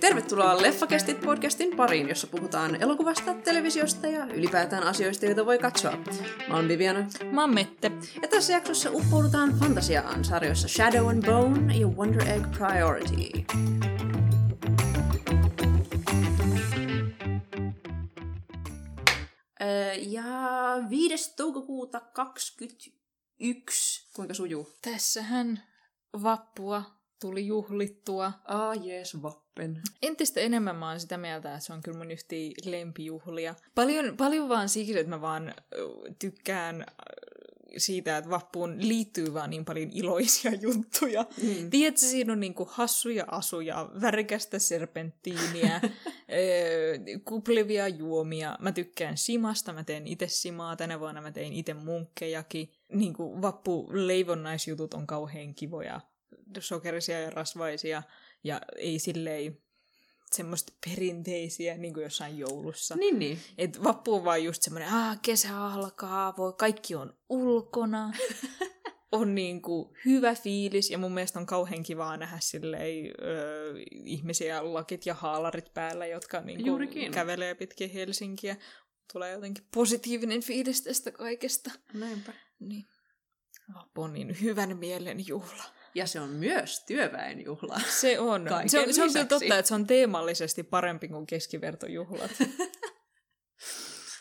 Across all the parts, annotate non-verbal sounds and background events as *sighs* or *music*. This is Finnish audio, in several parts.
Tervetuloa Leffakestit podcastin pariin, jossa puhutaan elokuvasta, televisiosta ja ylipäätään asioista, joita voi katsoa. Mä oon Viviana. Mä oon Mette. Ja tässä jaksossa uppoudutaan fantasiaan sarjoissa Shadow and Bone ja Wonder Egg Priority. Ja 5. toukokuuta 2021. Kuinka sujuu? Tässähän vappua tuli juhlittua. Ah, jees, vappen. Entistä enemmän mä oon sitä mieltä, että se on kyllä mun yhtiä lempijuhlia. Paljon, paljon vaan siksi, että mä vaan tykkään siitä, että vappuun liittyy vaan niin paljon iloisia *laughs* juttuja. Mm. Tiedätkö, siinä on niinku hassuja asuja, värikästä serpenttiiniä, *laughs* kuplevia juomia. Mä tykkään simasta, mä teen itse simaa. Tänä vuonna mä tein itse munkkejakin. Niinku vappu leivonnaisjutut on kauhean kivoja sokerisia ja rasvaisia ja ei silleen semmoista perinteisiä, niin kuin jossain joulussa. Niin, niin. Et vappu on vaan just semmoinen, ah, kesä alkaa, voi, kaikki on ulkona. *laughs* on niin kuin hyvä fiilis ja mun mielestä on kauhean kivaa nähdä silleen, ö, ihmisiä lakit ja haalarit päällä, jotka niin kuin kävelee pitkin Helsinkiä. Tulee jotenkin positiivinen fiilis tästä kaikesta. Näinpä. Niin. Vappu on niin hyvän mielen juhla. Ja se on myös työväenjuhla. Se on. se on, se on kyllä totta, että se on teemallisesti parempi kuin keskivertojuhlat. *laughs*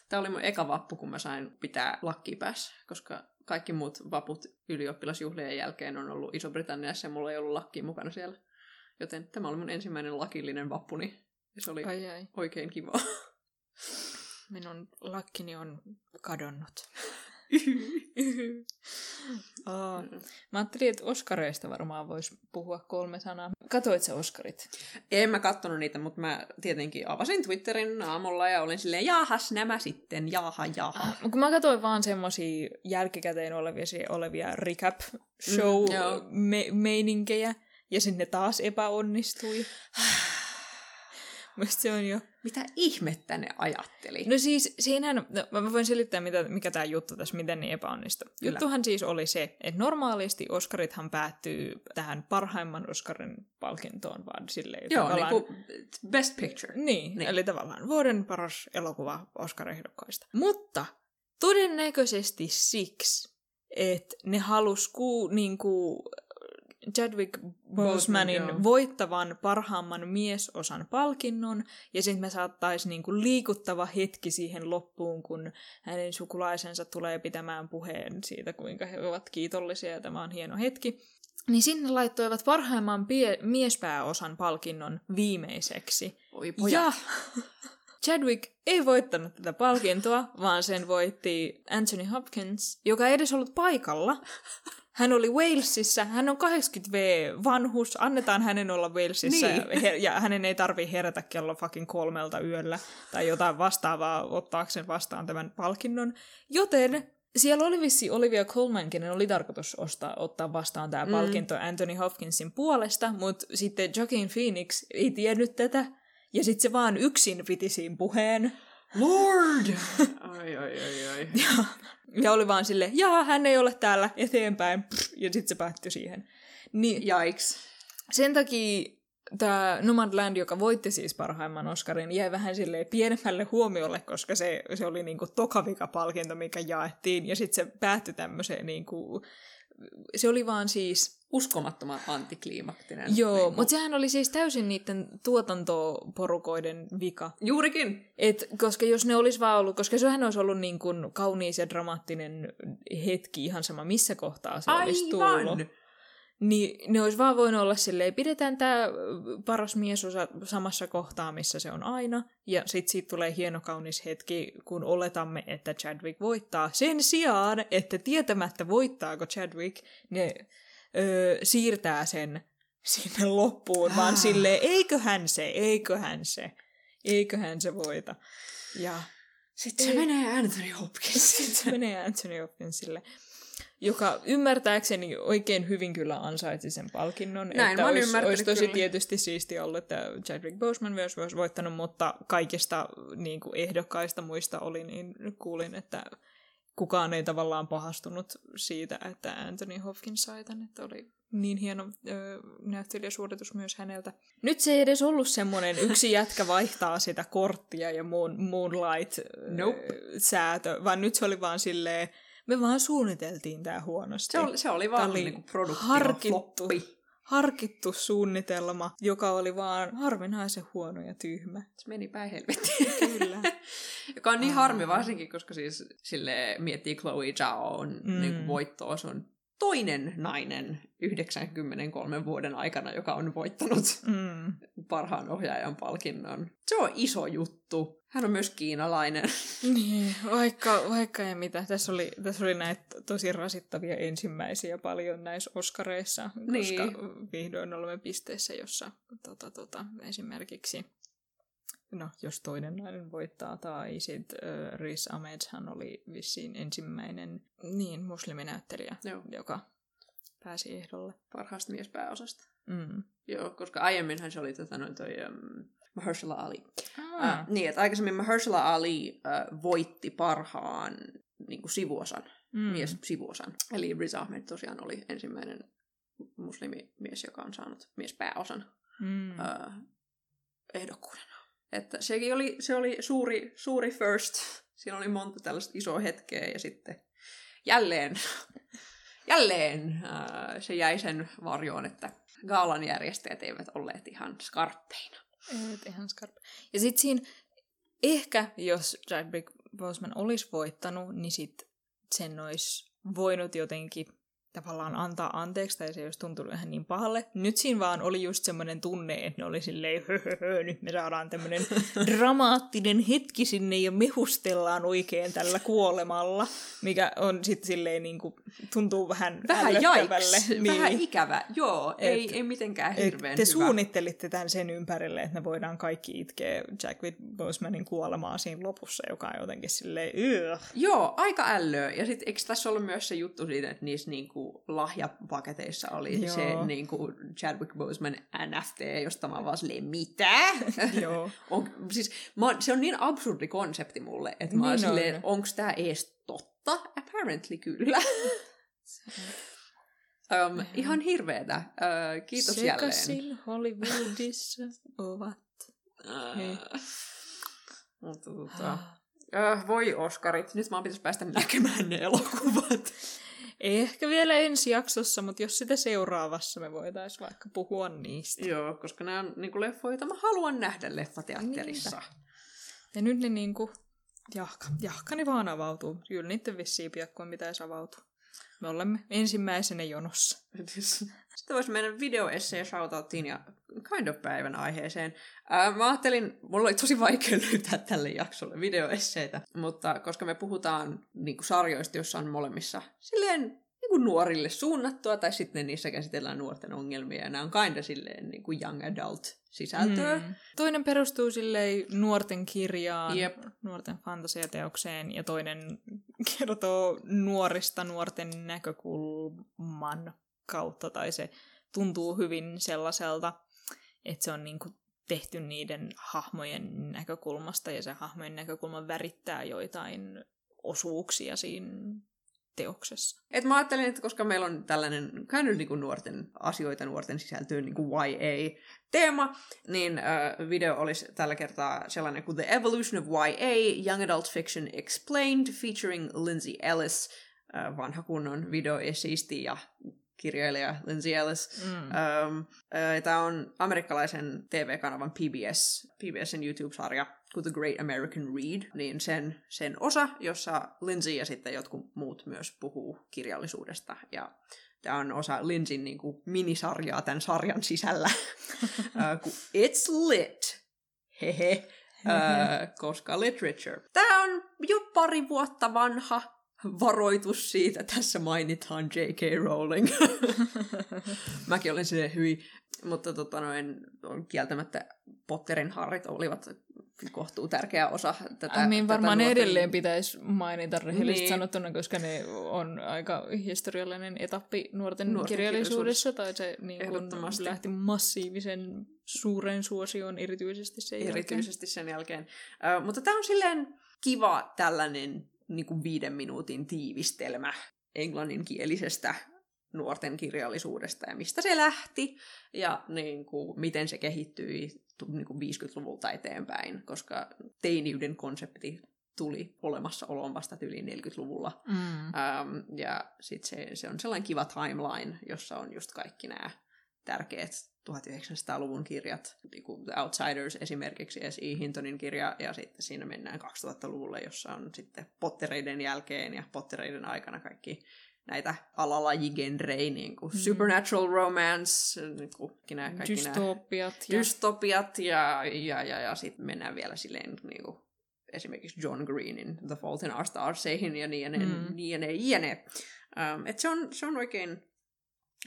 Tämä oli mun eka vappu, kun mä sain pitää lakkipäässä, koska kaikki muut vaput ylioppilasjuhlien jälkeen on ollut Iso-Britanniassa ja mulla ei ollut lakki mukana siellä. Joten tämä oli mun ensimmäinen lakillinen vappuni. Ja se oli ai ai. oikein kiva. *laughs* Minun lakkini on kadonnut. Oh. Mä ajattelin, että Oskareista varmaan voisi puhua kolme sanaa. Katoit sä Oskarit? En mä kattonut niitä, mutta mä tietenkin avasin Twitterin aamulla ja olin silleen, jahas nämä sitten, jaha, jaha. Ah, kun mä katsoin vaan semmosia jälkikäteen olevia, olevia recap-show-meininkejä, mm, ja sinne taas epäonnistui. *sighs* Mielestäni se on jo... Mitä ihmettä ne ajatteli? No siis, siinähän, no, mä voin selittää, mitä, mikä tämä juttu tässä, miten ne epäonnistui. Kyllä. Juttuhan siis oli se, että normaalisti Oscarithan päättyy tähän parhaimman Oscarin palkintoon, vaan silleen... Joo, tavallaan... niin kuin Best Picture. Niin, niin, eli tavallaan vuoden paras elokuva Oscar-ehdokkaista. Mutta todennäköisesti siksi, että ne halus ku, niinku, Chadwick Bosemanin Boseman, voittavan parhaamman miesosan palkinnon, ja sitten me saattaisi niinku liikuttava hetki siihen loppuun, kun hänen sukulaisensa tulee pitämään puheen siitä, kuinka he ovat kiitollisia, ja tämä on hieno hetki. Niin sinne laittoivat parhaimman pie- miespääosan palkinnon viimeiseksi. Oi pojat. Ja *laughs* Chadwick ei voittanut tätä palkintoa, vaan sen voitti Anthony Hopkins, joka ei edes ollut paikalla. Hän oli Walesissa, hän on 80V-vanhus, annetaan hänen olla Walesissa niin. ja, hänen ei tarvi herätä kello fucking kolmelta yöllä tai jotain vastaavaa ottaakseen vastaan tämän palkinnon. Joten siellä oli vissi Olivia Colman, kenen oli tarkoitus ostaa, ottaa vastaan tämä mm. palkinto Anthony Hopkinsin puolesta, mutta sitten Joaquin Phoenix ei tiennyt tätä, ja sitten se vaan yksin piti siinä puheen. Lord! *laughs* ai, ai, ai, ai. Ja ja oli vaan sille, jaa, hän ei ole täällä eteenpäin, ja sitten se päättyi siihen. Niin, Jaiks. Sen takia tämä Nomadland, joka voitti siis parhaimman Oscarin, jäi vähän silleen pienemmälle huomiolle, koska se, se oli niinku tokavika-palkinto, mikä jaettiin, ja sitten se päättyi tämmöiseen niinku, se oli vaan siis uskomattoman antikliimaktinen. Joo, niin, mutta sehän oli siis täysin niiden tuotantoporukoiden vika. Juurikin. Et, koska jos ne olisi vaan ollut, koska sehän olisi ollut niin kuin kaunis ja dramaattinen hetki ihan sama missä kohtaa se Aivan. olisi tullut. Niin ne olisi vaan voinut olla silleen, pidetään tämä paras miesosa samassa kohtaa, missä se on aina, ja sitten siitä tulee hieno kaunis hetki, kun oletamme, että Chadwick voittaa. Sen sijaan, että tietämättä voittaako Chadwick, ne öö, siirtää sen sinne loppuun, vaan ah. silleen, eiköhän se, eiköhän se, eiköhän se voita. Ja sitten se menee Anthony Hopkinsille. Sitten se menee Anthony Hopkinsille. Joka ymmärtääkseni oikein hyvin kyllä ansaitsi sen palkinnon. Näin että mä olisi, olisi tosi kyllä. tietysti siisti ollut, että Chadwick Boseman myös olisi voittanut, mutta kaikista niin kuin ehdokkaista muista oli, niin kuulin, että kukaan ei tavallaan pahastunut siitä, että Anthony Hopkins sai tän, että oli niin hieno ö, näyttelijäsuoritus myös häneltä. Nyt se ei edes ollut semmoinen, yksi jätkä vaihtaa sitä korttia ja moon, Moonlight-säätö, Nope. vaan nyt se oli vaan silleen, me vaan suunniteltiin tää huonosti. Se oli, se oli vaan oli niinku harkittu, floppi. harkittu suunnitelma, joka oli vaan harvinaisen huono ja tyhmä. Se meni päin helvettiin. Kyllä. *laughs* Joka on niin harmi varsinkin, koska siis sille miettii Chloe Zhao on Mm. mm. niin voittoa. Se on toinen nainen 93 vuoden aikana, joka on voittanut Mm. parhaan ohjaajan palkinnon. Se on iso juttu. Hän on myös kiinalainen. *laughs* Niin, vaikka, vaikka ja mitä. Tässä oli, tässä oli näitä tosi rasittavia ensimmäisiä paljon näissä Oskareissa, koska Niin. vihdoin olemme pisteessä, jossa tota, tota, esimerkiksi, no jos toinen nainen voittaa, tai sitten äh, Riz Ahmedhan oli vissiin ensimmäinen niin, musliminäyttelijä, Joo. joka pääsi ehdolle. Parhaasta miespääosasta. Mm. Joo, koska aiemminhan se oli tota, noin toi um, Mahershala Ali. Ah, Uh, niin, että aikaisemmin Mahershala Ali uh, voitti parhaan niin kuin sivuosan, mm. mies sivuosan. Eli Riz Ahmed tosiaan oli ensimmäinen muslimimies, joka on saanut miespääosan Mm. uh, ehdokkuudena. Että sekin oli, se oli suuri, suuri first. Siinä oli monta tällaista isoa hetkeä ja sitten jälleen, jälleen uh, se jäi sen varjoon, että gaalan järjestäjät eivät olleet ihan skarppeina. Et ihan skarppi. Ja sitten siinä, ehkä jos Chadwick Boseman olisi voittanut, niin sit sen olisi voinut jotenkin tavallaan antaa anteeksi, tai se ei olisi tuntunut ihan niin pahalle. Nyt siinä vaan oli just semmoinen tunne, että ne oli silleen, hö, hö, hö, nyt me saadaan tämmöinen *laughs* dramaattinen hetki sinne ja mehustellaan oikein tällä kuolemalla, mikä on sitten silleen niin kuin, tuntuu vähän Vähän jaiks, vähän ikävä. Joo, Et- ei, ei mitenkään hirveän te hyvä. suunnittelitte tämän sen ympärille, että me voidaan kaikki itkeä Jack Bosemanin kuolemaa siinä lopussa, joka on jotenkin silleen, "Ugh." Joo, aika ällöä. Ja sitten eikö tässä ollut myös se juttu siitä, että niissä niinku lahjapaketeissa oli Joo. se niinku Chadwick Boseman NFT, josta mä vaan silleen, mitä? *laughs* Joo. on, siis, mä, se on niin absurdi konsepti mulle, että mä Niin on. silleen, onko tää ees totta? Apparently kyllä. *laughs* um, ihan hirveetä. Uh, kiitos jälleen. Sekaisin Hollywoodissa *laughs* ovat. Niin. Uh, mutta tota, uh, voi Oskarit, nyt mä pitäisi päästä näkemään ne elokuvat. Ehkä vielä ensi jaksossa, mutta jos sitä seuraavassa me voitaisiin vaikka puhua niistä. Joo, koska nämä on niinku leffoja, joita mä haluan nähdä leffateatterissa. Ja nyt ne niinku, jahka, jahkani vaan avautuu. Kyllä niiden vissiin piakkoin pitäisi avautua. Me olemme ensimmäisenä jonossa. *laughs* Sitten voisi mennä videoesseen shoutouttiin ja kind of päivän aiheeseen. Ää, mä ajattelin, mulla oli tosi vaikea löytää tälle jaksolle videoesseitä, mutta koska me puhutaan niinku sarjoista, joissa on molemmissa silleen niinku nuorille suunnattua, tai sitten niissä käsitellään nuorten ongelmia, ja nämä on kinda silleen niinku young adult sisältöä. Mm. Mm. Toinen perustuu silleen nuorten kirjaan, Jep. nuorten fantasiateokseen, ja toinen kertoo nuorista nuorten näkökulman kautta, tai se tuntuu hyvin sellaiselta, että se on niinku tehty niiden hahmojen näkökulmasta, ja se hahmojen näkökulma värittää joitain osuuksia siinä teoksessa. Et mä ajattelin, että koska meillä on tällainen of niinku nuorten asioita, nuorten sisältöön niinku YA-teema, niin äh, video olisi tällä kertaa sellainen kuin The Evolution of YA, Young Adult Fiction Explained, featuring Lindsay Ellis, äh, vanha kunnon videoesisti ja kirjailija Lindsay Ellis. Mm. Um, Tämä on amerikkalaisen TV-kanavan PBS, PBSn YouTube-sarja kuin The Great American Read, niin sen, sen osa, jossa Lindsay ja sitten jotkut muut myös puhuu kirjallisuudesta. Ja tämä on osa Lindsin niin kuin, minisarjaa tämän sarjan sisällä, *laughs* uh, It's Lit. Hehe. Uh, koska literature. Tämä on jo pari vuotta vanha varoitus siitä. Tässä mainitaan J.K. Rowling. *laughs* Mäkin olin silleen hyi, mutta tota noin, on kieltämättä Potterin harrit olivat kohtuu tärkeä osa tätä. I mean, varmaan tätä nuorten... edelleen pitäisi mainita rehellisesti Niin. sanottuna, koska ne on aika historiallinen etappi nuorten, Nuorten kirjallisuudessa, tai se niin kun lähti massiivisen suuren suosioon erityisesti sen jälkeen. erityisesti sen jälkeen. Ö, mutta tämä on silleen kiva tällainen niin kuin viiden minuutin tiivistelmä englanninkielisestä nuorten kirjallisuudesta ja mistä se lähti ja niin kuin, miten se kehittyi niin kuin 50-luvulta eteenpäin, koska teiniyden konsepti tuli olemassaoloon vasta yli 40-luvulla. Mm. Ähm, ja sitten se, se on sellainen kiva timeline, jossa on just kaikki nämä tärkeät 1900-luvun kirjat, niin kuin The Outsiders esimerkiksi, S.E. Hintonin kirja, ja sitten siinä mennään 2000-luvulle, jossa on sitten pottereiden jälkeen ja pottereiden aikana kaikki näitä alalajigenrejä, niin kuin Mm. supernatural romance, niin kuin kaikki nämä, kaikki nämä Dystopiat. Ja... dystopiat, ja, ja, ja, ja sitten mennään vielä silleen niin kuin, esimerkiksi John Greenin The Fault in Our Starseihin ja niin ja ne, mm. niin ja ne, ja ne. Um, et se, on, se on oikein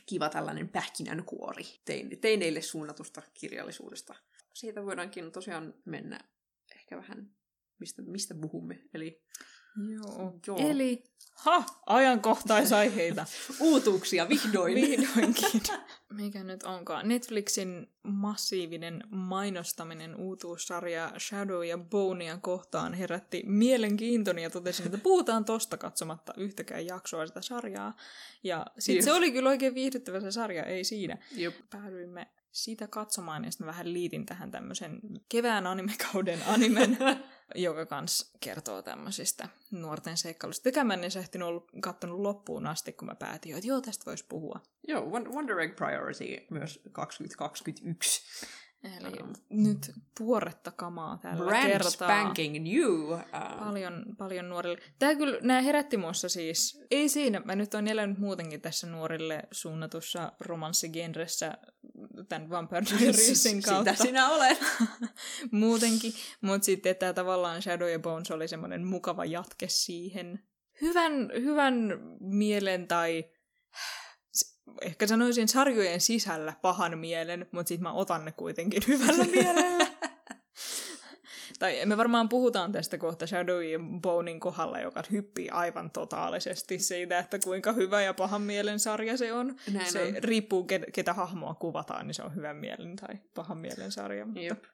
kiva tällainen pähkinänkuori tein, teineille suunnatusta kirjallisuudesta. Siitä voidaankin tosiaan mennä ehkä vähän, mistä, mistä puhumme. Eli Joo. Joo. Eli, ha, ajankohtaisaiheita. *laughs* uutuuksia vihdoin. Vihdoinkin. *laughs* Mikä nyt onkaan? Netflixin massiivinen mainostaminen uutuussarja Shadow ja Bonea kohtaan herätti mielenkiintoni ja totesin, että puhutaan tosta katsomatta yhtäkään jaksoa sitä sarjaa. Ja sit Jep. se oli kyllä oikein viihdyttävä se sarja, ei siinä. Jop. Päädyimme sitä katsomaan ja sitten vähän liitin tähän tämmöisen kevään animekauden animen, *laughs* joka kans kertoo tämmöisistä nuorten seikkailusta. Tekään mä en ehtinyt ollut kattonut loppuun asti, kun mä päätin että joo, tästä voisi puhua. Joo, Won- Wonder Egg Priority myös 2021. Eli Um, nyt tuoretta kamaa tällä Brand kertaa. spanking new. Uh, Paljon, paljon nuorille. Tämä kyllä, nämä herätti muassa siis, ei siinä, mä nyt oon elänyt muutenkin tässä nuorille suunnatussa romanssigenressä tämän Vampire Diariesin *laughs* kautta. Sitä sinä olet. *laughs* muutenkin, mutta sitten tämä tavallaan Shadow ja Bones oli semmoinen mukava jatke siihen. Hyvän, hyvän mielen tai ehkä sanoisin sarjojen sisällä pahan mielen, mutta sitten mä otan ne kuitenkin *laughs* hyvällä mielellä. *laughs* tai me varmaan puhutaan tästä kohta Shadow ja Bonein kohdalla, joka hyppii aivan totaalisesti siitä, että kuinka hyvä ja pahan mielen sarja se on. Näin se on. riippuu, ketä, ketä hahmoa kuvataan, niin se on hyvän mielen tai pahan mielen sarja. Mutta... Jep.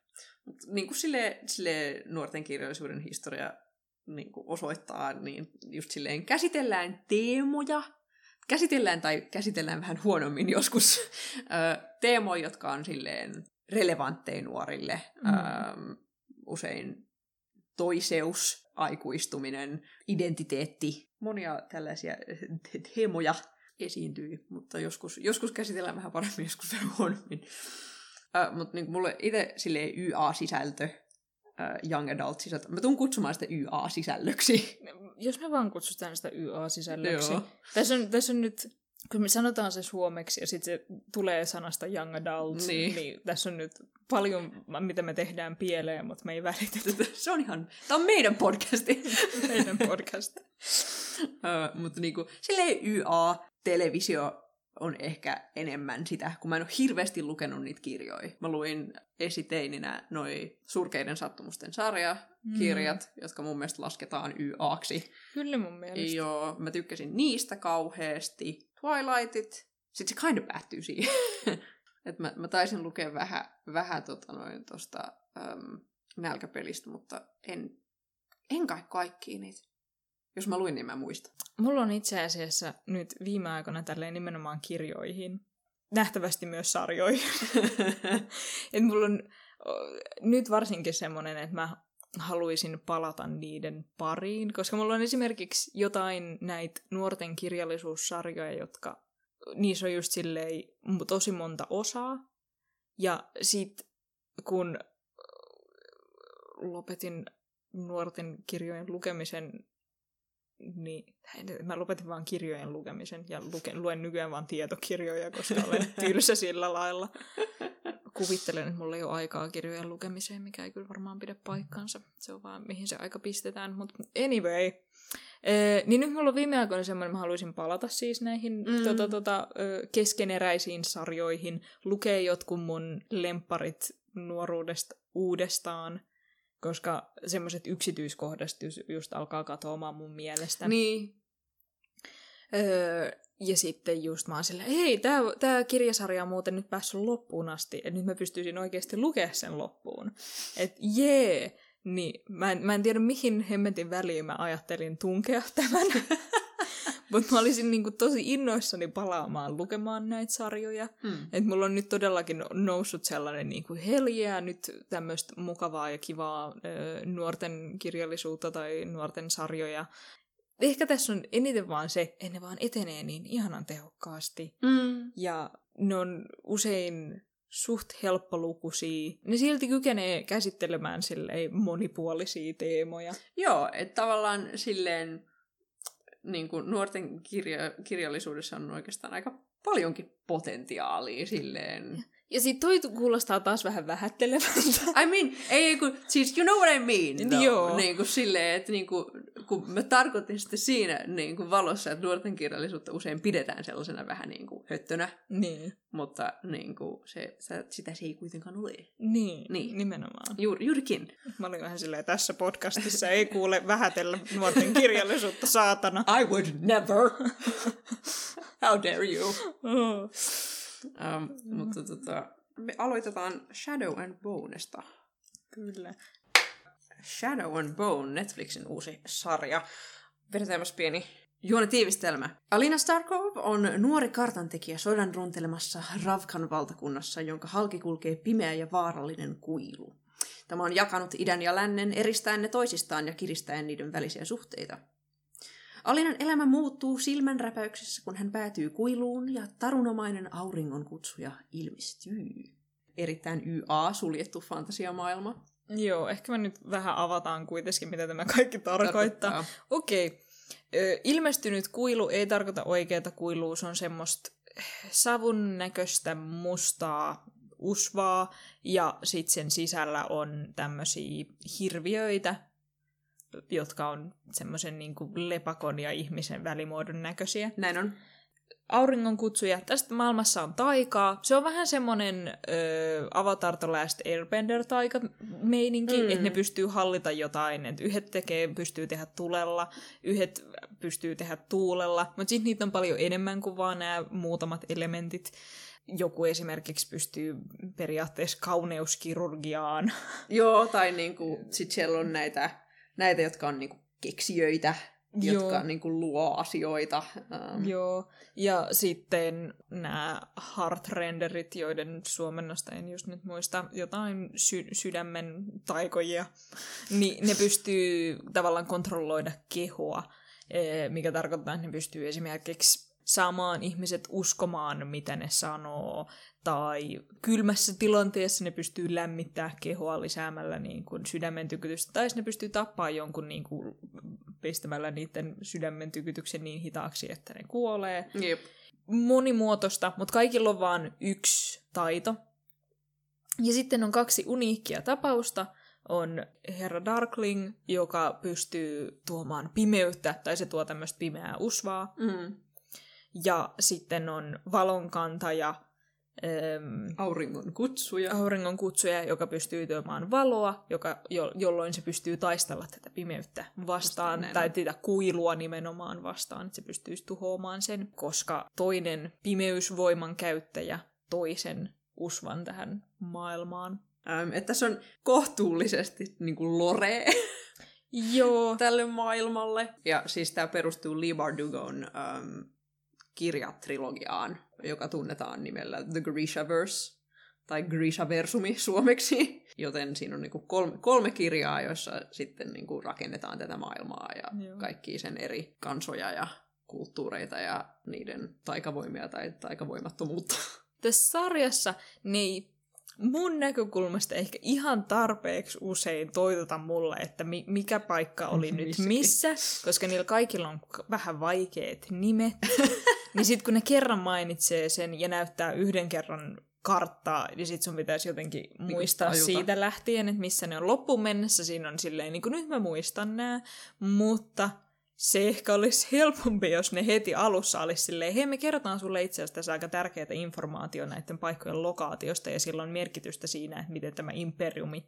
Mut niin kuin sille, sille nuorten kirjallisuuden historia niin kuin osoittaa, niin just silleen käsitellään teemoja, käsitellään tai käsitellään vähän huonommin *laughs* joskus teemoja, jotka on silleen relevantteja nuorille. Mm. Usein toiseus, aikuistuminen, identiteetti, monia tällaisia te- teemoja esiintyy, mutta joskus, joskus käsitellään vähän paremmin, joskus vähän huonommin. Mutta niin mulle itse silleen YA-sisältö, Young Adult-sisältö, mä tuun kutsumaan sitä YA-sisällöksi. Jos me vaan kutsutaan sitä YA-sisällöksi. Joo. Tässä on, tässä on nyt, kun me sanotaan se suomeksi ja sitten se tulee sanasta young adult, Niin. niin. tässä on nyt paljon, mitä me tehdään pieleen, mutta me ei välitetä Se on ihan, tää on meidän podcasti. meidän podcast. uh, mutta niinku, silleen YA-televisio on ehkä enemmän sitä, kun mä en ole hirveästi lukenut niitä kirjoja. Mä luin esiteininä noi Surkeiden sattumusten sarja, kirjat, mm. jotka mun mielestä lasketaan YAksi. Kyllä mun mielestä. Joo, mä tykkäsin niistä kauheasti. Twilightit, sitten se kind of päättyy siihen. *laughs* Et mä, mä taisin lukea vähän, vähän tota noin tosta äm, nälkäpelistä, mutta en, en kai kaikkia niitä. Jos mä luin, niin mä muistan. Mulla on itse asiassa nyt viime aikoina tälleen nimenomaan kirjoihin, nähtävästi myös sarjoihin. *laughs* Et mulla on nyt varsinkin semmoinen, että mä haluaisin palata niiden pariin, koska mulla on esimerkiksi jotain näitä nuorten kirjallisuussarjoja, jotka niissä on just silleen tosi monta osaa. Ja sit kun lopetin nuorten kirjojen lukemisen, niin mä lopetin vaan kirjojen lukemisen ja luke, luen nykyään vaan tietokirjoja, koska olen *laughs* tylsä sillä lailla. Kuvittelen, että mulla ei ole aikaa kirjojen lukemiseen, mikä ei kyllä varmaan pidä paikkansa. Se on vaan, mihin se aika pistetään. Mutta anyway, Ee, niin nyt mulla on viime aikoina semmoinen, mä haluaisin palata siis näihin Mm. tota, tota, keskeneräisiin sarjoihin, lukea jotkut mun lemparit nuoruudesta uudestaan. Koska semmoiset yksityiskohdat just alkaa katoamaan mun mielestä. Niin. Öö, ja sitten just mä oon silleen, hei, tää, tää kirjasarja on muuten nyt päässyt loppuun asti, että nyt mä pystyisin oikeasti lukea sen loppuun. Et jee! Niin, mä en, mä en tiedä mihin hemmetin väliin mä ajattelin tunkea tämän. *laughs* Mutta mä olisin niinku tosi innoissani palaamaan lukemaan näitä sarjoja. Hmm. Että mulla on nyt todellakin noussut sellainen niinku heljeä nyt tämmöistä mukavaa ja kivaa ö, nuorten kirjallisuutta tai nuorten sarjoja. Ehkä tässä on eniten vaan se, että ne vaan etenee niin ihanan tehokkaasti. Mm. Ja ne on usein suht helppolukuisia. Ne silti kykenee käsittelemään silleen monipuolisia teemoja. Joo, että tavallaan silleen niin kuin nuorten kirja, kirjallisuudessa on oikeastaan aika paljonkin potentiaalia silleen. Ja sit toi kuulostaa taas vähän vähättelevältä. I mean, ei kun, siis you know what I mean. Though. Joo. Niin kuin silleen, että niin kuin, kun mä tarkoitin sitten siinä niin kuin valossa, että nuorten kirjallisuutta usein pidetään sellaisena vähän niin kuin höttönä, niin. mutta niin kuin se, se, sitä se ei kuitenkaan ole. Niin, Niin. nimenomaan. Juur, juurikin. Mä olin vähän silleen, tässä podcastissa ei kuule vähätellä nuorten kirjallisuutta, saatana. I would never. How dare you? *laughs* Oh. Um, mutta tota, me aloitetaan Shadow and Bonesta. Kyllä. Shadow and Bone, Netflixin uusi sarja. Vedetäänpäs pieni juonitiivistelmä. Alina Starkov on nuori kartantekijä sodan runtelemassa Ravkan valtakunnassa, jonka halki kulkee pimeä ja vaarallinen kuilu. Tämä on jakanut idän ja lännen eristäen ne toisistaan ja kiristäen niiden välisiä suhteita. Alinan elämä muuttuu silmänräpäyksessä, kun hän päätyy kuiluun ja tarunomainen auringon kutsuja ilmestyy. Erittäin YA suljettu fantasiamaailma. Joo, ehkä me nyt vähän avataan kuitenkin, mitä tämä kaikki tarkoittaa. Tarkoittaa. Okei. Ö, ilmestynyt kuilu ei tarkoita oikeata kuilua, se on semmoista savun näköistä mustaa usvaa, ja sitten sen sisällä on tämmöisiä hirviöitä, jotka on semmoisen niin lepakon ja ihmisen välimuodon näköisiä. Näin on. Auringon kutsuja. Tästä maailmassa on taikaa. Se on vähän semmoinen ö, Avatar The Last Airbender-taika meininki, Mm. että ne pystyy hallita jotain. Että yhdet tekee, pystyy tehdä tulella, yhdet pystyy tehdä tuulella, mutta sitten niitä on paljon enemmän kuin vaan nämä muutamat elementit. Joku esimerkiksi pystyy periaatteessa kauneuskirurgiaan. Joo, tai niinku, sit siellä on näitä, näitä jotka on niinku keksijöitä, jotka Joo. niinku luo asioita. Um, Joo, ja sitten nämä heart-renderit, joiden suomennosta en just nyt muista, jotain sy- sydämen taikoja, *laughs* niin ne pystyy tavallaan kontrolloida kehoa, eh, mikä tarkoittaa, että ne pystyy esimerkiksi saamaan ihmiset uskomaan, mitä ne sanoo, tai kylmässä tilanteessa ne pystyy lämmittää kehoa lisäämällä niin kuin sydämen tykytystä, tai ne pystyy tappaa jonkun niin kuin pistämällä niiden sydämen tykytyksen niin hitaaksi, että ne kuolee. Jep. Monimuotoista, mutta kaikilla on vain yksi taito. Ja sitten on kaksi uniikkia tapausta. On herra Darkling, joka pystyy tuomaan pimeyttä, tai se tuo tämmöistä pimeää usvaa. Mm. Ja sitten on valonkantaja, äm, Auringon kutsuja. auringon kutsuja, joka pystyy tuomaan valoa, joka, jo, jolloin se pystyy taistella tätä pimeyttä vastaan, näin tai tätä kuilua nimenomaan vastaan, että se pystyisi tuhoamaan sen, koska toinen pimeysvoiman käyttäjä toisen usvan tähän maailmaan. Ähm, että tässä on kohtuullisesti niinku lore Joo. *laughs* tälle maailmalle. Ja siis tämä perustuu Lee Bardugon ähm, kirjatrilogiaan, joka tunnetaan nimellä The Grishaverse, tai Grishaversumi suomeksi. Joten siinä on niinku kolme, kolme kirjaa, joissa sitten niinku rakennetaan tätä maailmaa ja Joo. kaikki sen eri kansoja ja kulttuureita ja niiden taikavoimia tai taikavoimattomuutta. Tässä sarjassa ne ei mun näkökulmasta ehkä ihan tarpeeksi usein toitota mulle, että mi- mikä paikka oli nyt *laughs* missä, koska niillä kaikilla on vähän vaikeat nimet. *laughs* niin sitten kun ne kerran mainitsee sen ja näyttää yhden kerran karttaa, niin sit sun pitäisi jotenkin muistaa tajuta. siitä lähtien, että missä ne on loppuun mennessä. Siinä on silleen, niin kuin nyt mä muistan nämä, mutta se ehkä olisi helpompi, jos ne heti alussa olisi silleen, hei me kerrotaan sulle itse asiassa tässä aika tärkeää informaatiota näiden paikkojen lokaatiosta ja sillä on merkitystä siinä, että miten tämä imperiumi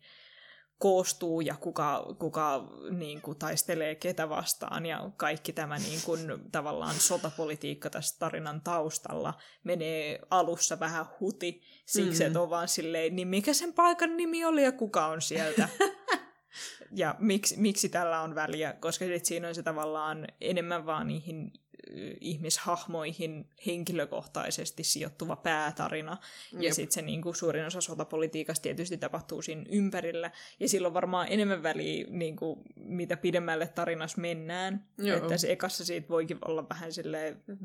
koostuu ja kuka, kuka niin kuin, taistelee ketä vastaan ja kaikki tämä niin kuin, tavallaan sotapolitiikka tässä tarinan taustalla menee alussa vähän huti siksi, mm. että on vaan silleen, niin mikä sen paikan nimi oli ja kuka on sieltä. *laughs* ja miksi, miksi tällä on väliä, koska sit siinä on se tavallaan enemmän vaan niihin ihmishahmoihin henkilökohtaisesti sijoittuva päätarina. Jep. Ja sitten se niinku, suurin osa sotapolitiikasta tietysti tapahtuu siinä ympärillä. Ja silloin varmaan enemmän väliä, niinku, mitä pidemmälle tarinassa mennään. Joo. Että se ekassa siitä voikin olla vähän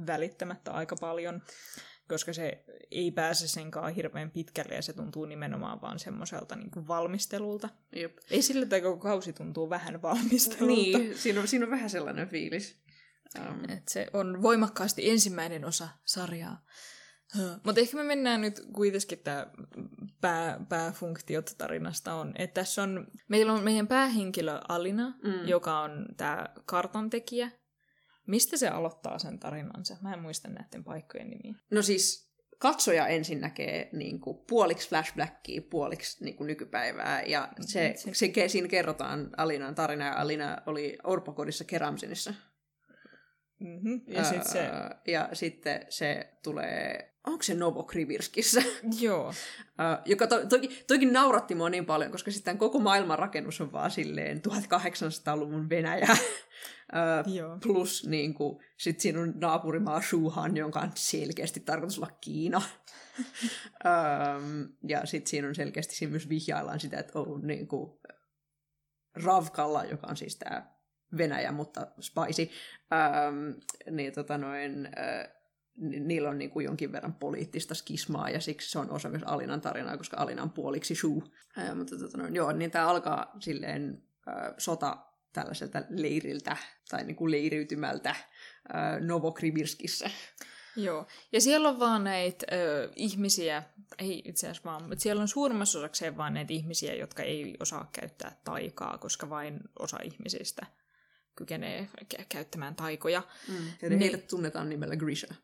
välittämättä aika paljon koska se ei pääse senkaan hirveän pitkälle ja se tuntuu nimenomaan vaan semmoiselta niin valmistelulta. Jep. Ei sillä, että koko kausi tuntuu vähän valmistelulta. Niin, siinä on, siinä on vähän sellainen fiilis. Um. Et se on voimakkaasti ensimmäinen osa sarjaa. Mutta ehkä me mennään nyt kuitenkin tämä pää, pääfunktiot tarinasta on, että tässä on, meillä on meidän päähenkilö Alina, mm. joka on tämä kartantekijä. Mistä se aloittaa sen tarinansa? Mä en muista näiden paikkojen nimiä. No siis katsoja ensin näkee niin kuin, puoliksi flashbackia, puoliksi niin kuin, nykypäivää. Ja se, se, se, siinä kerrotaan Alinan tarina, ja Alina oli orpokodissa Keramsinissa. Mm-hmm. Ja, öö, sit se... ja sitten se tulee, onko se Novokrivirskissä? *laughs* Joo. öö, joka to, toki, toki nauratti mua niin paljon, koska sitten koko maailman rakennus on vaan silleen 1800-luvun Venäjä. *laughs* öö, plus niin kuin, sit siinä on naapurimaa Shuhan, jonka on selkeästi tarkoitus olla Kiina. *laughs* öö, ja sitten siinä on selkeästi siinä myös vihjaillaan sitä, että on niin kuin, Ravkalla, joka on siis tämä Venäjä, mutta spicy, ähm, niin tota noin, äh, niillä on niin kuin jonkin verran poliittista skismaa, ja siksi se on osa myös Alinan tarinaa, koska Alinan puoliksi Shu. Äh, mutta tota noin, joo, niin tämä alkaa silleen äh, sota tällaiselta leiriltä, tai niin kuin leiriytymältä äh, Novokrivirskissä. Joo, ja siellä on vaan näitä ö, ihmisiä, ei itse asiassa vaan, mutta siellä on suurimmassa osakseen vaan näitä ihmisiä, jotka ei osaa käyttää taikaa, koska vain osa ihmisistä kykenee käyttämään taikoja. Mm. Ne... heidät tunnetaan nimellä Grisha.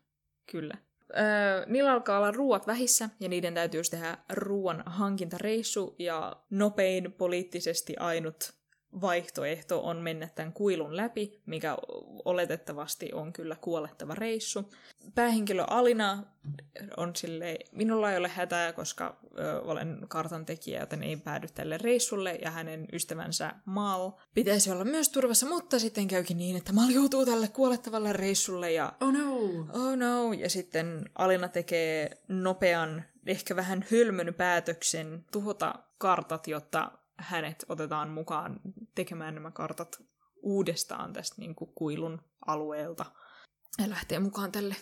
Kyllä. Öö, niillä alkaa olla ruuat vähissä, ja niiden täytyy tehdä ruoan hankintareissu, ja nopein poliittisesti ainut vaihtoehto on mennä tämän kuilun läpi, mikä oletettavasti on kyllä kuolettava reissu. Päähenkilö Alina on sille minulla ei ole hätää, koska ö, olen kartan tekijä, joten ei päädy tälle reissulle, ja hänen ystävänsä Mal. Pitäisi olla myös turvassa, mutta sitten käykin niin, että Mal joutuu tälle kuolettavalle reissulle, ja oh no, oh no, ja sitten Alina tekee nopean, ehkä vähän hölmön päätöksen tuhota kartat, jotta hänet otetaan mukaan tekemään nämä kartat uudestaan tästä niin kuin kuilun alueelta. Ja lähtee mukaan tälle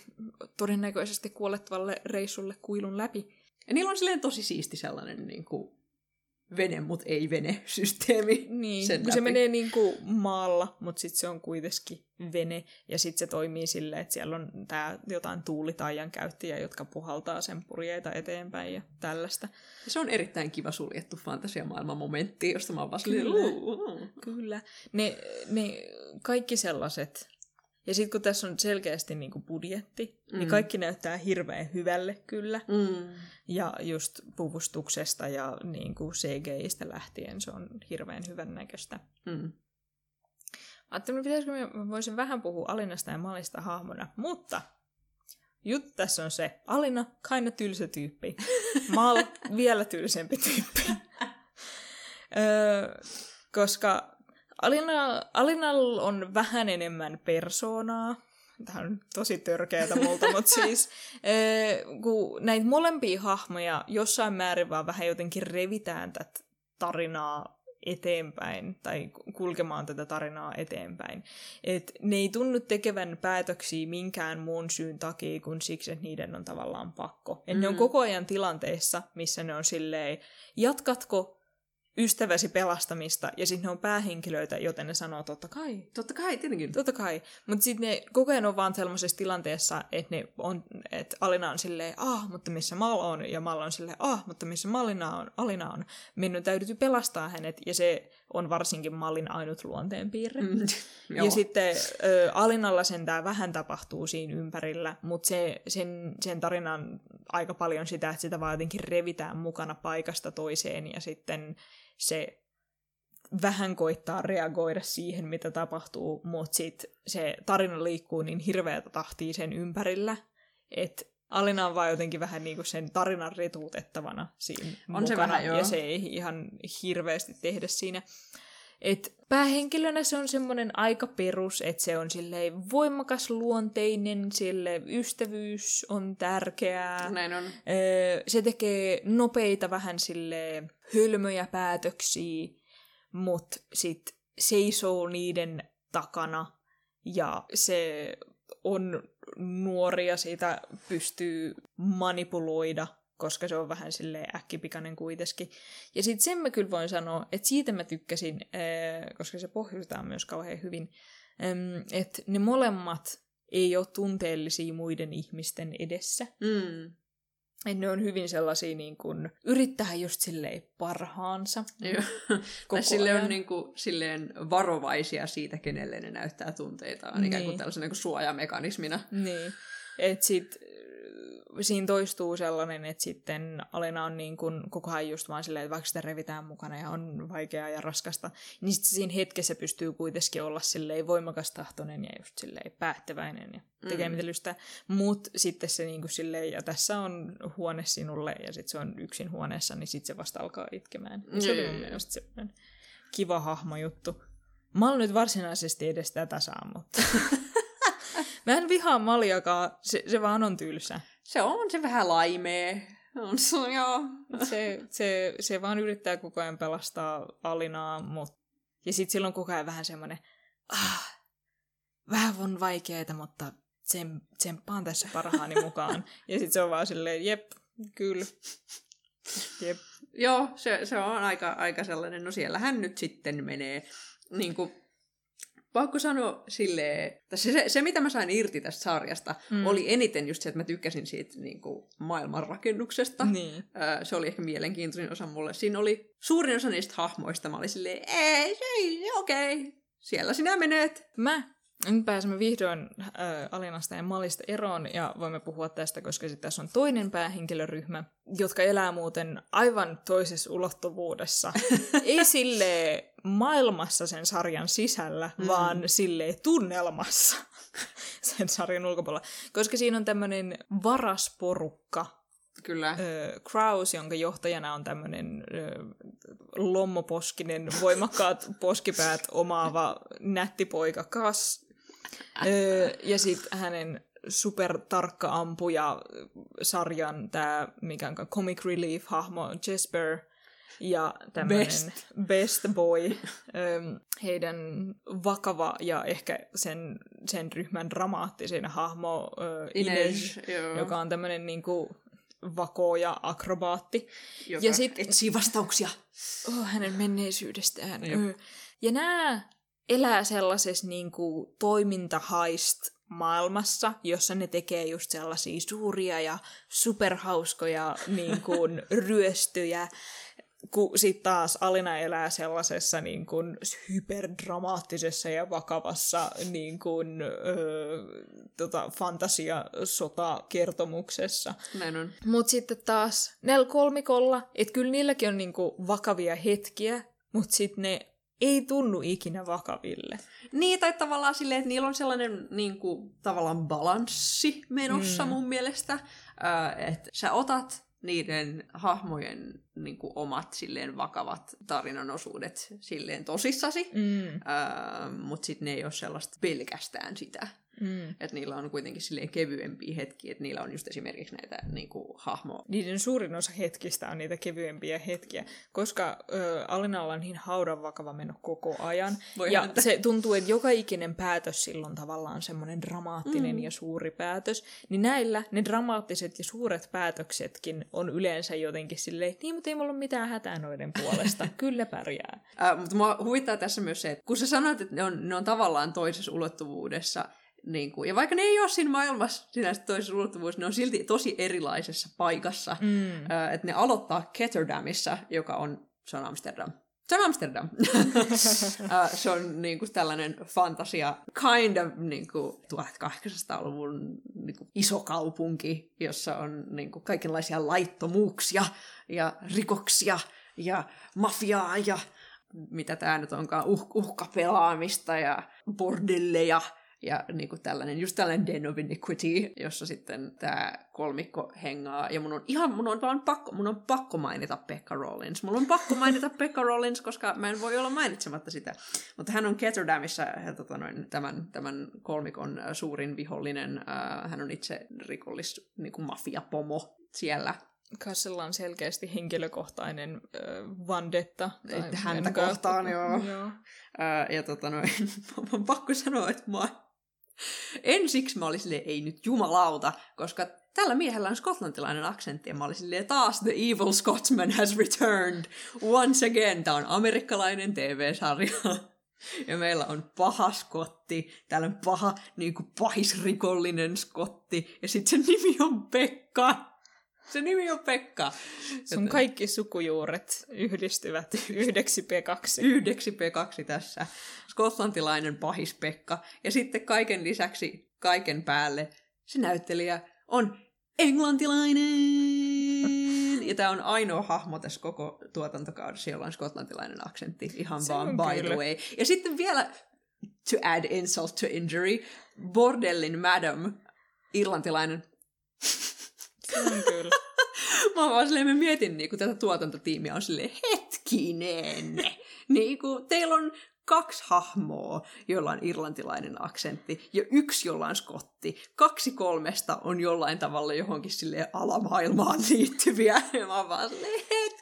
todennäköisesti kuolettavalle reissulle kuilun läpi. Ja niillä on silleen tosi siisti sellainen niin kuin vene, mutta ei vene-systeemi. *laughs* Niin, sen kun se menee niin kuin maalla, mutta sitten se on kuitenkin vene, ja sitten se toimii silleen, että siellä on tää jotain tuulitaijan käyttäjiä, jotka puhaltaa sen purjeita eteenpäin ja tällaista. Ja se on erittäin kiva suljettu fantasiamaailman momentti, josta mä oon vaan Kyllä, Kyllä. Ne, ne kaikki sellaiset ja sitten kun tässä on selkeästi niinku budjetti, niin mm. niin kaikki näyttää hirveän hyvälle kyllä. Mm. Ja just puvustuksesta ja niinku CGIstä lähtien se on hirveän hyvän näköistä. Mm. Ajattelin, pitäisikö mä voisin vähän puhua Alinasta ja Malista hahmona, mutta juttu tässä on se, Alina, kaina tylsä tyyppi. *laughs* Mal, vielä tylsempi tyyppi. *laughs* öö, koska Alina, Alinalla on vähän enemmän persoonaa. Tämä on tosi törkeätä multa, mutta *laughs* siis kun näitä molempia hahmoja jossain määrin vaan vähän jotenkin revitään tätä tarinaa eteenpäin tai kulkemaan tätä tarinaa eteenpäin. Et ne ei tunnu tekevän päätöksiä minkään muun syyn takia kuin siksi, että niiden on tavallaan pakko. Et mm. ne on mm. koko ajan tilanteessa, missä ne on silleen, jatkatko ystäväsi pelastamista, ja sitten ne on päähenkilöitä, joten ne sanoo totta kai. Totta kai, tietenkin. Totta kai. Mutta sitten ne koko ajan on vaan sellaisessa tilanteessa, että ne on, että Alina on silleen, ah, mutta missä Mal on, ja Mal on silleen, ah, mutta missä Malina on, Alina on. Minun täytyy pelastaa hänet, ja se on varsinkin Mallin ainut luonteenpiirre. Mm, *laughs* ja sitten ö, Alinalla sentään vähän tapahtuu siinä ympärillä, mutta se, sen, sen tarinan aika paljon sitä, että sitä vaan jotenkin revitään mukana paikasta toiseen, ja sitten se vähän koittaa reagoida siihen, mitä tapahtuu, mutta sitten se tarina liikkuu niin hirveätä tahtia sen ympärillä, että Alina on vaan jotenkin vähän niin kuin sen tarinan retuutettavana siinä On mukana, se vähän, joo. ja se ei ihan hirveästi tehdä siinä. Et päähenkilönä se on semmoinen aika perus, että se on silleen voimakas luonteinen, sille ystävyys on tärkeää. Näin on. Se tekee nopeita vähän sille hölmöjä päätöksiä, mutta sit seisoo niiden takana ja se on nuori ja siitä pystyy manipuloida, koska se on vähän silleen äkkipikainen kuitenkin. Ja sitten sen mä kyllä voin sanoa, että siitä mä tykkäsin, öö, koska se pohjustetaan myös kauhean hyvin, että ne molemmat ei ole tunteellisia muiden ihmisten edessä. Mm. Et ne on hyvin sellaisia niin kuin, yrittää just silleen parhaansa. Joo. Tai sille on niin kuin, silleen varovaisia siitä, kenelle ne näyttää tunteitaan, niin. ikään kuin Niin. tällaisena niin kuin suojamekanismina. Niin. Et sit siinä toistuu sellainen, että sitten Alena on niin kuin koko ajan just vaan silleen, että vaikka sitä revitään mukana ja on vaikeaa ja raskasta, niin sitten siinä hetkessä pystyy kuitenkin olla silleen voimakas tahtoinen ja just silleen päättäväinen ja tekee Mm. Mutta sitten se niin kuin silleen, ja tässä on huone sinulle ja sitten se on yksin huoneessa, niin sitten se vasta alkaa itkemään. Ja se oli mun Joo. mielestä semmoinen kiva hahmojuttu. Mä oon nyt varsinaisesti edes tätä saa, mutta... *laughs* Mä en vihaa Maljakaan, se, se vaan on tylsä. Se on se vähän laimee. On se, joo. Se, se, se vaan yrittää koko ajan pelastaa Alinaa, mut... ja sitten silloin koko ajan vähän semmoinen, ah, vähän on vaikeeta, mutta tsem, tsemppaan tässä parhaani mukaan. ja sitten se on vaan silleen, jep, kyllä, jep. Joo, se, se on aika, aika sellainen, no siellähän nyt sitten menee, niin kuin, pakko sanoa silleen, että se, se, se mitä mä sain irti tästä sarjasta, Mm. oli eniten just se, että mä tykkäsin siitä niin kuin, maailmanrakennuksesta. Niin. Öö, se oli ehkä mielenkiintoinen osa mulle. Siinä oli suurin osa niistä hahmoista, mä olin silleen, ei, ei, okei, okay. siellä sinä menet. Mä nyt pääsemme vihdoin äh, Alinasta ja Malista eroon ja voimme puhua tästä, koska sitten tässä on toinen päähenkilöryhmä, jotka elää muuten aivan toisessa ulottuvuudessa. *laughs* Ei sille maailmassa sen sarjan sisällä, mm. Vaan sille tunnelmassa *laughs* sen sarjan ulkopuolella. Koska siinä on tämmöinen varasporukka, Kyllä. ö, Kraus, jonka johtajana on tämmöinen lommoposkinen, voimakkaat poskipäät omaava nätti poika Kas. *laughs* Ö, ja sitten hänen supertarkka ampuja sarjan tämä, mikä on comic relief-hahmo Jesper ja tämmöinen Best. best boy, heidän vakava ja ehkä sen, sen ryhmän dramaattisin hahmo ö, Ines, Ines, joo, joka on tämmöinen niinku vako ja akrobaatti. joka ja sit- etsii vastauksia. Oh, hänen menneisyydestään. Jep. Ja nämä elää sellaisessa niinku toimintahaist maailmassa, jossa ne tekee just sellaisia suuria ja superhauskoja *laughs* niin kuin, ryöstöjä, kun sitten taas Alina elää sellaisessa niin kuin, hyperdramaattisessa ja vakavassa niin kuin, ö, tota, fantasia-sota-kertomuksessa. Mutta sitten taas näillä kolmikolla, että kyllä niilläkin on niinku vakavia hetkiä, mutta sitten ne ei tunnu ikinä vakaville. Niin, tai tavallaan silleen, että niillä on sellainen niin kuin, tavallaan balanssi menossa Mm. mun mielestä, äh, että sä otat niiden hahmojen niin kuin, omat silleen vakavat tarinan osuudet silleen tosissasi, Mm. äh, mutta sitten ne ei ole sellaista pelkästään sitä. Mm. Että niillä on kuitenkin silleen kevyempiä hetkiä, että niillä on just esimerkiksi näitä niin kuin, hahmo... Niiden suurin osa hetkistä on niitä kevyempiä hetkiä, koska ö, Alinalla on niin haudan vakava meno koko ajan. Voi ja häntä. se tuntuu, että joka ikinen päätös silloin tavallaan semmoinen dramaattinen Mm. ja suuri päätös. Niin näillä ne dramaattiset ja suuret päätöksetkin on yleensä jotenkin silleen, niin, mutta ei mulla ole mitään hätää noiden puolesta. *laughs* Kyllä pärjää. Äh, mutta mua huvittaa tässä myös se, että kun sä sanoit, että ne on, ne on tavallaan toisessa ulottuvuudessa, niin kuin, ja vaikka ne ei ole siinä maailmassa sinänsä toisessa ulottuvuudessa, ne on silti tosi erilaisessa paikassa. Mm. Äh, että ne aloittaa Ketterdamissa, joka on, se on Amsterdam. Se on Amsterdam. *laughs* Äh, se on niin kuin tällainen fantasia, kind of niin kuin 1800-luvun niin kuin iso kaupunki, jossa on niin kuin kaikenlaisia laittomuuksia ja rikoksia ja mafiaa ja mitä tämä nyt onkaan, uh, uhkapelaamista ja bordelleja ja niin kuin tällainen, just tällainen Den of Iniquity, jossa sitten tämä kolmikko hengaa. Ja mun on ihan, mun on vaan pakko, mun on pakko mainita Pekka Rollins. Mun on pakko mainita *laughs* Pekka Rollins, koska mä en voi olla mainitsematta sitä. Mutta hän on Ketterdamissa tota noin, tämän, tämän kolmikon suurin vihollinen. Uh, hän on itse rikollis, niin kuin mafiapomo siellä Kassella on selkeästi henkilökohtainen äh, vandetta. Tai häntä kohtaan, joo. joo. Äh, ja tota noin, *laughs* on pakko sanoa, että mä Ensiksi mä olin silleen, ei nyt jumalauta, koska tällä miehellä on skotlantilainen aksentti, ja mä olin silleen, taas The Evil Scotsman has returned once again. Tämä on amerikkalainen TV-sarja. Ja meillä on paha skotti, täällä on paha, niin kuin pahisrikollinen skotti, ja sitten sen nimi on Pekka. Se nimi on Pekka. Sun Joten... kaikki sukujuuret yhdistyvät yhdeksi P2. Yhdeksi P2 tässä. Skotlantilainen pahis Pekka. Ja sitten kaiken lisäksi, kaiken päälle, se näyttelijä on englantilainen. Ja tämä on ainoa hahmo tässä koko tuotantokaudessa, jolla on skotlantilainen aksentti. Ihan se vaan by kyllä. the way. Ja sitten vielä, to add insult to injury, Bordellin Madam, irlantilainen on kyllä. *laughs* Mä vaan silleen, mä mietin niin tätä tuotantotiimiä on silleen, hetkinen. *laughs* niin kuin, teillä on kaksi hahmoa, jolla on irlantilainen aksentti, ja yksi, jolla on skotti. Kaksi kolmesta on jollain tavalla johonkin sille alamaailmaan *laughs* liittyviä. Ja mä vaan silleen,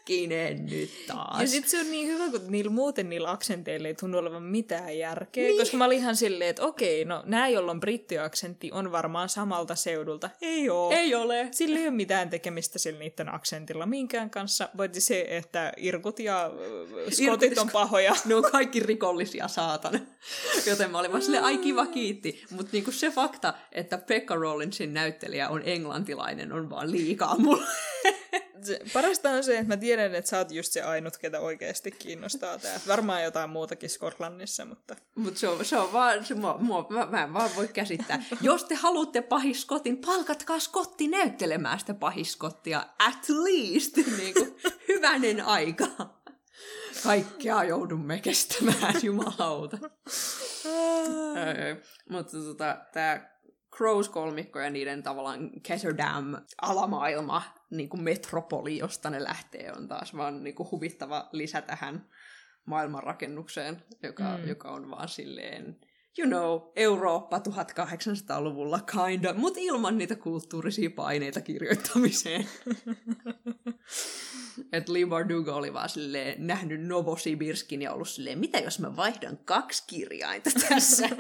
hetkinen nyt taas. Ja sit se on niin hyvä, kun niillä muuten niillä aksenteilla ei tunnu olevan mitään järkeä, niin. koska mä olin ihan silleen, että okei, no nää, jolla on brittiaksentti, on varmaan samalta seudulta. Ei oo. Ei ole. Sillä ei ole mitään tekemistä sillä niiden aksentilla minkään kanssa, voitti se, että irkut ja skotit on pahoja. *laughs* Ne on kaikki rikollisia, saatan. Joten mä olin vaan silleen, ai kiva, kiitti. Mutta niinku se fakta, että Pekka Rollinsin näyttelijä on englantilainen, on vaan liikaa mulle se, parasta on se, että mä tiedän, että sä oot just se ainut, ketä oikeasti kiinnostaa tää. Varmaan jotain muutakin Skotlannissa, mutta... Mutta se on, se on vaan, se, mua, mua, mä, mä en vaan voi käsittää. Jos te haluatte pahiskotin, palkatkaa skotti näyttelemään sitä pahiskottia. At least, niin kuin, hyvänen aika. Kaikkea joudumme kestämään, *laughs* jumalauta. Mutta tota, tämä Crows-kolmikko ja niiden tavallaan Ketterdam-alamaailma, niin kuin metropoli, josta ne lähtee, on taas vaan niin kuin huvittava lisä tähän maailmanrakennukseen, joka, mm. joka on vaan silleen, you know, Eurooppa 1800-luvulla kinda, mutta ilman niitä kulttuurisia paineita kirjoittamiseen. *laughs* että Lee Bardugo oli vaan silleen nähnyt Novosibirskin ja ollut silleen, mitä jos mä vaihdan kaksi kirjainta tässä? *laughs*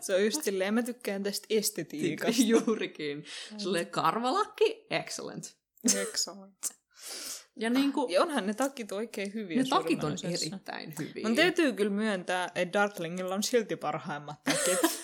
Se on just silleen, mä tykkään tästä estetiikasta. Juurikin. Silleen karvalakki, excellent. Excellent. Ja, niin kuin, ja onhan ne takit oikein hyviä. Ne takit on erittäin hyviä. Mun täytyy kyllä myöntää, että Darklingilla on silti parhaimmat takit. *laughs*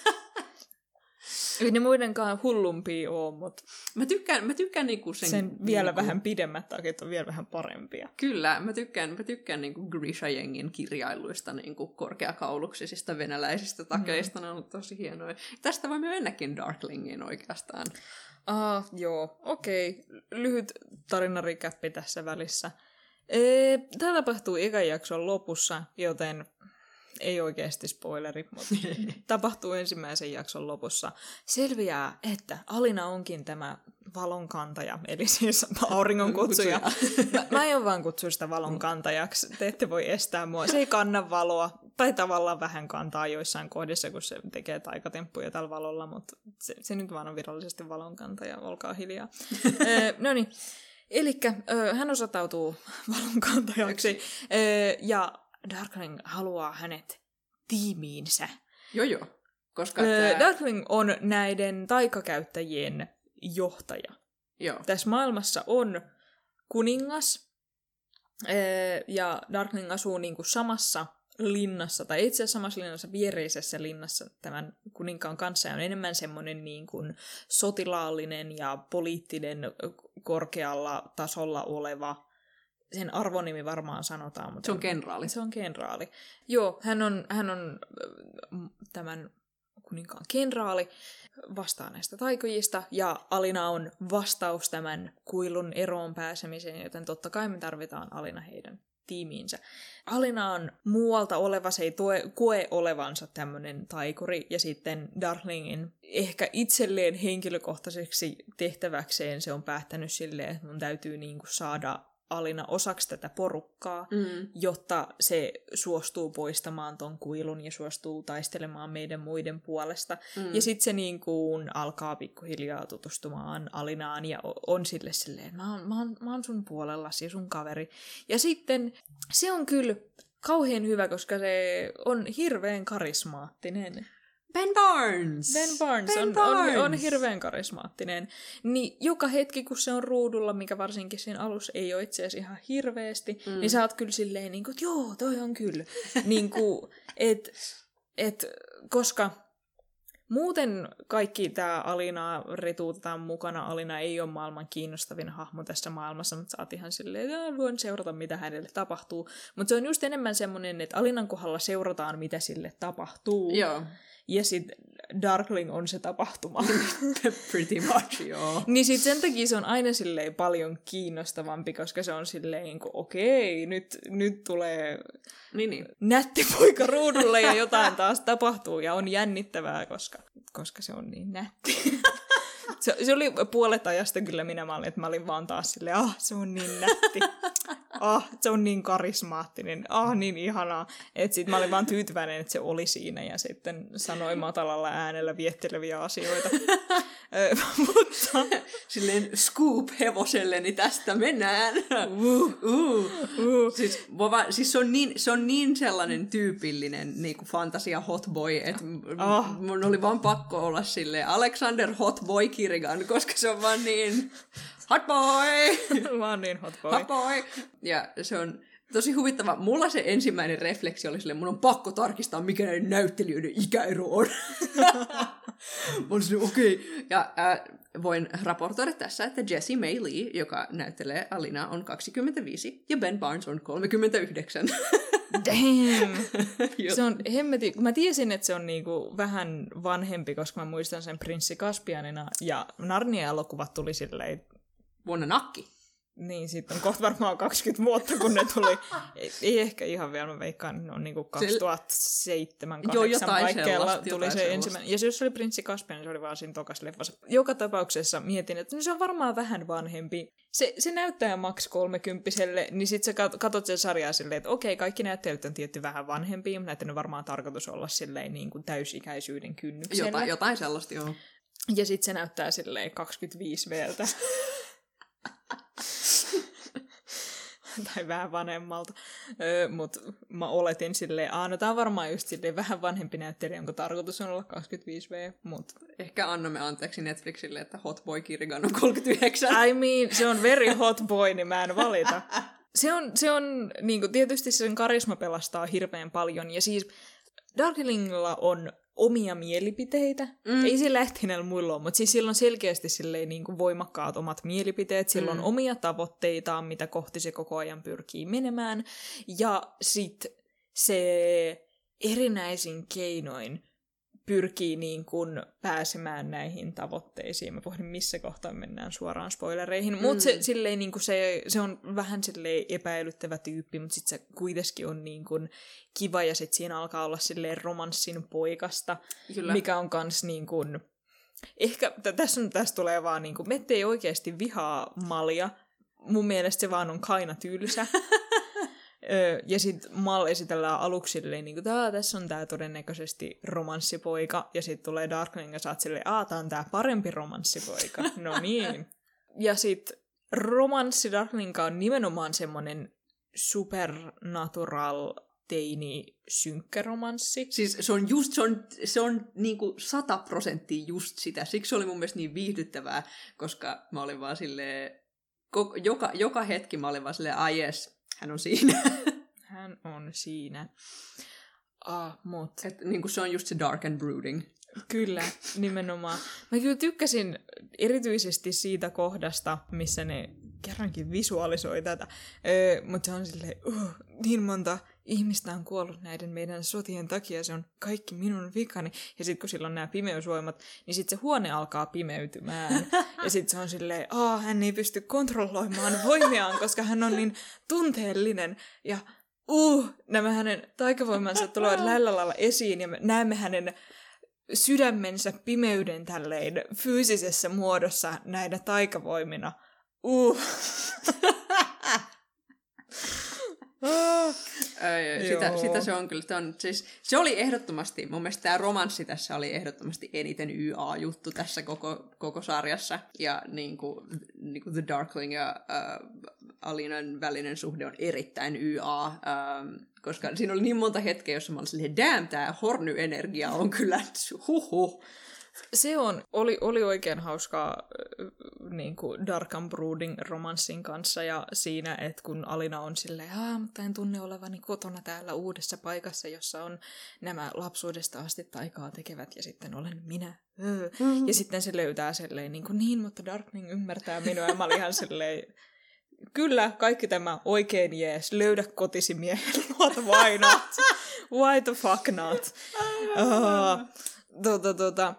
Ei ne muidenkaan hullumpia ole, mutta... Mä tykkään, mä tykkään niinku sen... Sen vielä niinku... vähän pidemmät takit on vielä vähän parempia. Kyllä, mä tykkään, mä tykkään niinku Grisha-jengin kirjailuista niinku korkeakauluksisista venäläisistä takeista. Mm. Ne on tosi hienoja. Tästä voimme mennäkin Darklingiin oikeastaan. Ah, joo, okei. Okay. Lyhyt tarinarikäppi tässä välissä. Tämä tapahtuu ekan jakson lopussa, joten ei oikeasti spoileri, mutta *laughs* tapahtuu ensimmäisen jakson lopussa. Selviää, että Alina onkin tämä valonkantaja, eli siis auringon kutsuja. mä, mä aion vaan kutsua sitä valonkantajaksi. Te ette voi estää mua. Se ei kanna valoa, tai tavallaan vähän kantaa joissain kohdissa, kun se tekee taikatemppuja tällä valolla, mutta se, se nyt vaan on virallisesti valonkantaja, olkaa hiljaa. *laughs* no niin, Eli hän osatautuu valonkantajaksi ja Darkling haluaa hänet tiimiinsä. Joo joo. Koska öö, tämä... Darkling on näiden taikakäyttäjien johtaja. Joo. Tässä maailmassa on kuningas, öö, ja Darkling asuu niinku samassa linnassa, tai itse asiassa samassa linnassa, viereisessä linnassa tämän kuninkaan kanssa, ja on enemmän semmoinen niin kuin sotilaallinen ja poliittinen korkealla tasolla oleva sen arvonimi varmaan sanotaan. Mutta se on kenraali. Se on kenraali. Joo, hän on, hän on tämän kuninkaan kenraali, vastaa näistä taikojista, ja Alina on vastaus tämän kuilun eroon pääsemiseen, joten totta kai me tarvitaan Alina heidän tiimiinsä. Alina on muualta oleva, se ei toe, koe olevansa tämmöinen taikuri, ja sitten Darlingin ehkä itselleen henkilökohtaiseksi tehtäväkseen se on päättänyt silleen, että mun täytyy niinku saada Alina osaksi tätä porukkaa, Mm. jotta se suostuu poistamaan ton kuilun ja suostuu taistelemaan meidän muiden puolesta. Mm. Ja sitten se niin kuin alkaa pikkuhiljaa tutustumaan Alinaan ja on sille silleen, mä oon, mä oon, mä oon sun puolellasi ja sun kaveri. Ja sitten se on kyllä kauhean hyvä, koska se on hirveän karismaattinen. Ben Barnes! Ben Barnes, Ben on, Barnes! On, on hirveän karismaattinen. Niin joka hetki, kun se on ruudulla, mikä varsinkin siinä alussa ei ole itse asiassa ihan hirveästi, mm. niin sä oot kyllä silleen, niin kuin, että joo, toi on kyllä. *laughs* niin kuin, et, et, koska muuten kaikki tämä Alina retuutetaan mukana. Alina ei ole maailman kiinnostavin hahmo tässä maailmassa, mutta sä oot ihan silleen, että voin seurata, mitä hänelle tapahtuu. Mutta se on just enemmän semmoinen, että Alinan kohdalla seurataan, mitä sille tapahtuu. Joo, Ja sitten Darkling on se tapahtuma. *laughs* pretty much, joo. niin sit sen takia se on aina silleen paljon kiinnostavampi, koska se on silleen, niin kuin, okei, nyt, nyt tulee Niin, niin. nätti poika ruudulle ja jotain taas tapahtuu ja on jännittävää, koska, koska se on niin nätti. *laughs* Se, se oli puolet ajasta kyllä minä mä olin, että mä olin vaan taas silleen, ah, se on niin nätti. Ah, se on niin karismaattinen. Ah, niin ihanaa. Että sit mä olin vaan tyytyväinen, että se oli siinä ja sitten sanoi matalalla äänellä vietteleviä asioita. *laughs* Mutta Silleen scoop hevoselle, niin tästä mennään. uh, Uh. uh. Siis, voi vaan- siis se, on niin, se on niin sellainen tyypillinen niin kuin fantasia hotboy, että Ah. mun oli vaan pakko olla sille Alexander Hotboy Kirigan, koska se on vaan niin hotboy, *laughs* oon niin hot boy. hotboy. Ja se on tosi huvittava. Mulla se ensimmäinen refleksi oli silleen, mun on pakko tarkistaa, mikä näiden näyttelijöiden ikäero on. *laughs* Mä olin okei. Okay. Ja äh, voin raportoida tässä, että Jessie May Lee, joka näyttelee Alina, on 25 ja Ben Barnes on 39. *laughs* Damn! Se on hemmeti. Mä tiesin, että se on niinku vähän vanhempi, koska mä muistan sen Prinssi Kaspianina. Ja Narnia-elokuvat tuli silleen, Vuonna nakki. Niin siitä on kohta varmaan 20 vuotta, kun ne tuli. *laughs* ei, ei ehkä ihan vielä, mä veikkaan, ne on niinku 2007 Joo, 8 jotain paikkeilla sellaista, tuli jotain se sellaista. ensimmäinen. Ja se, jos se oli Prinssi Kaspian, se oli vaan siinä tokas leffassa. Joka tapauksessa mietin, että no se on varmaan vähän vanhempi. Se, se näyttää maks 30 niin sit sä kat- katot sen sarjaa silleen, että okei, kaikki näyttelijät on tietty vähän vanhempia, mutta näiden on varmaan tarkoitus olla silleen niin kuin täysikäisyyden kynnyksellä. Jotain, jotain sellaista, joo. Ja sit se näyttää silleen 25 veltä. *laughs* tai vähän vanhemmalta. Öö, Mutta mä oletin silleen, aah, no tää on varmaan just silleen vähän vanhempi näyttelijä, jonka tarkoitus on olla 25V, mutta Ehkä annamme anteeksi Netflixille, että Hotboy Kirigan on 39. I mean, se on very hot boy, niin mä en valita. Se on, se on niin kuin, tietysti sen karisma pelastaa hirveän paljon, ja siis Darklingilla on omia mielipiteitä. Mm. Ei sillä ehtineellä muilla ole, mutta siis sillä on selkeästi silleen, niin kuin voimakkaat omat mielipiteet. Sillä on omia tavoitteitaan, mitä kohti se koko ajan pyrkii menemään. Ja sit se erinäisin keinoin pyrkii niin kuin pääsemään näihin tavoitteisiin. Mä pohdin, missä kohtaa mennään suoraan spoilereihin. Mm. Mutta se, silleen, niin kuin se, se on vähän silleen epäilyttävä tyyppi, mutta sitten se kuitenkin on niin kuin kiva ja sitten siinä alkaa olla silleen romanssin poikasta, Kyllä. mikä on kans niin kuin... Ehkä t- tässä, on, tässä tulee vaan niin kuin, Mette ei oikeasti vihaa Malia. Mun mielestä se vaan on kaina tylsä. *laughs* Öö, ja sitten Mal esitellään aluksi silleen, niin kuin, tässä on tää todennäköisesti romanssipoika, ja sitten tulee Darkling ja sä oot silleen, aa, on tää parempi romanssipoika. No niin. Ja sitten romanssi Darklinga on nimenomaan semmonen supernatural teini synkkäromanssi. Siis se on just, se on, se on niinku sata prosenttia just sitä. Siksi se oli mun mielestä niin viihdyttävää, koska mä olin vaan silleen, joka, joka hetki mä olin vaan silleen, ah yes, hän on siinä. *laughs* Hän on siinä. Ah, mut. Et, niinku se on just se dark and brooding. Kyllä, nimenomaan. Mä kyllä tykkäsin erityisesti siitä kohdasta, missä ne kerrankin visualisoi tätä. Öö, mutta se on silleen, uh, niin monta ihmistä on kuollut näiden meidän sotien takia, se on kaikki minun vikani. Ja sitten kun sillä on nämä pimeysvoimat, niin sitten se huone alkaa pimeytymään. *laughs* ja sitten se on silleen, aa, hän ei pysty kontrolloimaan voimiaan, koska hän on niin tunteellinen. Ja uh, nämä hänen taikavoimansa tulevat lähellä lailla esiin ja me näemme hänen sydämensä pimeyden tälleen fyysisessä muodossa näinä taikavoimina. Uh. *laughs* Sitä, sitä, se on kyllä. On, siis, se oli ehdottomasti, mun mielestä tämä romanssi tässä oli ehdottomasti eniten YA-juttu tässä koko, koko sarjassa. Ja niin kuin, niin kuin The Darkling ja äh, Alinan välinen suhde on erittäin YA, äh, koska siinä oli niin monta hetkeä, jossa mä olin silleen, damn, tämä horny-energia on kyllä huhu. Se on, oli, oli oikein hauskaa niin kuin Darkan Brooding romanssin kanssa ja siinä, että kun Alina on silleen, Aa, mutta en tunne olevani kotona täällä uudessa paikassa, jossa on nämä lapsuudesta asti taikaa tekevät ja sitten olen minä. Mm-hmm. Ja sitten se löytää silleen, niin, kuin, niin mutta Darkning ymmärtää minua ja mä olin ihan silleen, kyllä, kaikki tämä oikein jees, löydä kotisi miehen luota, why not? Why the fuck not? Uh, tuota, tuota,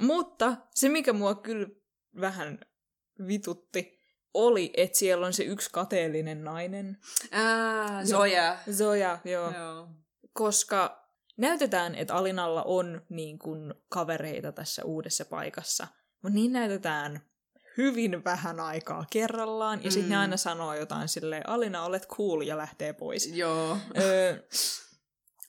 mutta se, mikä mua kyllä vähän vitutti, oli, että siellä on se yksi kateellinen nainen. Ah, Zoja. Zoja, joo. joo. Koska näytetään, että Alinalla on niin kuin kavereita tässä uudessa paikassa, mutta niin näytetään hyvin vähän aikaa kerrallaan, ja sitten mm. ne aina sanoo jotain silleen, Alina, olet cool, ja lähtee pois. Joo. Öö, *laughs*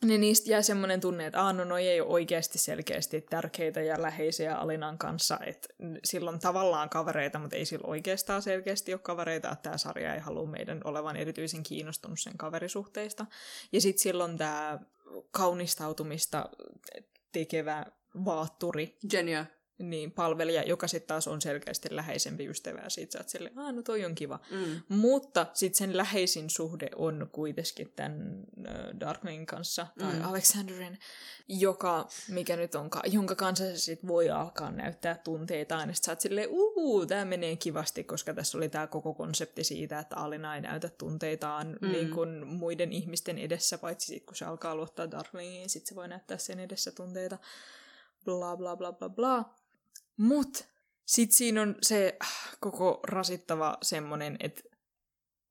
niin niistä jää semmoinen tunne, että aah, no ei ole oikeasti selkeästi tärkeitä ja läheisiä Alinan kanssa, että silloin tavallaan kavereita, mutta ei sillä oikeastaan selkeästi ole kavereita, että tämä sarja ei halua meidän olevan erityisen kiinnostunut sen kaverisuhteista. Ja sitten silloin tämä kaunistautumista tekevä vaatturi. Genia niin, palvelija, joka sitten taas on selkeästi läheisempi ystävä, ja sit sä oot silleen, no toi on kiva. Mm. Mutta sitten sen läheisin suhde on kuitenkin tämän äh, Darkwing kanssa, tai mm. Alexanderin, joka, mikä nyt onkaan, jonka kanssa se sit voi alkaa näyttää tunteitaan, ja sit sä oot silleen, uhu, tää menee kivasti, koska tässä oli tämä koko konsepti siitä, että Alina ei näytä tunteitaan mm. niin kuin muiden ihmisten edessä, paitsi sit kun se alkaa luottaa Darkwingiin, sit se voi näyttää sen edessä tunteita bla bla bla bla bla. Mut sit siinä on se äh, koko rasittava semmonen, että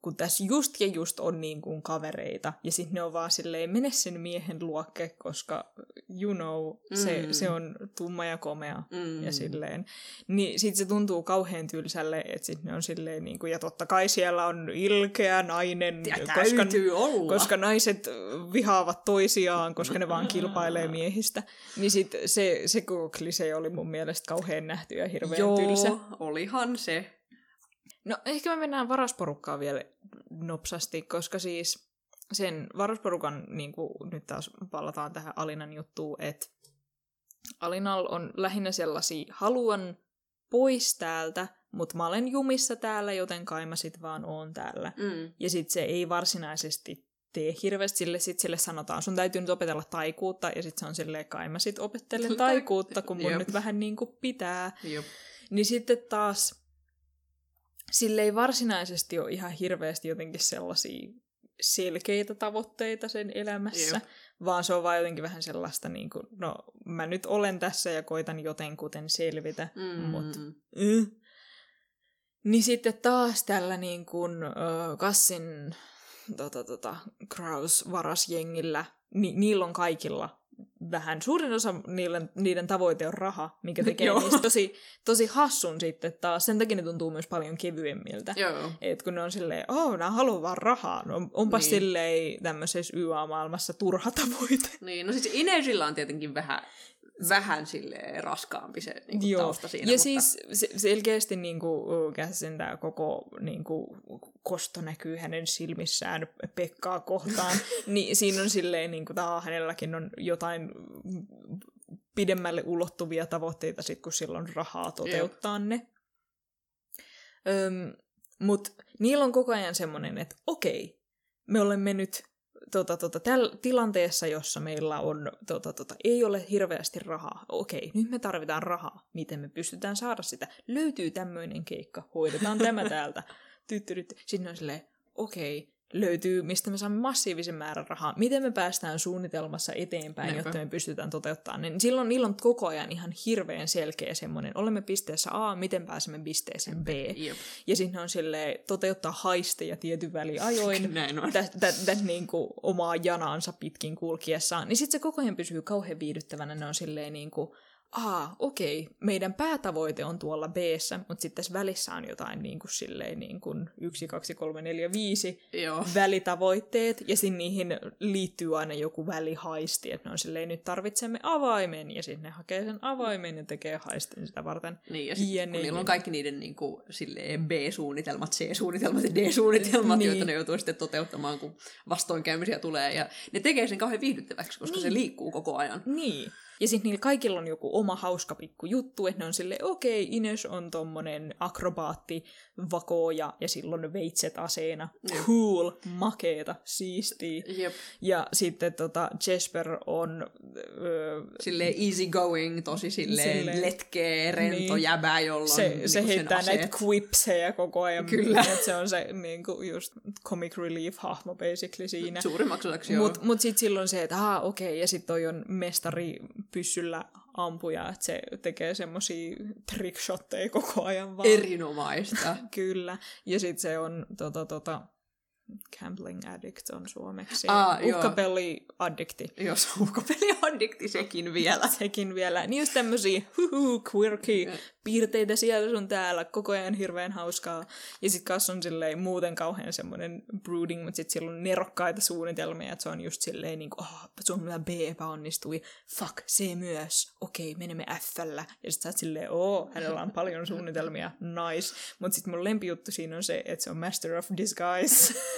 kun tässä just ja just on niin kuin kavereita, ja sitten ne on vaan silleen, mene sen miehen luokke, koska you know, se, mm. se on tumma ja komea, mm. ja silleen. Niin sitten se tuntuu kauhean tylsälle, että sitten ne on silleen, niin kuin, ja totta kai siellä on ilkeä nainen, ja koska, olla. koska naiset vihaavat toisiaan, koska ne vaan kilpailee *laughs* miehistä. Niin sitten se, se koko klise oli mun mielestä kauhean nähty ja hirveän Joo, tylsä. olihan se. No ehkä me mennään varasporukkaa vielä nopsasti, koska siis sen varasporukan, niin kuin nyt taas palataan tähän Alinan juttuun, että Alinal on lähinnä sellaisia, haluan pois täältä, mutta mä olen jumissa täällä, joten kai mä sit vaan oon täällä. Mm. Ja sit se ei varsinaisesti tee hirveästi sille, sit sille sanotaan, sun täytyy nyt opetella taikuutta, ja sit se on silleen, kai mä sit opettelen *laughs* taikuutta, kun mun nyt vähän niin kuin pitää. Jop. Niin sitten taas sille ei varsinaisesti ole ihan hirveästi jotenkin sellaisia selkeitä tavoitteita sen elämässä, Jep. vaan se on vaan jotenkin vähän sellaista, niin kuin, no mä nyt olen tässä ja koitan jotenkuten selvitä, Mm. mutta mm. Niin sitten taas tällä niin kuin, ö, Kassin tota, tota, Kraus-varasjengillä, ni, niillä on kaikilla vähän, suurin osa niiden, niiden tavoite on raha, mikä *laughs* tekee niistä tosi, tosi hassun sitten taas. Sen takia ne tuntuu myös paljon kevyemmiltä. Joo. Et kun ne on silleen, oh, nämä haluaa vaan rahaa. No, onpa niin. silleen tämmöisessä YA-maailmassa turha tavoite. Niin, no siis Inesilla on tietenkin vähän, vähän silleen raskaampi se niin kuin Joo. tausta siinä. ja mutta... siis se, selkeästi niin kuin, Käsin tämä koko niin kuin, kosto näkyy hänen silmissään Pekkaa kohtaan, *laughs* niin siinä on silleen, niin kuin, taha, hänelläkin on jotain pidemmälle ulottuvia tavoitteita, sit, kun sillä on rahaa toteuttaa ne. Öm, Mutta niillä on koko ajan semmoinen, että okei, me olemme nyt tota, tota, täl, tilanteessa, jossa meillä on, tota, tota, ei ole hirveästi rahaa. Okei, nyt me tarvitaan rahaa. Miten me pystytään saada sitä? Löytyy tämmöinen keikka, hoidetaan tämä *laughs* täältä. Tyttyryt. Sitten on silleen, okei, löytyy, mistä me saamme massiivisen määrän rahaa, miten me päästään suunnitelmassa eteenpäin, Niinpä. jotta me pystytään toteuttamaan ne. Niin silloin niillä on koko ajan ihan hirveän selkeä semmoinen, olemme pisteessä A, miten pääsemme pisteeseen B. Jep. Ja sitten on sille toteuttaa haisteja tietyn väliajoin, *laughs* Näin on. tä, tä, tä, niinku omaa janaansa pitkin kulkiessaan, niin sitten se koko ajan pysyy kauhean viihdyttävänä. Ne on silleen niinku, aa, okei, meidän päätavoite on tuolla b mutta sitten tässä välissä on jotain niinku silleen niinku 1, 2, 3, 4, 5 Joo. välitavoitteet, ja sitten niihin liittyy aina joku välihaisti, että ne on silleen, nyt tarvitsemme avaimen, ja sitten ne hakee sen avaimen ja tekee haistin sitä varten. Niin, ja sit, Jene, kun niillä on jene. kaikki niiden niin kuin, silleen B-suunnitelmat, C-suunnitelmat ja D-suunnitelmat, Niin. joita ne joutuu sitten toteuttamaan, kun vastoinkäymisiä tulee. Ja ne tekee sen kauhean viihdyttäväksi, koska se liikkuu koko ajan. Niin. Ja sitten niillä kaikilla on joku oma hauska pikku juttu, että ne on silleen, okei, okay, Ines on tommonen akrobaatti, vakooja ja silloin veitset aseena. Jep. Cool, makeeta, siistiä. Jep. Ja sitten tota, Jesper on... Öö, Silleen easy going, tosi silleen, Silleen- letkeä, rento Niin. jäbä, jolla on se, niinku se heittää aseet. näitä quipsejä koko ajan. Kyllä. Et se on se niinku, just comic relief-hahmo basically siinä. Suurimmaksi osaksi. Mutta mut sitten silloin se, että aa okei, okay, ja sitten toi on mestari pyssyllä ampuja, että se tekee semmosia trickshotteja koko ajan vaan. Erinomaista. *laughs* Kyllä. Ja sitten se on tota, tota, gambling addict on suomeksi. Aa, joo. Uhkapeli addikti. Jos uhkapeli addikti sekin vielä. *laughs* Sekin vielä. Niin just tämmösiä huhu, quirky piirteitä siellä sun täällä. Koko ajan hirveän hauskaa. Ja sit kas on silleen muuten kauhean semmoinen brooding, mutta sit sillä on nerokkaita suunnitelmia, että se on just silleen niinku, oh, sun B epäonnistui, fuck, C myös, okei, menemme F-llä. Ja sit sä oot silleen, oo, hänellä on paljon suunnitelmia, nice. Mutta sit mun lempijuttu siinä on se, että se on master of disguise. *laughs*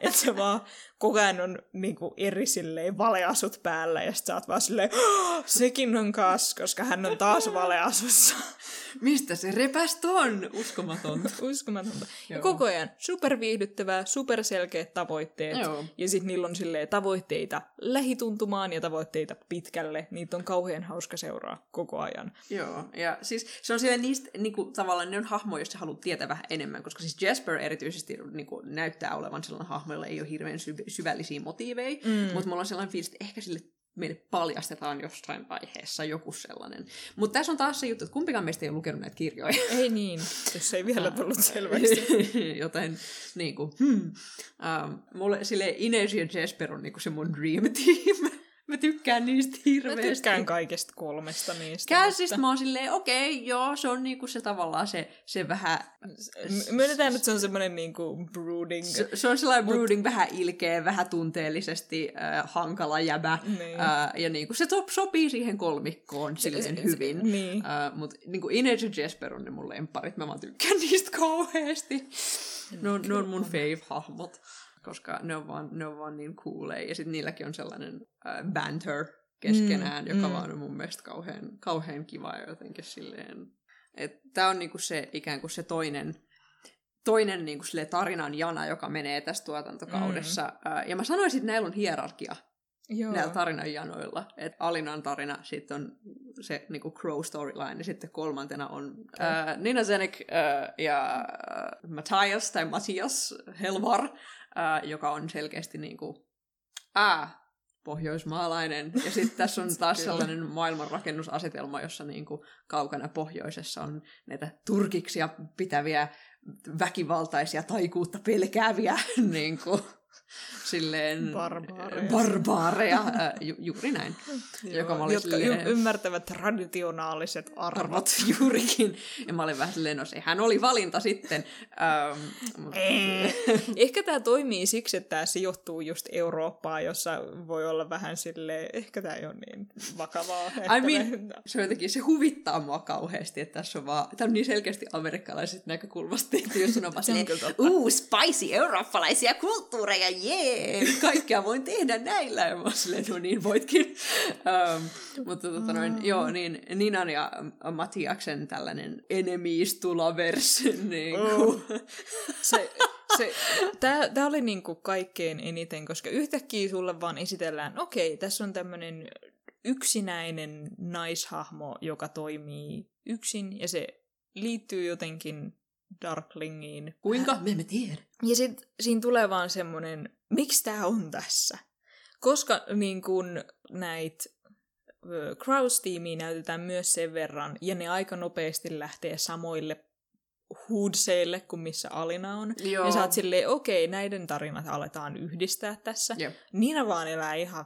että se vaan koko ajan on niinku eri silleen valeasut päällä ja sit sä oot vaan silleen, "Oh, sekin on kas, koska hän on taas valeasussa. Mistä se repäs ton? Uskomatonta. Uskomatonta. Ja koko ajan superviihdyttävää, superselkeät tavoitteet. Joo. Ja sitten niillä on silleen tavoitteita lähituntumaan ja tavoitteita pitkälle. Niitä on kauhean hauska seuraa koko ajan. Joo, ja siis se on siellä niistä, niinku, tavallaan ne on hahmoja, jos sä haluat tietää vähän enemmän, koska siis Jasper erityisesti niinku, näyttää olevan sellainen hahmo, jolla ei ole hirveän syv- syvällisiä motiiveja, mm. mutta mulla on sellainen fiilis, että ehkä sille meille paljastetaan jossain vaiheessa joku sellainen. Mutta tässä on taas se juttu, että kumpikaan meistä ei ole lukenut näitä kirjoja. Ei niin, jos ei vielä tullut selväksi. *laughs* Joten niin kuin, hmm. um, mulle sille Ines ja Jasper on niinku se mun dream team. Mä tykkään niistä Mä hirveästi. tykkään kaikesta kolmesta niistä. Käsistä mä oon silleen, okei, joo, se on niinku se tavallaan se, se vähän, M- Myönnetään, että se on semmoinen niinku brooding. se, se on sellainen brooding, vähän ilkeä, vähän tunteellisesti äh, hankala jäbä. Niin. Äh, ja niinku se top, sopii siihen kolmikkoon silleen se- hyvin. niin. Äh, Mutta niinku Ines ja Jasper on ne mun lemparit, mä vaan tykkään niistä kauheasti. Ne on, ne on mun fave-hahmot, koska ne on vaan, ne on vaan niin cooleja. Ja sitten niilläkin on sellainen äh, banter keskenään, mm, joka mm. vaan on mun mielestä kauhean, kauhean kiva ja jotenkin silleen... Tämä on niinku se ikään kuin se toinen, toinen niinku sille tarinan jana, joka menee tässä tuotantokaudessa. Mm. Ja mä sanoisin, että näillä on hierarkia Joo. näillä tarinan janoilla. Et Alinan tarina, sitten on se niinku Crow storyline, ja sitten kolmantena on okay. ää, Nina Zenek ää, ja ää, Matthias tai Matthias Helvar, ää, joka on selkeästi niinku, ää, pohjoismaalainen. Ja sitten *laughs* tässä on taas sellainen maailmanrakennusasetelma, jossa niinku kaukana pohjoisessa on näitä turkiksia pitäviä väkivaltaisia taikuutta pelkääviä *laughs* niinku, silleen Barbaareja. barbaareja ää, ju, juuri näin. joka mä olin jotka silleen- y- ymmärtävät traditionaaliset arvot. Arvot *laughs* juurikin. Ja mä olin vähän silleen, no sehän oli valinta sitten. Ähm, mut, Ehkä tämä toimii siksi, että tämä sijoittuu just Eurooppaan, jossa voi olla vähän sille ehkä tämä ei ole niin vakavaa. Että I mean, me- se on jotenkin, se huvittaa mua kauheasti, että tässä on vaan, tämä on niin selkeästi amerikkalaiset näkökulmasta tehty, jos on vaan Se silleen, uu, spicy eurooppalaisia kulttuureja, jee, kaikkea voin tehdä näillä. Ja mä silleen, no niin voitkin. Um, mutta tota noin, joo, niin Ninan ja Matiaksen tällainen enemies to lovers, niin kuin, se, se, tää, tää oli niinku kaikkein eniten, koska yhtäkkiä sulle vaan esitellään, okei, tässä on tämmöinen yksinäinen naishahmo, joka toimii yksin, ja se liittyy jotenkin Darklingiin. Kuinka? Me emme tiedä. Ja sitten siinä tulee vaan semmoinen, miksi tämä on tässä? Koska niin kun näitä Kraus-tiimiä näytetään myös sen verran, ja ne aika nopeasti lähtee samoille hoodseille kuin missä Alina on. Joo. Ja sä oot silleen, okei, näiden tarinat aletaan yhdistää tässä. Jep. Niina vaan elää ihan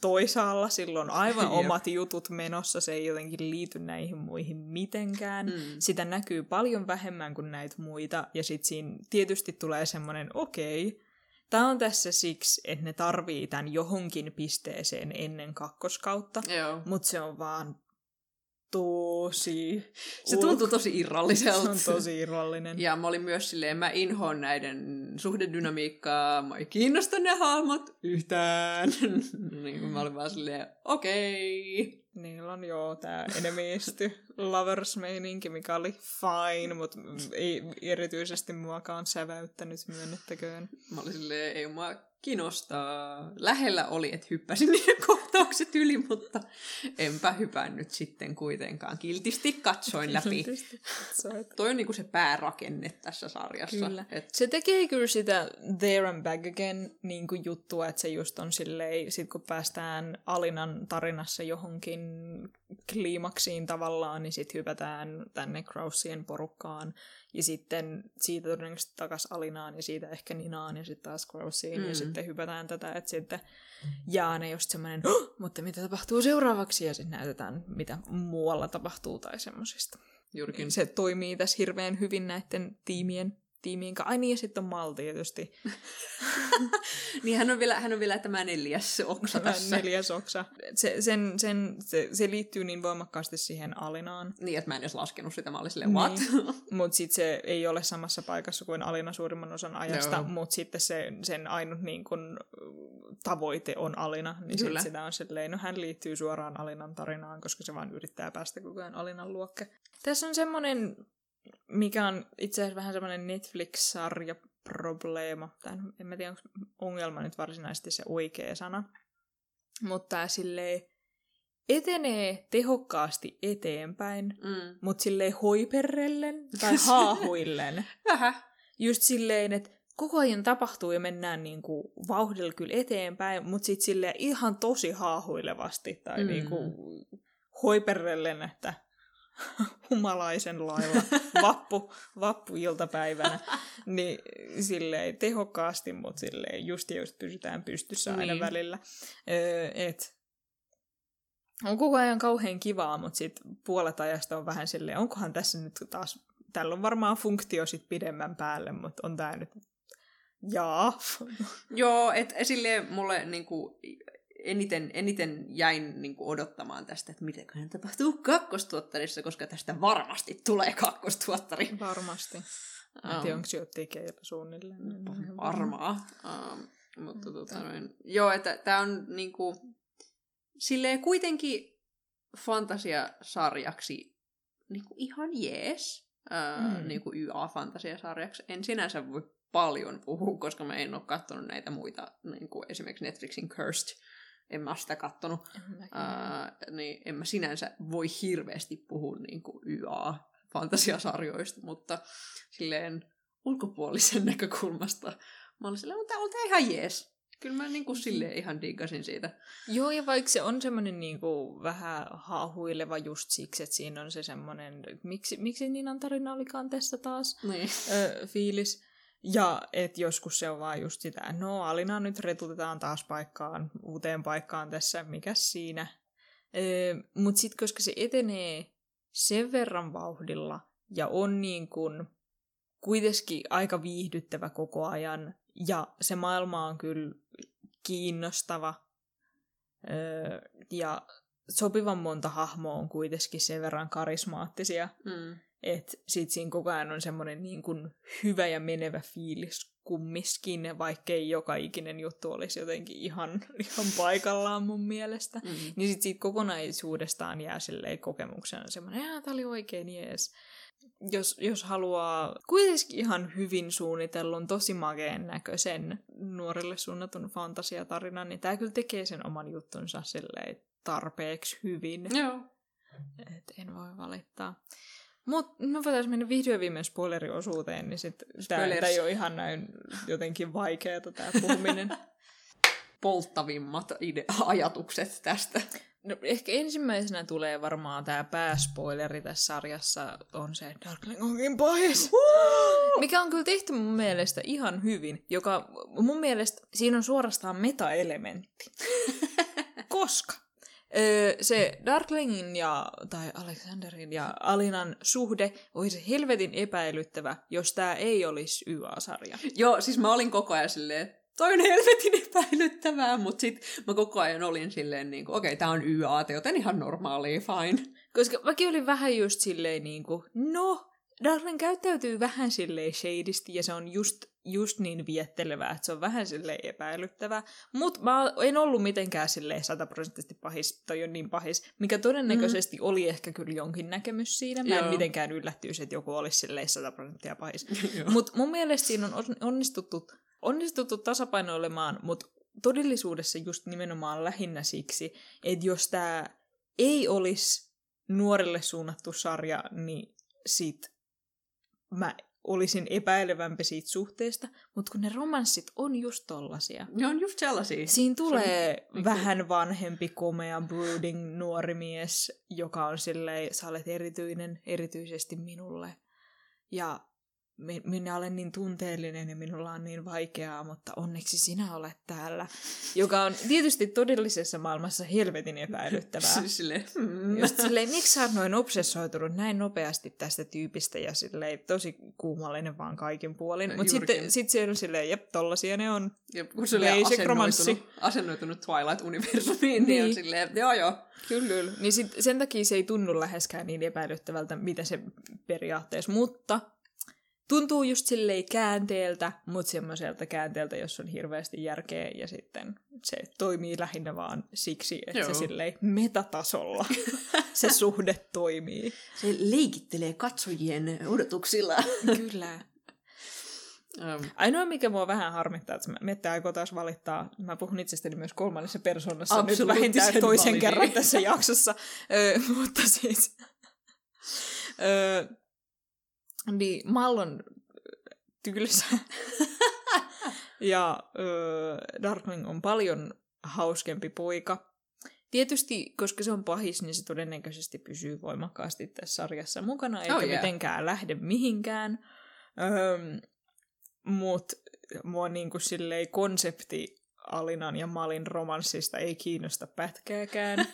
toisaalla, silloin aivan *laughs* Jep. omat jutut menossa, se ei jotenkin liity näihin muihin mitenkään. Mm. Sitä näkyy paljon vähemmän kuin näitä muita, ja sitten siinä tietysti tulee semmoinen, okei, tämä on tässä siksi, että ne tarvii tämän johonkin pisteeseen ennen kakkoskautta, mutta se on vaan tosi... Se tuntuu tosi Se irralliselta. on tosi irrallinen. Ja mä olin myös silleen, mä inhoon näiden suhdedynamiikkaa, mä ei kiinnosta ne hahmot yhtään. *laughs* niin kuin mä olin vaan silleen, okei. Niillä on joo tää enemisty *laughs* lovers-meininki, mikä oli fine, mutta ei erityisesti muakaan säväyttänyt, myönnettäköön. Mä olin silleen, ei mua kiinnostaa. Lähellä oli, että hyppäsin *laughs* niiden kohtaukset yli, mutta enpä hypännyt sitten kuitenkaan. Kiltisti katsoin *laughs* läpi. Katsoit. Toi on niinku se päärakenne tässä sarjassa. Kyllä. Et, Se tekee kyllä sitä there and back again niin kuin juttua, että se just on silleen, sit kun päästään Alinan tarinassa johonkin kliimaksiin tavallaan, niin sitten hypätään tänne Krausien porukkaan. Ja sitten siitä todennäköisesti takas Alinaan ja siitä ehkä Ninaan ja sitten taas Krausiin. Mm. Ja sitten hypätään tätä, että sitten Jaane just semmoinen, oh, mutta mitä tapahtuu seuraavaksi? Ja sitten näytetään, mitä muualla tapahtuu tai semmosista. juurikin. Se toimii tässä hirveän hyvin näiden tiimien, kanssa. Ai niin, ja sitten on Mal tietysti. *laughs* Niin hän on vielä, hän on vielä tämä neljäs oksa tässä. Neljäs oksa. Se, sen, sen, se, se liittyy niin voimakkaasti siihen Alinaan. Niin, että mä en edes laskenut sitä. Mä olin silleen, what? Niin. Mutta sitten se ei ole samassa paikassa kuin Alina suurimman osan ajasta, Joo. mutta sitten se, sen ainut niin kun, tavoite on Alina, niin sit sitä on silleen, no hän liittyy suoraan Alinan tarinaan, koska se vaan yrittää päästä koko ajan Alinan luokke. Tässä on semmoinen, mikä on itse asiassa vähän semmoinen Netflix-sarja probleema, tai en mä tiedä, onko ongelma nyt varsinaisesti se oikea sana, mutta tämä silleen etenee tehokkaasti eteenpäin, Mm. mutta silleen hoiperrellen tai *laughs* haahuillen. Vähän. Just silleen, että koko ajan tapahtuu ja mennään niinku vauhdilla kyllä eteenpäin, mutta sitten silleen ihan tosi haahuilevasti tai Mm. mm. niinku hoiperellen, että *laughs* humalaisen lailla vappu, vappu-iltapäivänä, niin silleen tehokkaasti, mutta silleen just ja just pysytään pystyssä aina Niin. välillä. Öö, et on koko ajan kauhean kivaa, mutta sitten puolet ajasta on vähän silleen, onkohan tässä nyt taas, tällä on varmaan funktio sit pidemmän päälle, mutta on tää nyt, jaa. Joo, että silleen mulle niinku, eniten, eniten jäin niinku odottamaan tästä, että mitäköhän tapahtuu kakkostuottarissa, koska tästä varmasti tulee kakkostuottari. Varmasti. En Um, tiedä, onko se jo tekeillä suunnilleen. varmaa. Um, mutta tota, noin, joo, että tämä on niinku, silleen kuitenkin fantasiasarjaksi niinku ihan jees. Uh, Mm. Niinku YA-fantasiasarjaksi. En sinänsä voi paljon puhua, koska mä en ole katsonut näitä muita, niinku esimerkiksi Netflixin Cursed. En mä oo sitä kattonut. Uh, niin en mä sinänsä voi hirveästi puhua niinku YA-fantasiasarjoista, mutta silleen ulkopuolisen *laughs* näkökulmasta mä olin silleen, on tää, on tää ihan jees. Kyllä mä niinku silleen ihan diggasin siitä. Joo, ja vaikka se on semmoinen niinku vähän haahuileva just siksi, että siinä on se semmoinen, miksi, miksi Ninan tarina olikaan tässä taas, Niin. ö, fiilis. Ja että joskus se on vaan just sitä, no Alina nyt retutetaan taas paikkaan, uuteen paikkaan tässä, mikäs siinä. Mutta sitten koska se etenee sen verran vauhdilla ja on niin kuin kuitenkin aika viihdyttävä koko ajan ja se maailma on kyllä kiinnostava öö, ja sopivan monta hahmoa on kuitenkin sen verran karismaattisia, Mm. Että sit siinä koko ajan on semmoinen niin kuin hyvä ja menevä fiilis kummiskin, vaikkei joka ikinen juttu olisi jotenkin ihan, *laughs* ihan paikallaan mun mielestä. Mm. Niin sit siitä kokonaisuudestaan jää silleen kokemuksena semmoinen, että tää oli oikein jees. Jos, jos haluaa kuitenkin ihan hyvin suunnitellun, tosi makeen näköisen nuorille suunnatun fantasiatarinan, niin tää kyllä tekee sen oman juttunsa silleen tarpeeksi hyvin. Joo. Et en voi valittaa. Mut me voitaisiin mennä vihdoin viimein spoileriosuuteen, niin sit tää, tää ei ole ihan näin jotenkin vaikeeta tää puhuminen. *laughs* Polttavimmat ide- ajatukset tästä. No, ehkä ensimmäisenä tulee varmaan tämä pääspoileri tässä sarjassa, on se Darkling onkin pahis. Mikä on kyllä tehty mun mielestä ihan hyvin, joka mun mielestä siinä on suorastaan meta-elementti. *laughs* Koska öö, se Darklingin ja, tai Alexanderin ja Alinan suhde olisi helvetin epäilyttävä, jos tämä ei olisi YA-sarja. Joo, siis mä olin koko ajan silleen, toi on helvetin epäilyttävää, mutta sit mä koko ajan olin silleen, niin okei, okay, tää on YA, joten ihan normaalia, fine. Koska mäkin olin vähän just silleen niin kuin, no, Darling käyttäytyy vähän silleen shadisti ja se on just, just niin viettelevää, että se on vähän silleen epäilyttävää. Mutta mä en ollut mitenkään silleen sataprosenttisesti pahis, tai on niin pahis, mikä todennäköisesti mm. oli ehkä kyllä jonkin näkemys siinä. Mä en Joo. mitenkään yllättyisi, että joku olisi silleen sataprosenttia pahis. *laughs* Mutta mun mielestä siinä on on- onnistuttu, onnistuttu tasapainoilemaan, mutta todellisuudessa just nimenomaan lähinnä siksi, että jos tämä ei olisi nuorille suunnattu sarja, niin sit mä olisin epäilevämpi siitä suhteesta, mutta kun ne romanssit on just tollasia. Ne on just sellaisia. Siinä tulee niinku- vähän vanhempi, komea, brooding nuori mies, joka on silleen, sä olet erityinen erityisesti minulle. Ja minä olen niin tunteellinen ja minulla on niin vaikeaa, mutta onneksi sinä olet täällä. Joka on tietysti todellisessa maailmassa helvetin epäilyttävää. *laughs* Silleen, hmm. Just silleen, miksi sä oot noin obsessoitunut näin nopeasti tästä tyypistä ja silleen tosi kuumallinen vaan kaikin puolin. Mutta sitten sit se on silleen, jep, tollasia ne on. Ja kun se romanssi. asennoitunut, asennoitunut Twilight-universumiin, niin, niin on silleen, joo joo. Kyllä, kyllä. Niin sit, sen takia se ei tunnu läheskään niin epäilyttävältä, mitä se periaatteessa, mutta tuntuu just silleen käänteeltä, mutta semmoiselta käänteeltä, jossa on hirveästi järkeä ja sitten se toimii lähinnä vaan siksi, että Joo. se silleen metatasolla *laughs* se suhde toimii. Se leikittelee katsojien odotuksilla. Kyllä. Um, Ainoa, mikä mua vähän harmittaa, että Mette aikoo taas valittaa, mä puhun itsestäni myös kolmannessa persoonassa nyt vähintään toisen validi. kerran tässä jaksossa. Ö, *laughs* mutta siis, ö, niin Mal on tylsä. *laughs* ja ö, Darkling on paljon hauskempi poika. Tietysti, koska se on pahis, niin se todennäköisesti pysyy voimakkaasti tässä sarjassa mukana, eikä Oh, yeah. mitenkään lähde mihinkään. Öm, mut mua niinku silleen konsepti Alinan ja Malin romanssista ei kiinnosta pätkääkään. *laughs*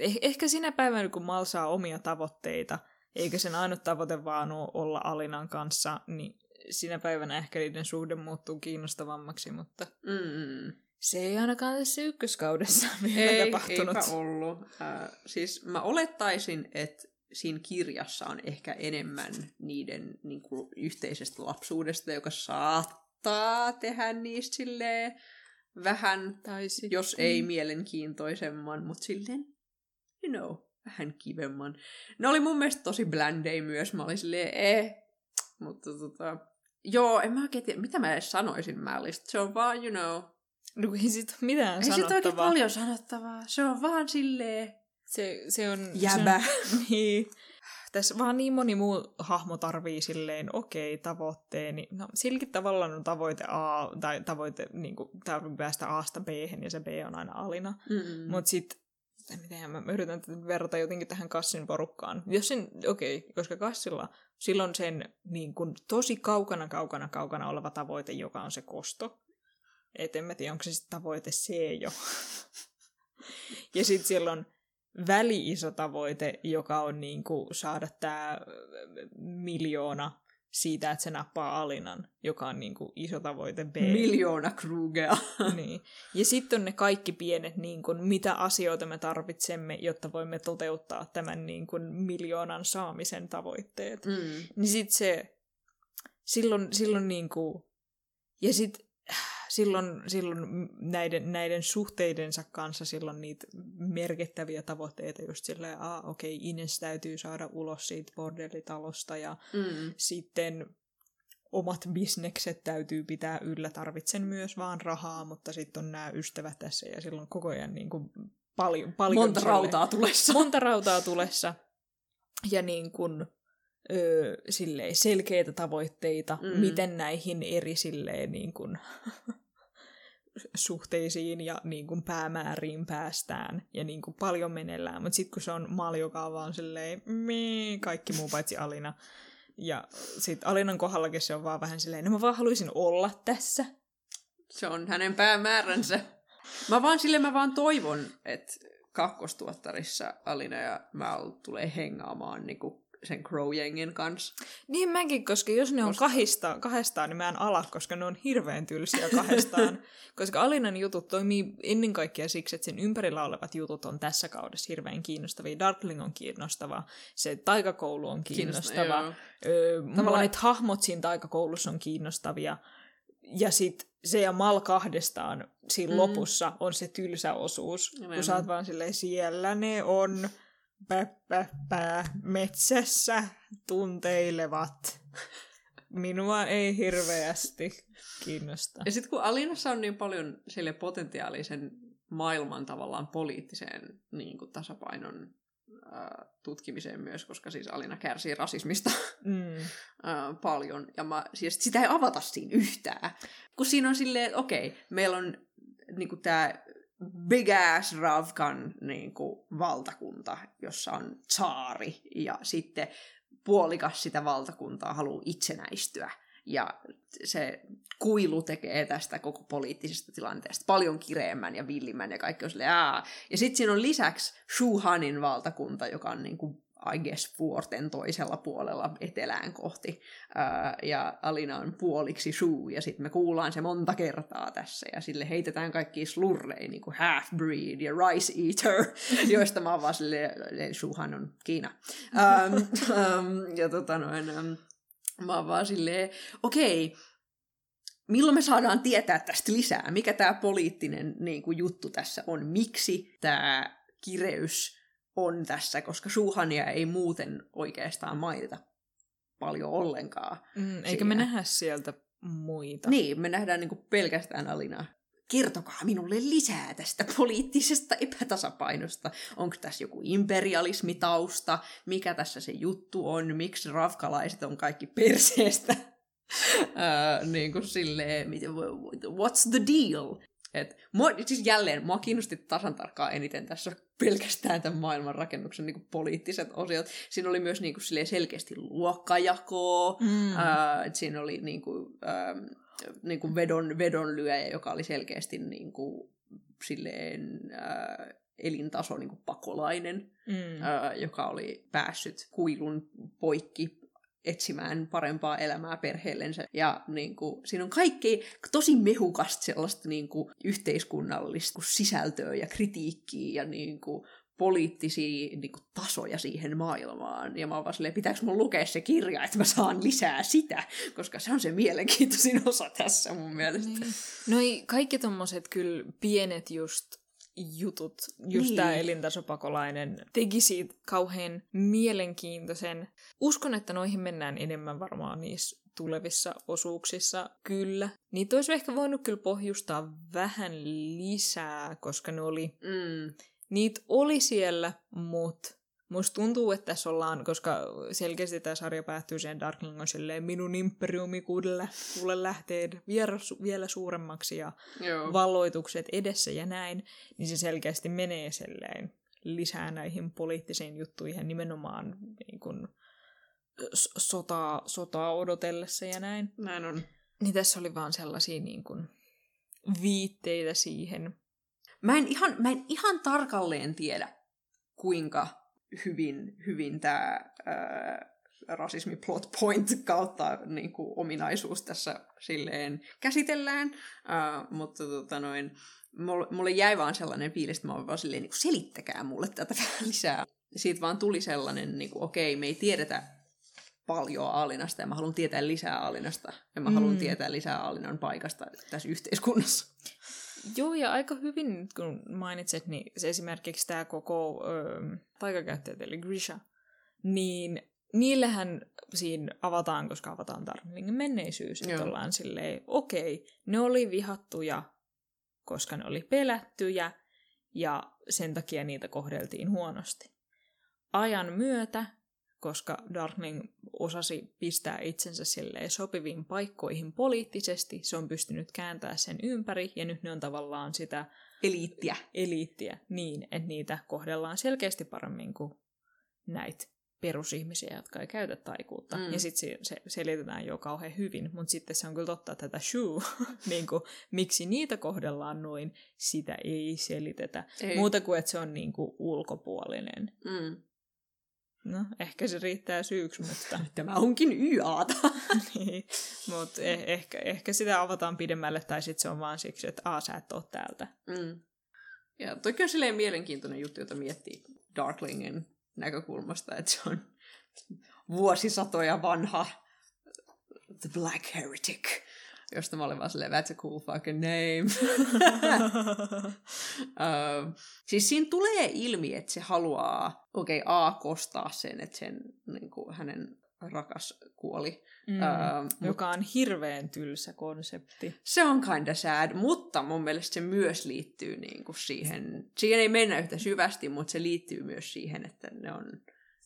eh- ehkä sinä päivänä, kun Mal saa omia tavoitteita, eikä sen ainut tavoite vaan ole olla Alinan kanssa, niin sinä päivänä ehkä niiden suhde muuttuu kiinnostavammaksi, mutta mm, se ei ainakaan tässä ykköskaudessa *laughs* vielä ei, tapahtunut. eipä ollut. Äh, siis mä olettaisin, että siinä kirjassa on ehkä enemmän niiden niin kuin, yhteisestä lapsuudesta, joka saattaa tehdä niistä silleen vähän, Tai jos ei mielenkiintoisemman, mutta silleen, you know, vähän kivemman. Ne oli mun mielestä tosi bländei myös. Mä olin silleen, eh, mutta tota, joo, en mä oikein tiedä, mitä mä edes sanoisin Mälistä. Se on vaan, you know, No, ei sit ole mitään ei siitä oikein sanottavaa. paljon sanottavaa. Se on vaan silleen Se, se on... jäbä. Se on, *laughs* niin. Tässä vaan niin moni muu hahmo tarvii silleen, okei, okay, tavoitteeni. No, silläkin tavallaan on tavoite A, tai tavoite, niin kuin, tarvii päästä Asta b ja se B on aina alina. Mutta sitten, miten mä yritän tätä verrata jotenkin tähän Kassin porukkaan. Jos sen, okei, okay, koska Kassilla, silloin sen niin kun, tosi kaukana, kaukana, kaukana oleva tavoite, joka on se kosto. Et en mä tiedä, onko se sitten tavoite C jo. *laughs* ja sitten siellä on väli-iso tavoite, joka on niin kuin saada tämä miljoona siitä, että se nappaa Alinan, joka on niin kuin iso tavoite B. Miljoona Krugea. *laughs* niin. Ja sitten on ne kaikki pienet, niin kuin, mitä asioita me tarvitsemme, jotta voimme toteuttaa tämän niin kuin, miljoonan saamisen tavoitteet. Mm. Niin sitten se, silloin, silloin niin kuin, ja sitten silloin, silloin näiden, näiden suhteidensa kanssa silloin niitä merkittäviä tavoitteita just silleen, ah okei, okay, Ines täytyy saada ulos siitä bordellitalosta ja Mm. sitten omat bisnekset täytyy pitää yllä. Tarvitsen myös vaan rahaa, mutta sitten on nämä ystävät tässä ja silloin koko ajan niin kuin paljon, paljon Monta sellainen- rautaa tulessa. monta rautaa tulessa. Ja niin kun, öö, silleen, selkeitä tavoitteita, Mm. miten näihin eri silleen, niin kuin, *laughs* suhteisiin ja niin kuin, päämääriin päästään ja niin kuin, paljon menellään. Mutta sitten kun se on Mal, joka on vaan silleen, mii, kaikki muu paitsi Alina. Ja sitten Alinan kohdallakin se on vaan vähän silleen, no mä vaan haluaisin olla tässä. Se on hänen päämääränsä. Mä vaan sille mä vaan toivon, että kakkostuottarissa Alina ja Mal tulee hengaamaan niinku sen Crow-jengin kanssa. Niin mäkin, koska jos ne on Koska- kahdesta, kahdestaan, niin mä en ala, koska ne on hirveän tylsiä kahdestaan. *laughs* koska Alinan jutut toimii ennen kaikkea siksi, että sen ympärillä olevat jutut on tässä kaudessa hirveän kiinnostavia. Darkling on kiinnostava, se taikakoulu on kiinnostava, joo. öö, monet hahmot siinä taikakoulussa on kiinnostavia. Ja sit se ja Mal kahdestaan siinä Mm. mm. lopussa on se tylsä osuus, Nimenomaan. kun sä oot vaan silleen, siellä ne on, pä, pä, pä, metsässä tunteilevat. Minua ei hirveästi kiinnosta. Ja sitten kun Alinassa on niin paljon sille potentiaalisen maailman tavallaan poliittiseen niin kuin tasapainon ää, tutkimiseen myös, koska siis Alina kärsii rasismista Mm. *laughs* ää, paljon. Ja mä, siis sitä ei avata siinä yhtään. Kun siinä on silleen, että okei, meillä on niin tämä big ass Ravkan niin kuin, valtakunta, jossa on tsaari ja sitten puolikas sitä valtakuntaa haluaa itsenäistyä. Ja se kuilu tekee tästä koko poliittisesta tilanteesta paljon kireemmän ja villimmän ja kaikki on silleen. Ja sitten siinä on lisäksi Shuhanin valtakunta, joka on niin kuin, I guess, vuorten toisella puolella etelään kohti. Ja Alina on puoliksi Shu, ja sitten me kuullaan se monta kertaa tässä, ja sille heitetään kaikki slurreja, niin kuin half-breed ja rice eater, *laughs* joista mä oon vaan silleen, Shuhan on Kiina. Ähm, *laughs* ähm, ja tota noin, ähm, mä oon vaan silleen, okei, milloin me saadaan tietää tästä lisää? Mikä tämä poliittinen niin kuin, juttu tässä on? Miksi tämä kireys on tässä? Koska Shuhania ei muuten oikeastaan mainita paljon ollenkaan. Mm, eikä Siinä. me nähdä sieltä muita. Niin, me nähdään niin kuin pelkästään Alinaa. Kertokaa minulle lisää tästä poliittisesta epätasapainosta. Onko tässä joku imperialismitausta? Mikä tässä se juttu on? Miksi ravkalaiset on kaikki perseestä? Ää, *laughs* niin kuin silleen, miten- what's the deal? Et, mua, siis jälleen, mua kiinnosti tasan tarkkaan eniten tässä pelkästään tämän maailman rakennuksen niin kuin poliittiset osiot. Siinä oli myös niin kuin, selkeästi luokkajakoa, Mm. Ää, et siinä oli niinku, ähm, niinku vedon, vedonlyöjä, joka oli selkeästi niinku, silleen, ää, elintaso niinku pakolainen, mm. ää, joka oli päässyt kuilun poikki etsimään parempaa elämää perheellensä. Ja niin kuin, siinä on kaikki tosi mehukasta sellaista niin kuin, yhteiskunnallista sisältöä ja kritiikkiä ja niin kuin, poliittisia niin kuin, tasoja siihen maailmaan. Ja mä oon vaan silleen, pitääkö mun lukea se kirja, että mä saan lisää sitä, koska se on se mielenkiintoisin osa tässä mun mielestä. Niin. Noi kaikki tommoset kyllä pienet just jutut, just Niin. tää elintasopakolainen, teki siitä kauhean mielenkiintoisen. Uskon, että noihin mennään enemmän varmaan niissä tulevissa osuuksissa, kyllä. Niitä olisi ehkä voinut kyllä pohjustaa vähän lisää, koska ne oli, Mm. niitä oli siellä, mutta musta tuntuu, että tässä ollaan, koska selkeästi tämä sarja päättyy sen Darkling on silleen, minun imperiumi kuulle, kuule lähtee vielä, su- vielä suuremmaksi ja Joo. valloitukset edessä ja näin, niin se selkeästi menee silleen lisää näihin poliittisiin juttuihin nimenomaan niin kuin, s- sotaa, sotaa odotellessa ja näin. Näin on. Niin tässä oli vaan sellaisia niin kuin, viitteitä siihen. Mä en ihan, mä en ihan tarkalleen tiedä, kuinka hyvin, hyvin tämä rasismi plot point kautta niin kuin, ominaisuus tässä silleen käsitellään, ää, mutta tota noin, mulle, mulle jäi vaan sellainen fiilis, että mä oon vaan silleen, niin kuin, selittäkää mulle tätä *laughs* vähän lisää. Siitä vaan tuli sellainen, niin kuin, okei, me ei tiedetä paljon Aalinasta ja mä haluan tietää lisää Aalinasta ja mä haluan Mm. tietää lisää Aalinan paikasta tässä yhteiskunnassa. Joo, ja aika hyvin, nyt kun mainitset, niin se esimerkiksi tämä koko öö, taikakäyttäjät, eli Grisha, niin niillähän siinä avataan, koska avataan Darklingin menneisyys, että ollaan silleen, okei, ne oli vihattuja, koska ne oli pelättyjä, ja sen takia niitä kohdeltiin huonosti. Ajan myötä koska Darkling osasi pistää itsensä silleen sopiviin paikkoihin poliittisesti. Se on pystynyt kääntämään sen ympäri, ja nyt ne on tavallaan sitä Eliittiä. eliittiä niin, että niitä kohdellaan selkeästi paremmin kuin näitä perusihmisiä, jotka ei käytä taikuutta. Mm. Ja sitten se, se selitetään jo kauhean hyvin, mutta sitten se on kyllä totta, että tätä shoo, *laughs* niin kuin, miksi niitä kohdellaan noin, sitä ei selitetä. Ei. Muuta kuin, että se on niin kuin ulkopuolinen. Mm. No, ehkä se riittää syyksi, mutta, *laughs* Tämä onkin YAta. *laughs* niin, mutta eh, ehkä, ehkä sitä avataan pidemmälle, tai sitten se on vaan siksi, että aa, sä et ole täältä. Mm. Ja toki on silleen mielenkiintoinen juttu, jota miettii Darklingin näkökulmasta, että se on vuosisatoja vanha The Black Heretic, josta mä olin vaan silleen, that's a cool fucking name. uh, *laughs* siis siinä tulee ilmi, että se haluaa, okei, okay, A, kostaa sen, että sen, niin kuin, hänen rakas kuoli. Mm, mut- joka on hirveän tylsä konsepti. Se on kinda sad, mutta mun mielestä se myös liittyy niin kuin siihen, siihen ei mennä yhtä syvästi, mutta se liittyy myös siihen, että ne on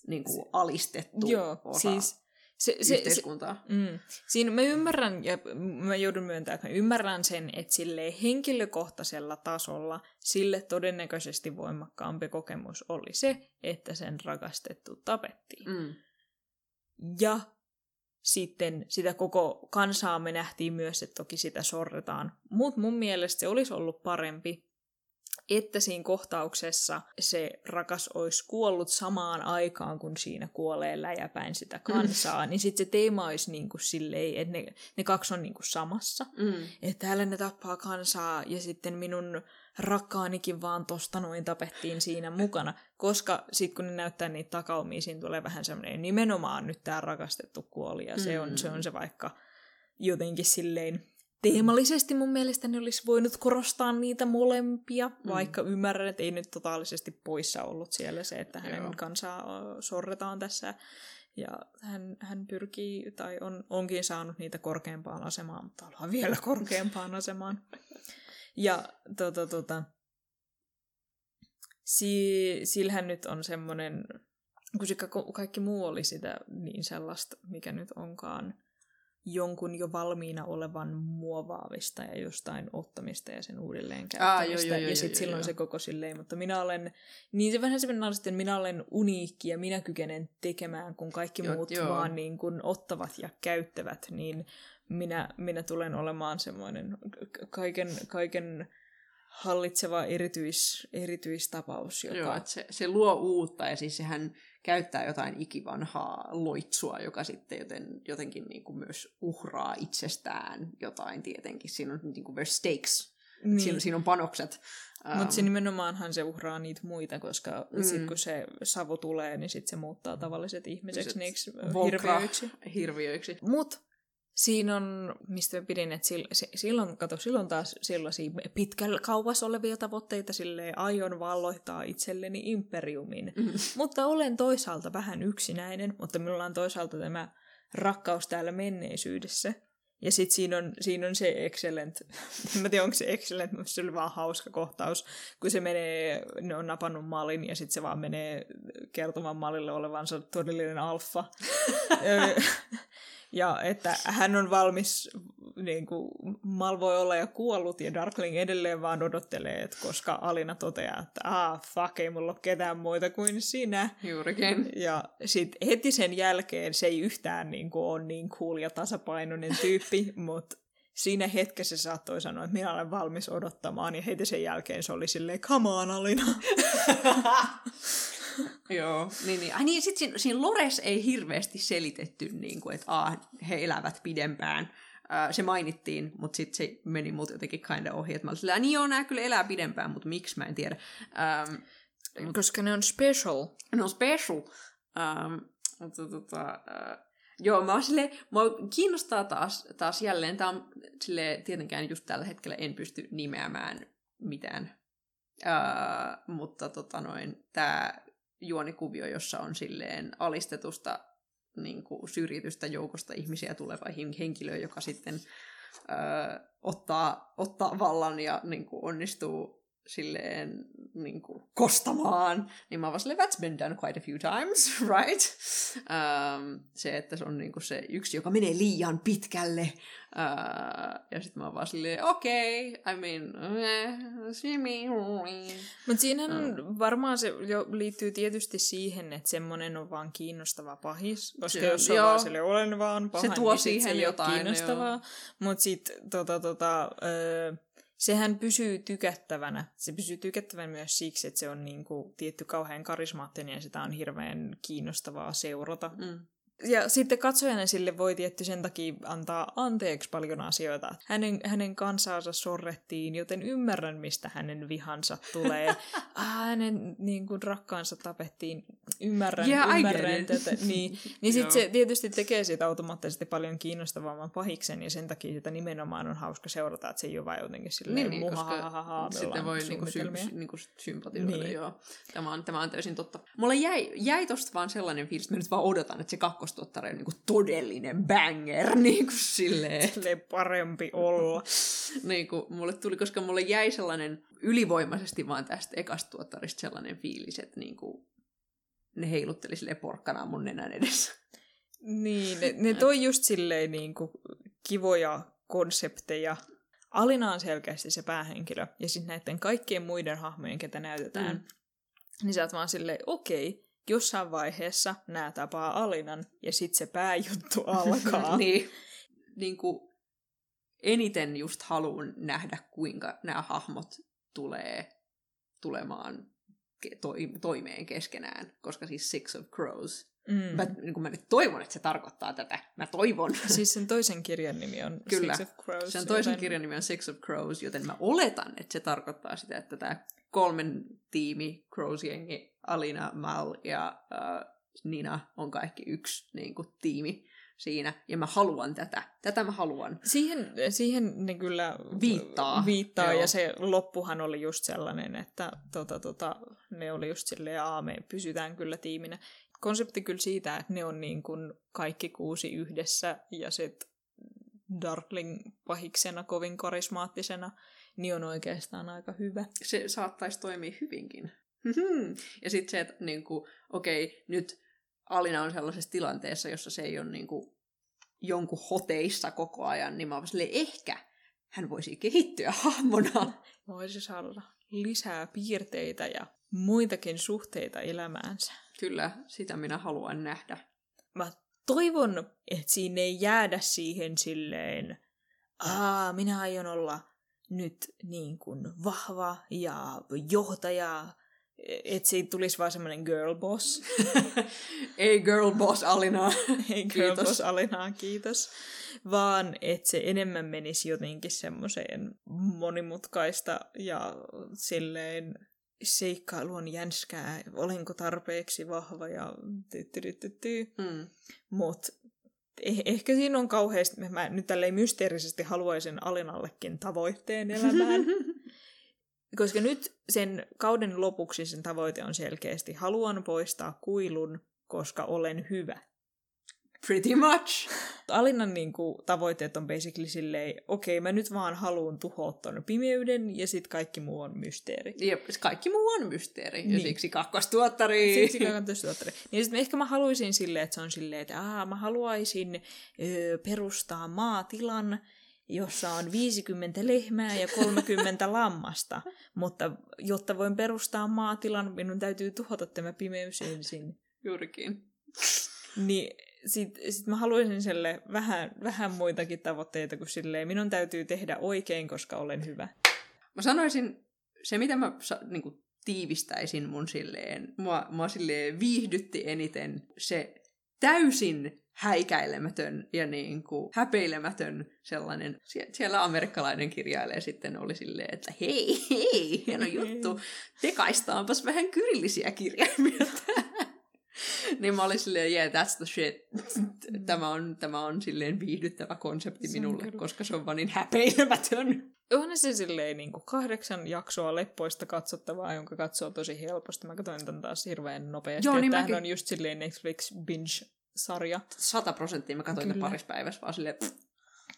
niin kuin alistettu Joo, osa siis se, se, se, yhteiskuntaa. mm, siinä mä ymmärrän, ja mä joudun myöntämään, että mä ymmärrän sen, että sille henkilökohtaisella tasolla sille todennäköisesti voimakkaampi kokemus oli se, että sen rakastettu tapettiin. Mm. Ja sitten sitä koko kansaa me nähtiin myös, että toki sitä sorretaan. Mutta mun mielestä se olisi ollut parempi, että siinä kohtauksessa se rakas olisi kuollut samaan aikaan, kun siinä kuolee läjäpäin sitä kansaa, niin sitten se teema olisi niin kuin silleen, että ne, ne kaksi on niin kuin samassa. Mm. Että täällä ne tappaa kansaa ja sitten minun rakkaanikin vaan tosta noin tapettiin siinä mukana. Koska sitten kun ne näyttää niitä takaumia, siinä tulee vähän semmoinen nimenomaan nyt tämä rakastettu kuoli. Ja se, on, se on se vaikka jotenkin silleen teemallisesti mun mielestä ne olisi voinut korostaa niitä molempia, mm. vaikka ymmärrän, että ei nyt totaalisesti poissa ollut siellä se, että hänen Joo. kansaa sorretaan tässä. Ja hän, hän pyrkii, tai on, onkin saanut niitä korkeampaan asemaan, mutta ollaan vielä *laughs* korkeampaan asemaan. Ja tota, tota, si, sillähän nyt on semmoinen, kun kaikki muu oli sitä niin sellaista, mikä nyt onkaan jonkun jo valmiina olevan muovaavista ja jostain ottamista ja sen uudelleen käyttämistä. joo, joo, ja sitten silloin joo. se koko silleen, mutta minä olen, niin se vähän semmoinen sitten, minä olen uniikki ja minä kykenen tekemään, kun kaikki Joo, muut joo. vaan niin kuin ottavat ja käyttävät, niin minä, minä tulen olemaan semmoinen kaiken, kaiken hallitseva erityis, erityistapaus, joka... Joo, että se, se luo uutta ja siis sehän käyttää jotain ikivanhaa loitsua, joka sitten joten, jotenkin niin kuin myös uhraa itsestään jotain tietenkin. Siinä on niin kuin myös stakes, niin. siinä, siinä on panokset. Mutta se Ähm, nimenomaanhan se uhraa niitä muita, koska Mm. sitten kun se savu tulee, niin sitten se muuttaa tavalliset ihmiseksi Se niiksi hirviöiksi. hirviöiksi. Mut siinä on, mistä mä pidin, että sil, si- silloin, kato, silloin taas sellaisia pitkällä kauas olevia tavoitteita, silleen aion valloittaa itselleni imperiumin. Mm. Mutta olen toisaalta vähän yksinäinen, mutta minulla on toisaalta tämä rakkaus täällä menneisyydessä. Ja sitten siinä on, siinä on se excellent, *laughs* en mä tiedä onko se excellent, mutta se oli vaan hauska kohtaus, kun se menee, ne on napannut malin ja sitten se vaan menee kertomaan malille olevansa todellinen alfa. *laughs* Ja että hän on valmis, niin kuin, Mal voi olla jo kuollut ja Darkling edelleen vaan odottelee, että koska Alina toteaa, että ah, fuck, ei mulla ole ketään muita kuin sinä. Juurikin. Ja sitten heti sen jälkeen se ei yhtään niin kuin, ole niin cool ja tasapainoinen tyyppi, *laughs* mutta siinä hetkessä se saattoi sanoa, että minä olen valmis odottamaan, ja heti sen jälkeen se oli silleen, come on Alina. *laughs* *laughs* Joo, niin, niin. Ai niin, sitten siinä, siinä Lores ei hirveästi selitetty, niin kuin, että aa, he elävät pidempään. Ää, se mainittiin, mutta sitten se meni mut jotenkin kinda ohi, että mä olin niin joo, nämä kyllä elää pidempään, mutta miksi mä en tiedä. Ähm, Koska ne on special. ne on special. Ähm, mutta tota, äh, joo, mä oon silleen, mä kiinnostaa taas, taas jälleen, tää on silleen, tietenkään just tällä hetkellä en pysty nimeämään mitään. Äh, mutta tota noin, tää juonikuvio, jossa on silleen alistetusta niin kuin syrjitystä joukosta ihmisiä tuleva hen- henkilö, joka sitten äh, ottaa, ottaa vallan ja niin kuin onnistuu silleen niin kuin, kostamaan, niin mä vaan silleen, that's been done quite a few times, *laughs* right? Um, se, että se on niin kuin se yksi, joka menee liian pitkälle. Uh, ja sitten mä oon vaan silleen, okei, okay, I mean, eh, Mutta siinähän mm. varmaan se jo liittyy tietysti siihen, että semmoinen on vaan kiinnostava pahis. Koska se, jos on joo. vaan sille, olen vaan paha, se tuo niin siihen se jotain, kiinnostavaa. Mutta sitten tota, tota, öö, sehän pysyy tykättävänä. Se pysyy tykättävänä myös siksi, että se on niin kuin, tietty kauhean karismaattinen ja sitä on hirveän kiinnostavaa seurata. Mm ja sitten katsojana sille voi tietty sen takia antaa anteeksi paljon asioita. Hänen, hänen kansaansa sorrettiin, joten ymmärrän, mistä hänen vihansa tulee. *laughs* ah, hänen niin kuin, rakkaansa tapettiin. Ymmärrän, yeah, ymmärrän tätä. *laughs* Niin, niin sitten se tietysti tekee siitä automaattisesti paljon kiinnostavamman pahiksen, ja sen takia sitä nimenomaan on hauska seurata, että se ei ole vain jotenkin silleen niin, niin, koska sitten voi niinku sy- niinku sympatioida, niin. joo. Tämä on, tämä on täysin totta. Mulla jäi, jäi tosta vaan sellainen fiilis, että mä nyt vaan odotan, että se kakkos kakkostuottari on niin todellinen banger, *laughs* niin kuin silleen. Silleen parempi olla. *laughs* niin kuin mulle tuli, koska mulle jäi sellainen ylivoimaisesti vaan tästä ekasta tuottarista sellainen fiilis, että niin kuin ne heilutteli silleen porkkanaa mun nenän edessä. Niin, ne, ne toi just silleen niin kuin kivoja konsepteja. Alina on selkeästi se päähenkilö, ja sitten näiden kaikkien muiden hahmojen, ketä näytetään, mm. niin sä oot vaan silleen, okei, okay, jossain vaiheessa nämä tapaa Alinan ja sitten se pääjuttu *laughs* alkaa. niin, niin kuin eniten just haluan nähdä, kuinka nämä hahmot tulee tulemaan to- toimeen keskenään, koska siis Six of Crows. Mm. Mä, niin kuin mä nyt toivon, että se tarkoittaa tätä. Mä toivon. *laughs* Siis sen toisen kirjan nimi on Kyllä. Six of Crows. Sen toisen joten... kirjan nimi on Six of Crows, joten mä oletan, että se tarkoittaa sitä, että tämä kolmen tiimi, Crows-jengi, Alina, Mal ja äh, Nina on kaikki yksi niin kuin, tiimi siinä, ja mä haluan tätä. Tätä mä haluan. Siihen, siihen ne kyllä viittaa. viittaa ja se loppuhan oli just sellainen, että tota, tota, ne oli just silleen, että me pysytään kyllä tiiminä. Konsepti kyllä siitä, että ne on niin kuin kaikki kuusi yhdessä, ja sit Darkling pahiksena, kovin karismaattisena, niin on oikeastaan aika hyvä. Se saattaisi toimia hyvinkin. ja sitten se, että niin kuin, okei, nyt Alina on sellaisessa tilanteessa, jossa se ei ole niin kuin, jonkun hoteissa koko ajan, niin mä oon silleen, ehkä hän voisi kehittyä hahmona. Voisi saada lisää piirteitä ja muitakin suhteita elämäänsä. Kyllä, sitä minä haluan nähdä. Mä toivon, että siinä ei jäädä siihen silleen, aa, minä aion olla nyt niin kuin vahva ja johtaja, että siitä tulisi vaan semmoinen girl boss. *laughs* Ei girl boss Alinaa. *laughs* Ei girl kiitos. boss Alinaa, kiitos. Vaan että se enemmän menisi jotenkin semmoiseen monimutkaista ja silleen seikkailuun jänskää, olenko tarpeeksi vahva ja ty mm. Mutta eh- ehkä siinä on kauheasti, mä nyt tälleen mysteerisesti haluaisin Alinallekin tavoitteen elämään. *laughs* Koska nyt sen kauden lopuksi sen tavoite on selkeästi, haluan poistaa kuilun, koska olen hyvä. Pretty much. *laughs* Alinnan niin kuin, tavoitteet on basically silleen, okei, okay, mä nyt vaan haluan tuhoa ton pimeyden ja sit kaikki muu on mysteeri. Jep, kaikki muu on mysteeri. Niin. Ja siksi kakkostuottari. Siksi kakkostuottari. Niin sitten ehkä mä haluaisin silleen, että se on silleen, että aah, mä haluaisin öö, perustaa maatilan, jossa on 50 lehmää ja 30 *laughs* lammasta, mutta jotta voin perustaa maatilan, minun täytyy tuhota tämä pimeys ensin. Juurikin. Niin sitten sit mä haluaisin sille vähän, vähän muitakin tavoitteita kuin silleen, minun täytyy tehdä oikein, koska olen hyvä. Mä sanoisin, se mitä mä niin kuin, tiivistäisin mun silleen, mua, mua silleen viihdytti eniten se täysin häikäilemätön ja niin kuin häpeilemätön sellainen. Sie- siellä amerikkalainen kirjailija sitten oli silleen, että hei, hei, hieno juttu, *laughs* tekaistaanpas vähän kyrillisiä kirjaimia *laughs* niin mä olin silleen, yeah, that's the shit. tämä on, tämä on silleen viihdyttävä konsepti se minulle, kyllä. koska se on vaan niin häpeilemätön. Onhan se silleen niin kuin kahdeksan jaksoa leppoista katsottavaa, jonka katsoo tosi helposti. Mä katsoin tämän taas hirveän nopeasti. Joo, niin mäkin... on just silleen Netflix binge sarja. Sata prosenttia mä katsoin parissa päivässä vaan silleen... Pff.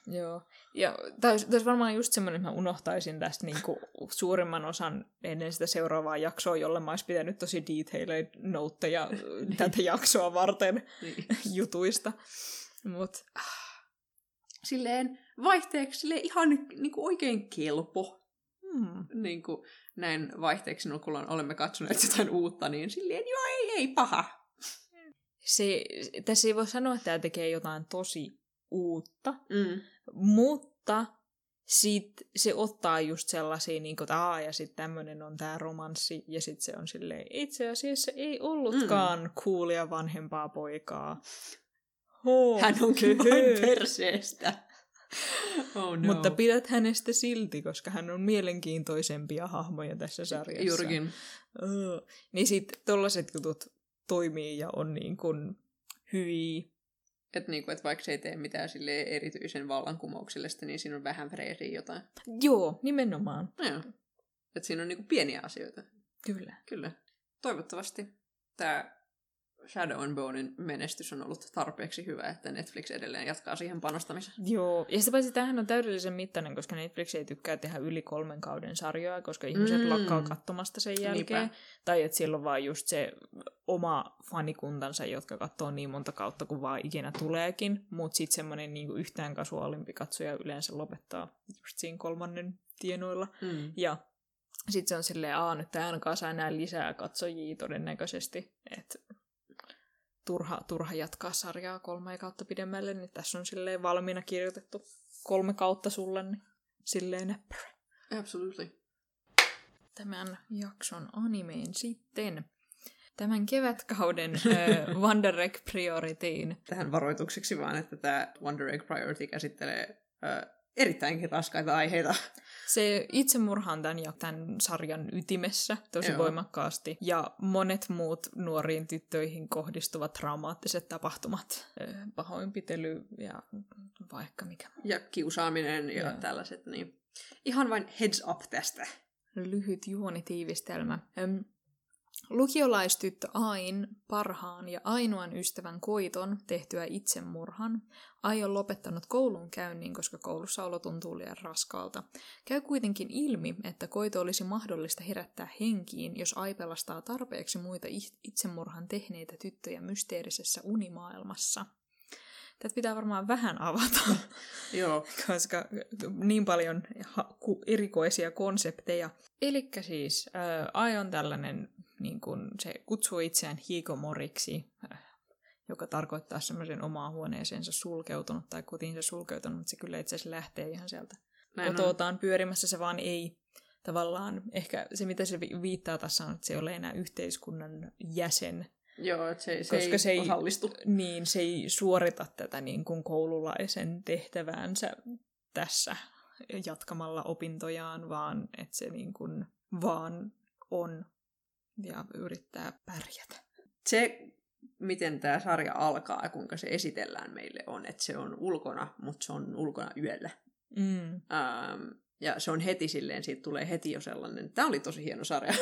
Joo. Ja tämä olisi, tämä olisi varmaan just semmoinen, että mä unohtaisin tästä niinku suurimman osan ennen sitä seuraavaa jaksoa, jolle mä olisi pitänyt tosi detailed noteja *laughs* tätä jaksoa varten Niin. *laughs* jutuista. Mut Silleen vaihteeksi silleen ihan niinku oikein kelpo. hmm. Niin kuin näin vaihteeksi, no, kun olemme katsoneet jotain uutta, niin silleen joo, ei, ei paha. se, tässä ei voi sanoa, että tämä tekee jotain tosi uutta, Mm. Mutta sit se ottaa just sellaisia, niin kuin, että ja sitten tämmöinen on tämä romanssi, ja sitten se on silleen, itse asiassa ei ollutkaan mm. coolia vanhempaa poikaa. Oh, Hän onkin vain perseestä. Oh no. Mutta pidät hänestä silti, koska hän on mielenkiintoisempia hahmoja tässä sarjassa. Juurikin. Oh. Niin sitten tollaset jutut toimii ja on niin kuin hyviä. Että niinku, et vaikka se ei tee mitään sille erityisen vallankumouksellista, niin siinä on vähän freesiä jotain. Joo, nimenomaan. No joo. Että siinä on niinku pieniä asioita. Kyllä. Kyllä. Toivottavasti tämä Shadow and Bonein menestys on ollut tarpeeksi hyvä, että Netflix edelleen jatkaa siihen panostamisen. Joo, ja sitä paitsi tämähän on täydellisen mittainen, koska Netflix ei tykkää tehdä yli kolmen kauden sarjoja, koska ihmiset Mm. lakkaa katsomasta sen jälkeen. Niinpä. Tai että siellä on vaan just se oma fanikuntansa, jotka katsoo niin monta kautta kuin vaan ikinä tuleekin. Mutta sitten semmoinen niinku yhtään kasuaalimpi katsoja yleensä lopettaa just siinä kolmannen tienoilla. Mm. Ja sitten se on silleen, aa, nyt ei ainakaan saa enää lisää katsojia todennäköisesti. Että turha, turha jatkaa sarjaa kolme kautta pidemmälle, niin tässä on silleen valmiina kirjoitettu kolme kautta sulle, niin silleen näppärä. Absolutely. Tämän jakson animeen sitten. Tämän kevätkauden äh, *laughs* Wonder Egg Priorityin. Tähän varoitukseksi vaan, että tämä Wonder Egg Priority käsittelee ö, erittäinkin raskaita aiheita. Se itsemurha on tämän, ja tämän sarjan ytimessä tosi Joo. Voimakkaasti. Ja monet muut nuoriin tyttöihin kohdistuvat traumaattiset tapahtumat. Pahoinpitely ja vaikka mikä. Ja kiusaaminen ja Joo. tällaiset, niin ihan vain heads up tästä. Lyhyt juonitiivistelmä. Öm, Lukiolaistyttö Ain parhaan ja ainoan ystävän koiton tehtyä itsemurhan. Ai on lopettanut koulun käynnin, koska koulussa olo tuntuu liian raskaalta. Käy kuitenkin ilmi, että koito olisi mahdollista herättää henkiin, jos Ai pelastaa tarpeeksi muita itsemurhan tehneitä tyttöjä mysteerisessä unimaailmassa. Tätä pitää varmaan vähän avata, *laughs* Joo. koska niin paljon erikoisia konsepteja. Eli siis äh, Ai on tällainen, niin kun se kutsuu itseään hiikomoriksi, äh, joka tarkoittaa semmoisen omaa huoneeseensa sulkeutunut tai kotiinsa sulkeutunut, mutta se kyllä itse asiassa lähtee ihan sieltä Näin on. kotootaan pyörimässä, se vaan ei tavallaan, ehkä se mitä se vi- viittaa tässä on, että se ei ole enää yhteiskunnan jäsen, Joo, että se, se, Koska ei se ei- osallistu. niin se ei suorita tätä niin kuin koululaisen tehtäväänsä tässä jatkamalla opintojaan, vaan että se niin kuin vaan on ja yrittää pärjätä. Se, miten tämä sarja alkaa ja kuinka se esitellään meille on, että se on ulkona, mutta se on ulkona yöllä. Mm. Ähm, ja se on heti silleen, siitä tulee heti jo sellainen, tämä oli tosi hieno sarja,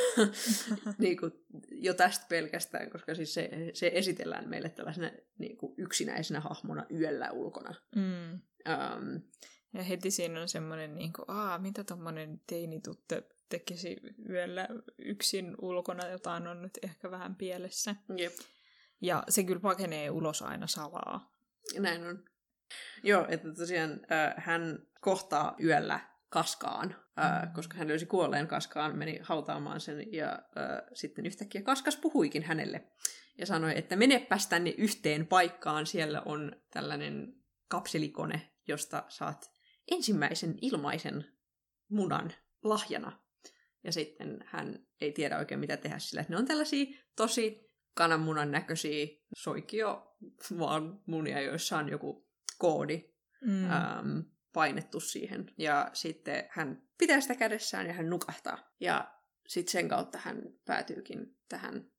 *laughs* niin kuin, jo tästä pelkästään, koska siis se, se esitellään meille tällaisena niin kuin yksinäisenä hahmona yöllä ulkona. Mm. Ähm, Ja heti siinä on semmoinen, niin kuin, aa, mitä tommonen teinituttu tekisi yöllä yksin ulkona, jotain on nyt ehkä vähän pielessä. jep, Ja se kyllä pakenee ulos aina salaa. näin on. Joo, että tosiaan äh, hän kohtaa yöllä kaskaan, äh, Mm. koska hän löysi kuolleen kaskaan, meni hautaamaan sen ja äh, sitten yhtäkkiä kaskas puhuikin hänelle ja sanoi, että menepäs tänne yhteen paikkaan, siellä on tällainen kapselikone, josta saat ensimmäisen ilmaisen munan lahjana. Ja sitten hän ei tiedä oikein mitä tehdä sillä, että ne on tällaisia tosi kananmunan näköisiä soikio vaan munia, joissa on joku koodi Mm. ähm, painettu siihen. Ja sitten hän pitää sitä kädessään ja hän nukahtaa. Ja sitten sen kautta hän päätyykin tähän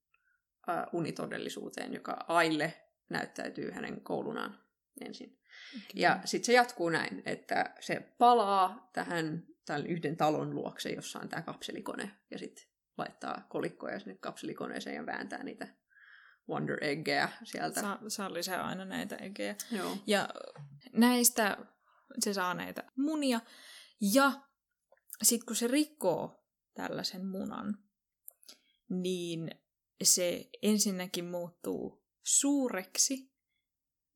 äh, unitodellisuuteen, joka Aille näyttäytyy hänen koulunaan ensin. Ja sitten se jatkuu näin, että se palaa tähän tämän yhden talon luokse, jossa on tämä kapselikone, ja sitten laittaa kolikkoja sinne kapselikoneeseen ja vääntää niitä Wonder Eggeä sieltä. saa, saa lisää aina näitä egejä. Joo. Ja näistä se saa näitä munia. Ja sitten kun se rikkoo tällaisen munan, niin se ensinnäkin muuttuu suureksi,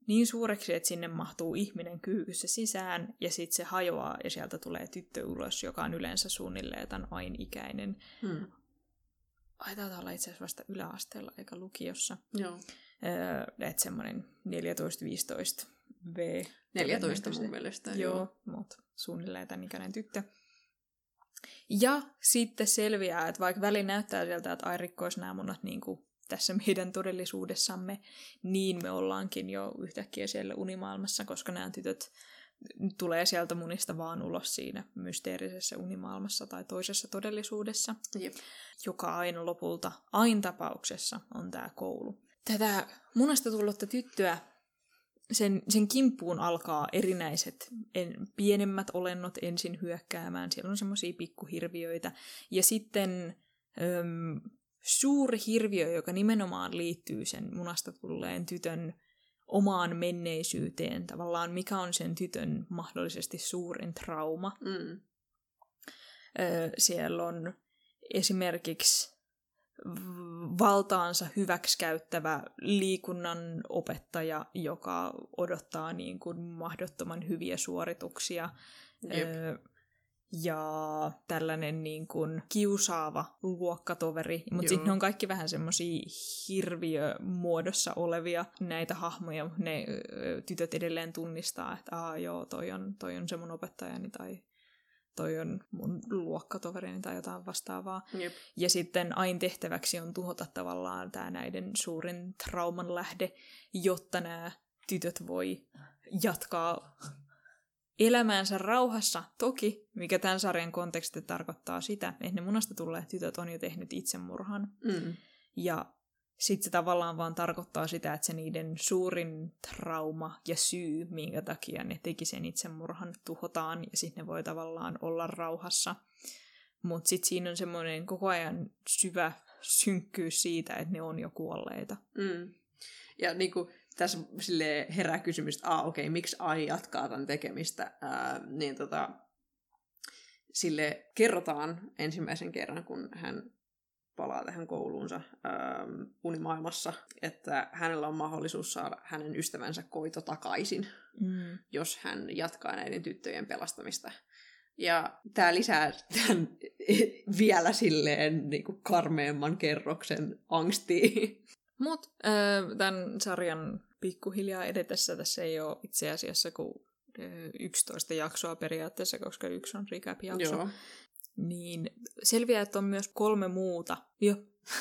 niin suureksi, että sinne mahtuu ihminen kyykyssä sisään, ja sitten se hajoaa, ja sieltä tulee tyttö ulos, joka on yleensä suunnilleen tämän ain ikäinen. Hmm. Ai, taitaa olla itse asiassa vasta yläasteella eikä lukiossa. Joo. Öö, että semmoinen 14-15 V. 14 mun mielestä. Joo, mutta suunnilleen tämän ikäinen tyttö. Ja sitten selviää, että vaikka väli näyttää sieltä, että ai rikkois nämä munat niin kuin tässä meidän todellisuudessamme, niin me ollaankin jo yhtäkkiä siellä unimaailmassa, koska nämä tytöt tulee sieltä munista vaan ulos siinä mysteerisessä unimaailmassa tai toisessa todellisuudessa, Jep. joka aina lopulta, aina tapauksessa, on tämä koulu. Tätä munasta tullutta tyttöä, sen, sen kimppuun alkaa erinäiset en, pienemmät olennot ensin hyökkäämään. Siellä on semmoisia pikkuhirviöitä. Ja sitten öm, suuri hirviö, joka nimenomaan liittyy sen munasta tulleen tytön omaan menneisyyteen, tavallaan mikä on sen tytön mahdollisesti suurin trauma. Mm. Öö, siellä on esimerkiksi valtaansa hyväksikäyttävä liikunnan opettaja, joka odottaa niin kuin mahdottoman hyviä suorituksia. Jep. Öö, ja tällainen niin kuin kiusaava luokkatoveri, mutta sitten ne on kaikki vähän semmoisia hirviömuodossa olevia näitä hahmoja. Ne ö, tytöt edelleen tunnistaa, että Aa, joo, toi on, toi on se mun opettajani tai toi on mun luokkatoverini tai jotain vastaavaa. Jep. Ja sitten aina tehtäväksi on tuhota tavallaan tämä näiden suurin trauman lähde, jotta nämä tytöt voi jatkaa elämäänsä rauhassa. Toki, mikä tämän sarjan konteksti tarkoittaa sitä, että ne munasta tulleet tytöt on jo tehnyt itsemurhan. Mm. Ja sitten se tavallaan vaan tarkoittaa sitä, että se niiden suurin trauma ja syy, minkä takia ne teki sen itsemurhan, tuhotaan ja sitten ne voi tavallaan olla rauhassa. Mutta sitten siinä on semmoinen koko ajan syvä synkkyys siitä, että ne on jo kuolleita. Mm. Ja niin kuin, tässä sille herää kysymys, että ah, okei, miksi Ai jatkaa tämän tekemistä, Ää, niin tota, sille kerrotaan ensimmäisen kerran, kun hän palaa tähän kouluunsa ää, unimaailmassa, että hänellä on mahdollisuus saada hänen ystävänsä koito takaisin, Mm. jos hän jatkaa näiden tyttöjen pelastamista. Ja tämä lisää tämän *laughs* vielä silleen niin kuin karmeemman kerroksen angstiin. Mutta tämän sarjan pikkuhiljaa edetessä tässä ei ole itse asiassa kuin ö, 11 jaksoa periaatteessa, koska yksi on recap-jakso. Joo. Niin selviää, että on myös kolme muuta, jo,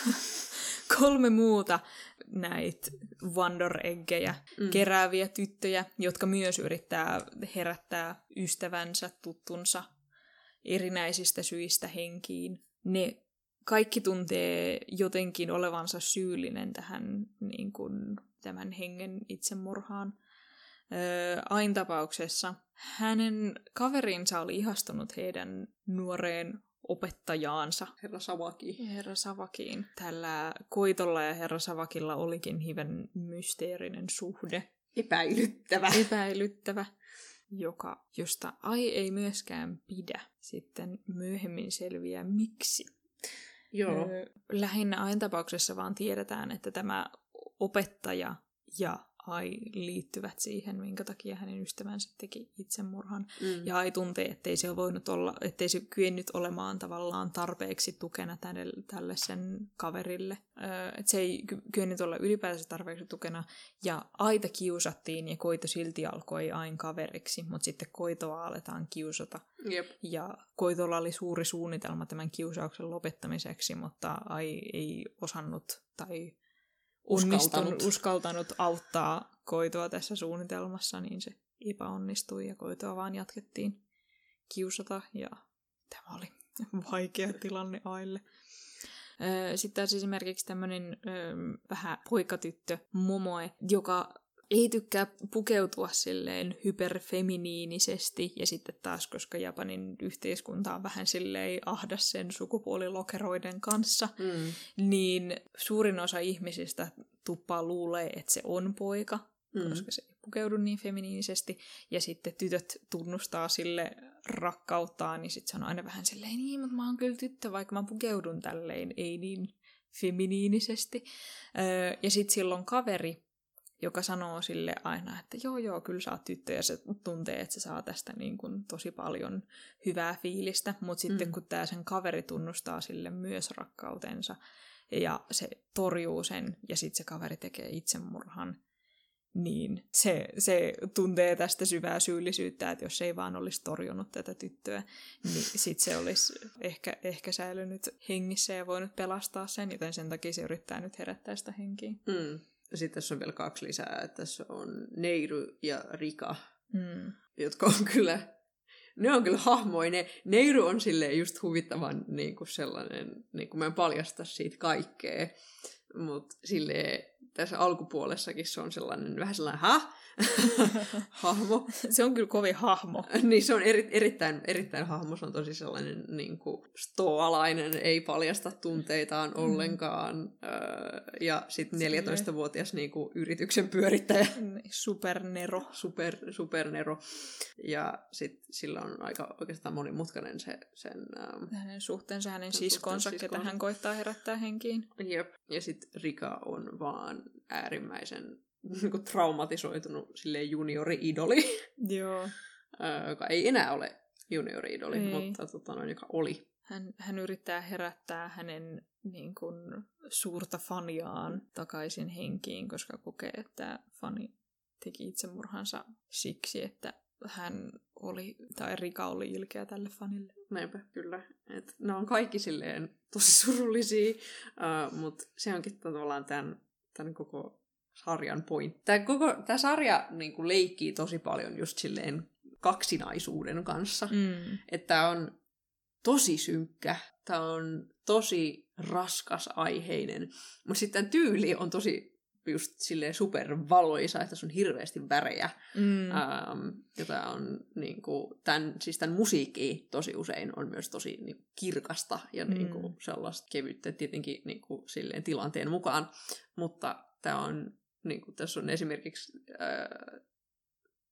*laughs* kolme muuta näitä Wonder-eggejä Mm. kerääviä tyttöjä, jotka myös yrittää herättää ystävänsä, tuttunsa erinäisistä syistä henkiin. Ne kaikki tuntee jotenkin olevansa syyllinen tähän niin kuin, tämän hengen itsemurhaan. Öö, Ain tapauksessa hänen kaverinsa oli ihastunut heidän nuoreen opettajaansa, Herra Savaki. Herra Savakiin. Tällä Koitolla ja Herra Savakilla olikin hiven mysteerinen suhde, Epäilyttävä. epäilyttävä, joka, josta Ai ei myöskään pidä. Sitten myöhemmin selviää miksi. Joo. Lähinnä Ain tapauksessa vaan tiedetään, että tämä opettaja ja Ai liittyvät siihen, minkä takia hänen ystävänsä teki itsemurhan. Mm. Ja Ai tuntee, ettei se voinut olla, ettei se kyennyt olemaan tavallaan tarpeeksi tukena tälle, tälle sen kaverille. Öö, että se ei ky- kyennyt olla ylipäänsä tarpeeksi tukena. Ja Aita kiusattiin ja Koito silti alkoi Ain kaveriksi, mutta sitten Koitoa aletaan kiusata. Jep. Ja Koitolla oli suuri suunnitelma tämän kiusauksen lopettamiseksi, mutta Ai ei osannut tai Uskaltanut. uskaltanut auttaa Koitoa tässä suunnitelmassa, niin se epäonnistui ja Koitoa vaan jatkettiin kiusata ja tämä oli *laughs* vaikea tilanne Aille. Sitten taas esimerkiksi tämmöinen vähän poikatyttö Momoe, joka ei tykkää pukeutua silleen hyperfeminiinisesti, ja sitten taas, koska Japanin yhteiskunta on vähän silleen ahdas sen sukupuolilokeroiden kanssa, Mm. niin suurin osa ihmisistä tuppaa luulee, että se on poika, mm. koska se ei pukeudu niin feminiinisesti. Ja sitten tytöt tunnustaa sille rakkauttaan, niin sitten se on aina vähän silleen, niin, mutta mä oon kyllä tyttö, vaikka mä pukeudun tälleen, ei niin feminiinisesti. Öö, ja sitten silloin kaveri, joka sanoo sille aina, että joo joo, kyllä sä oot tyttö ja se tuntee, että se saa tästä niin kuin tosi paljon hyvää fiilistä, mutta sitten mm. kun tämä sen kaveri tunnustaa sille myös rakkautensa ja se torjuu sen ja sitten se kaveri tekee itsemurhan, niin se, se tuntee tästä syvää syyllisyyttä, että jos ei vaan olisi torjunut tätä tyttöä, niin sitten se olisi ehkä, ehkä säilynyt hengissä ja voinut pelastaa sen, joten sen takia se yrittää nyt herättää sitä henkiä. Mm. Sitten tässä on vielä kaksi lisää, että tässä on Neiru ja Rika, mm. jotka on kyllä, ne on kyllä hahmoja. Ne, Neiru on silleen just huvittavan niin kuin sellainen, niin kuin mä en paljasta siitä kaikkea, mutta silleen tässä alkupuolessakin se on sellainen vähän sellainen, ha? *laughs* hahmo. Se on kyllä kovin hahmo. *laughs* niin, se on eri, erittäin, erittäin hahmo. Se on tosi sellainen niin kuin, stoalainen, ei paljasta tunteitaan mm. ollenkaan. Öö, ja sitten 14-vuotias niin kuin, yrityksen pyörittäjä. *laughs* Niin, supernero. Super, supernero. Ja sitten sillä on aika oikeastaan monimutkainen se, sen... Ähm, hänen suhteensa, hänen siskonsa, ketä hän koittaa herättää henkiin. Jep. Ja sitten Rika on vaan äärimmäisen *laughs* niin traumatisoitunut silleen juniori-idoli. Joo. *laughs* joka ei enää ole juniori-idoli, ei. mutta tota, noin, joka oli. Hän, hän yrittää herättää hänen niin kuin, suurta faniaan takaisin henkiin, koska kokee, että fani teki itsemurhansa siksi, että hän oli, tai Rika oli ilkeä tälle fanille. Näinpä, kyllä. Et ne on kaikki silleen tosi surullisia, uh, mutta se onkin tavallaan tämän, tämän koko sarjan pointti. Tämä, koko, tämä sarja niin kuin leikkii tosi paljon just silleen kaksinaisuuden kanssa. Mm. Että on tosi synkkä, tämä on tosi raskas aiheinen, mutta sitten tyyli on tosi just silleen supervaloisa, että se on hirveästi värejä, mm. ähm, jota on niin kuin, tämän, siis tämän musiikki tosi usein on myös tosi niin, kirkasta ja mm. niin kuin, sellaista kevyttä tietenkin niin kuin, silleen tilanteen mukaan, mutta tämä on niin kuin tässä on esimerkiksi ää,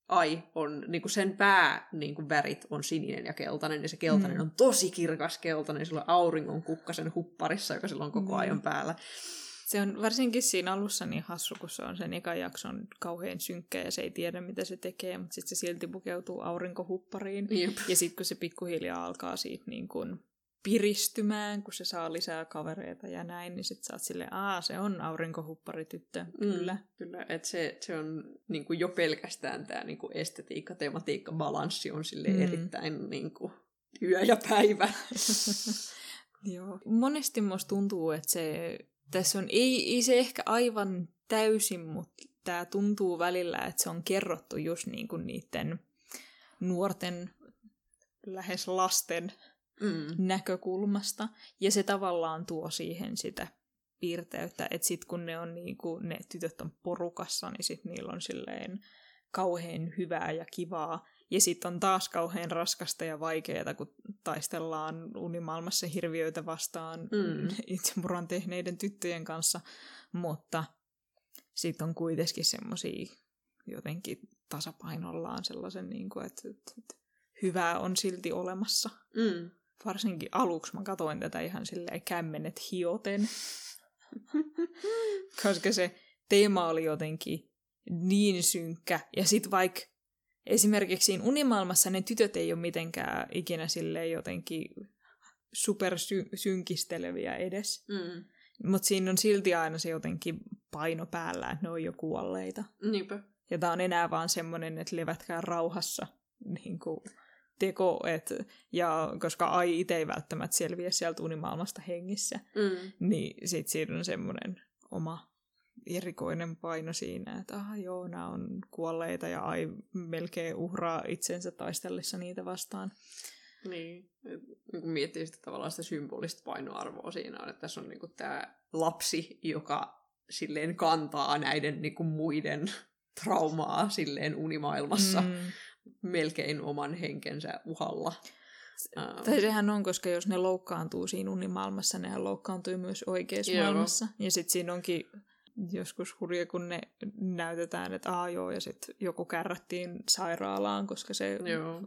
ai on, niin kuin sen pää niin kuin värit on sininen ja keltainen, ja se keltainen mm. on tosi kirkas keltainen, sillä on auringon kukkasen hupparissa, joka sillä on koko mm. ajan päällä. Se on varsinkin siinä alussa niin hassu, kun se on sen eka jakson kauhean synkkä ja se ei tiedä, mitä se tekee, mutta sitten se silti pukeutuu aurinkohuppariin. Jep. Ja sitten kun se pikkuhiljaa alkaa siitä niin kuin piristymään, kun se saa lisää kavereita ja näin, niin sitten sä oot silleen, aa, se on aurinkohupparityttö, kyllä. Mm, kyllä, että se, se on niin kuin jo pelkästään tämä niin estetiikka, tematiikka, balanssi on sille mm. erittäin niin kuin, yö ja päivä. *laughs* Joo. Monesti musta tuntuu, että se, tässä on, ei, ei se ehkä aivan täysin, mutta tämä tuntuu välillä, että se on kerrottu just niin kuin niiden nuorten, lähes lasten mm. näkökulmasta. Ja se tavallaan tuo siihen sitä piirteyttä, että sitten kun ne on niinku, ne tytöt on porukassa, niin sitten niillä on silleen kauhean hyvää ja kivaa. Ja sitten on taas kauhean raskasta ja vaikeaa, kun taistellaan unimaailmassa hirviöitä vastaan mm. itsemurhan tehneiden tyttöjen kanssa. Mutta sitten on kuitenkin semmoisia jotenkin tasapainollaan sellaisen, niin kuin, että, että hyvää on silti olemassa. Mm varsinkin aluksi mä katoin tätä ihan silleen kämmenet hioten. *laughs* Koska se teema oli jotenkin niin synkkä. Ja sit vaikka esimerkiksi siinä unimaailmassa ne tytöt ei ole mitenkään ikinä silleen jotenkin supersynkisteleviä edes. Mm. Mutta siinä on silti aina se jotenkin paino päällä, että ne on jo kuolleita. Niinpä. Ja tää on enää vaan semmonen, että levätkää rauhassa. Niin kuin teko, et, ja koska ai itse ei välttämättä selviä sieltä unimaailmasta hengissä, mm. niin sitten siinä on semmoinen oma erikoinen paino siinä, että ah, joo, nämä on kuolleita ja ai melkein uhraa itsensä taistellessa niitä vastaan. Niin, kun miettii sitä tavallaan sitä symbolista painoarvoa siinä on, että tässä on niinku tämä lapsi, joka silleen kantaa näiden niinku muiden traumaa silleen unimaailmassa. Mm melkein oman henkensä uhalla. Tai sehän on, koska jos ne loukkaantuu siinä unimaailmassa, nehän loukkaantui myös oikeassa Joo. maailmassa. Ja sitten siinä onkin joskus hurja, kun ne näytetään, että aa joo, ja sitten joku kärrättiin sairaalaan, koska se Joo.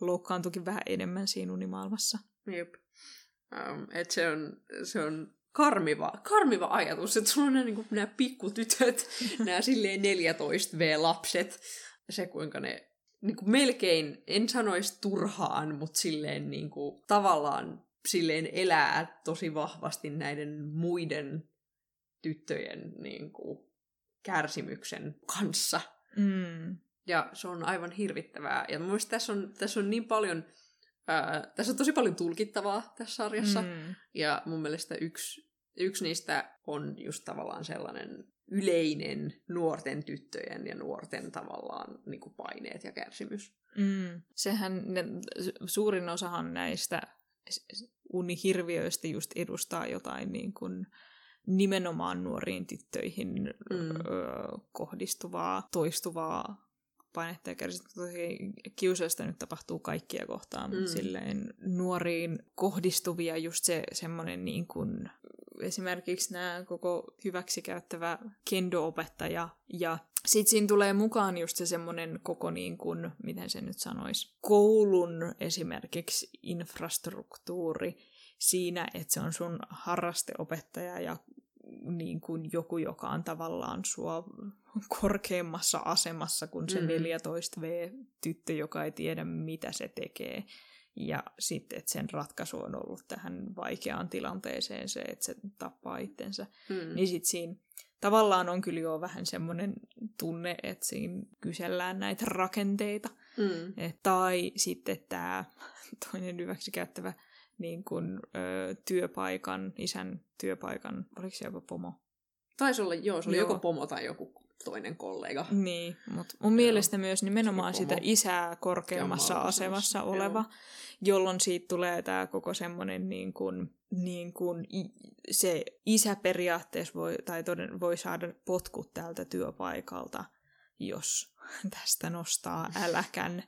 loukkaantuikin vähän enemmän siinä unimaailmassa. Jep. Um, et se on, se on karmiva, karmiva ajatus, että sulla on nämä, niin nämä pikkutytöt, *laughs* nämä silleen 14V-lapset, se kuinka ne niin kuin melkein, en sanoisi turhaan, mutta silleen niin kuin, tavallaan silleen elää tosi vahvasti näiden muiden tyttöjen niin kuin, kärsimyksen kanssa. Mm. Ja se on aivan hirvittävää. Ja mun tässä on, tässä on niin paljon, ää, tässä on tosi paljon tulkittavaa tässä sarjassa. Mm. Mm. Ja mun mielestä yksi, yksi niistä on just tavallaan sellainen yleinen nuorten tyttöjen ja nuorten tavallaan niin kuin paineet ja kärsimys. Mm. Sehän, ne, suurin osahan näistä unihirviöistä just edustaa jotain niin kuin nimenomaan nuoriin tyttöihin Mm. mm. ö, kohdistuvaa, toistuvaa painetta ja kärsimystä. Kiusausta nyt tapahtuu kaikkia kohtaan, mutta Mm. silleen nuoriin kohdistuvia just se semmoinen niin kuin, esimerkiksi nämä koko hyväksikäyttävä kendo-opettaja ja sitten siinä tulee mukaan just se semmoinen koko niin kuin, miten se nyt sanoisi, koulun esimerkiksi infrastruktuuri siinä, että se on sun harrasteopettaja ja niin kuin joku, joka on tavallaan sua korkeammassa asemassa kuin se Mm. 14V-tyttö, joka ei tiedä, mitä se tekee. Ja sitten, että sen ratkaisu on ollut tähän vaikeaan tilanteeseen se, että se tappaa itsensä. Mm. Niin sitten siinä tavallaan on kyllä jo vähän semmoinen tunne, että siinä kysellään näitä rakenteita. Mm. Et, tai sitten tämä toinen hyväksikäyttävä niin kun, ö, työpaikan, isän työpaikan, oliko se jopa pomo? Taisi olla, joo, se oli Joo. joko pomo tai joku toinen kollega. Niin, mutta mun mielestä myös nimenomaan sitä isää korkeammassa asemassa asemassa, oleva, jolloin siitä tulee tämä koko semmoinen niin kuin, niin kuin se isä periaatteessa voi, tai toden, voi saada potkut tältä työpaikalta, jos *laughs* tästä nostaa äläkän.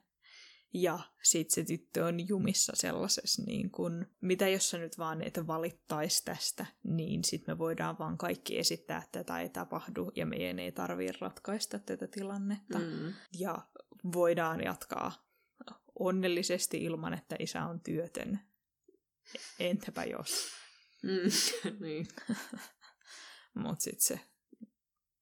Ja sit se tyttö on jumissa sellaisessa, niin kun, mitä jos sä nyt vaan et valittais tästä, niin sit me voidaan vaan kaikki esittää, että tätä ei tapahdu ja meidän ei tarvii ratkaista tätä tilannetta. Mm. Mm. Ja voidaan jatkaa onnellisesti ilman, että isä on työtön. Entäpä jos? Mm. *laughs* niin. *laughs* Mutta sitten se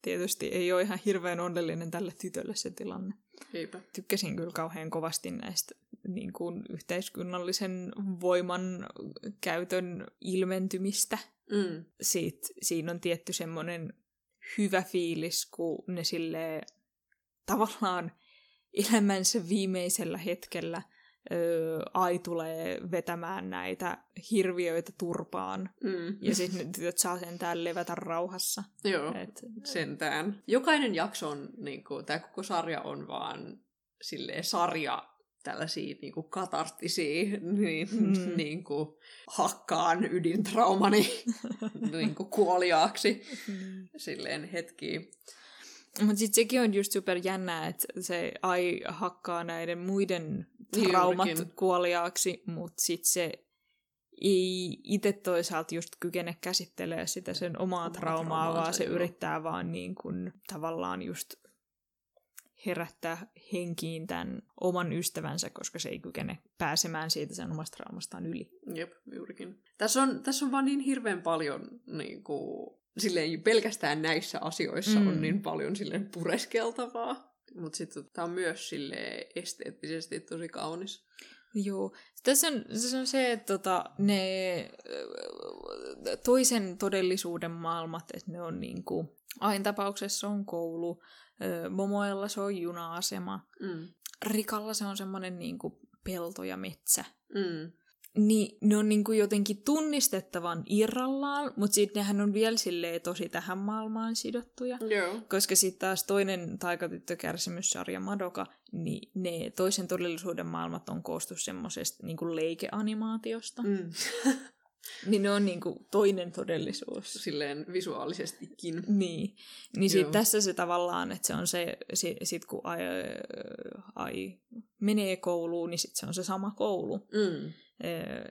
tietysti ei ole ihan hirveän onnellinen tälle tytölle se tilanne. Eipä. tykkäsin kyllä kauhean kovasti näistä niin kuin yhteiskunnallisen voiman käytön ilmentymistä. Mm. Siitä, siinä on tietty semmoinen hyvä fiilis, kun ne silleen tavallaan elämänsä viimeisellä hetkellä Ai tulee vetämään näitä hirviöitä turpaan. Mm. Ja sitten tytöt saa sentään levätä rauhassa. Joo. Et, sentään. Jokainen jakso on, niin kuin, tämä koko sarja on vaan silleen sarja tällaisia niin kuin katarttisia, *laughs* niin, Mm. mm. niin kuin, hakkaan ydintraumani *laughs* niin kuin kuoliaaksi silleen hetkiä. Mutta sitten sekin on just super jännää, että se ai hakkaa näiden muiden traumat juurikin. kuoliaaksi, mutta sitten se ei itse toisaalta just kykene käsittelemään sitä sen omaa Omaa traumaa, traumaansa, vaan se joo. yrittää vaan niin kuin tavallaan just herättää henkiin tämän oman ystävänsä, koska se ei kykene pääsemään siitä sen omasta traumastaan yli. Jep, juurikin. Tässä on, tässä on vaan niin hirveän paljon niin kuin, silleen, pelkästään näissä asioissa mm. On niin paljon silleen pureskeltavaa. Mutta sitten tämä on myös silleen esteettisesti tosi kaunis. Joo. Tässä on, tässä on se, että tota, ne ö, toisen todellisuuden maailmat, että ne on niinku, aina tapauksessa on koulu, Momoella se on juna-asema, Mm. Rikalla se on semmoinen niinku pelto ja metsä. Mm. Niin ne on niinku jotenkin tunnistettavan irrallaan, mutta sitten nehän on vielä silleen tosi tähän maailmaan sidottuja. Joo. Koska sitten taas toinen taikatyttökärsimyssarja Madoka, niin ne toisen todellisuuden maailmat on koostu semmoisesta niinku leikeanimaatiosta. Mm. *laughs* Niin ne on niinku toinen todellisuus. Silleen visuaalisestikin. Niin, niin sit Joo. tässä se tavallaan, että se on se, sit, sit kun ai, ai menee kouluun, niin sit se on se sama koulu. Mm.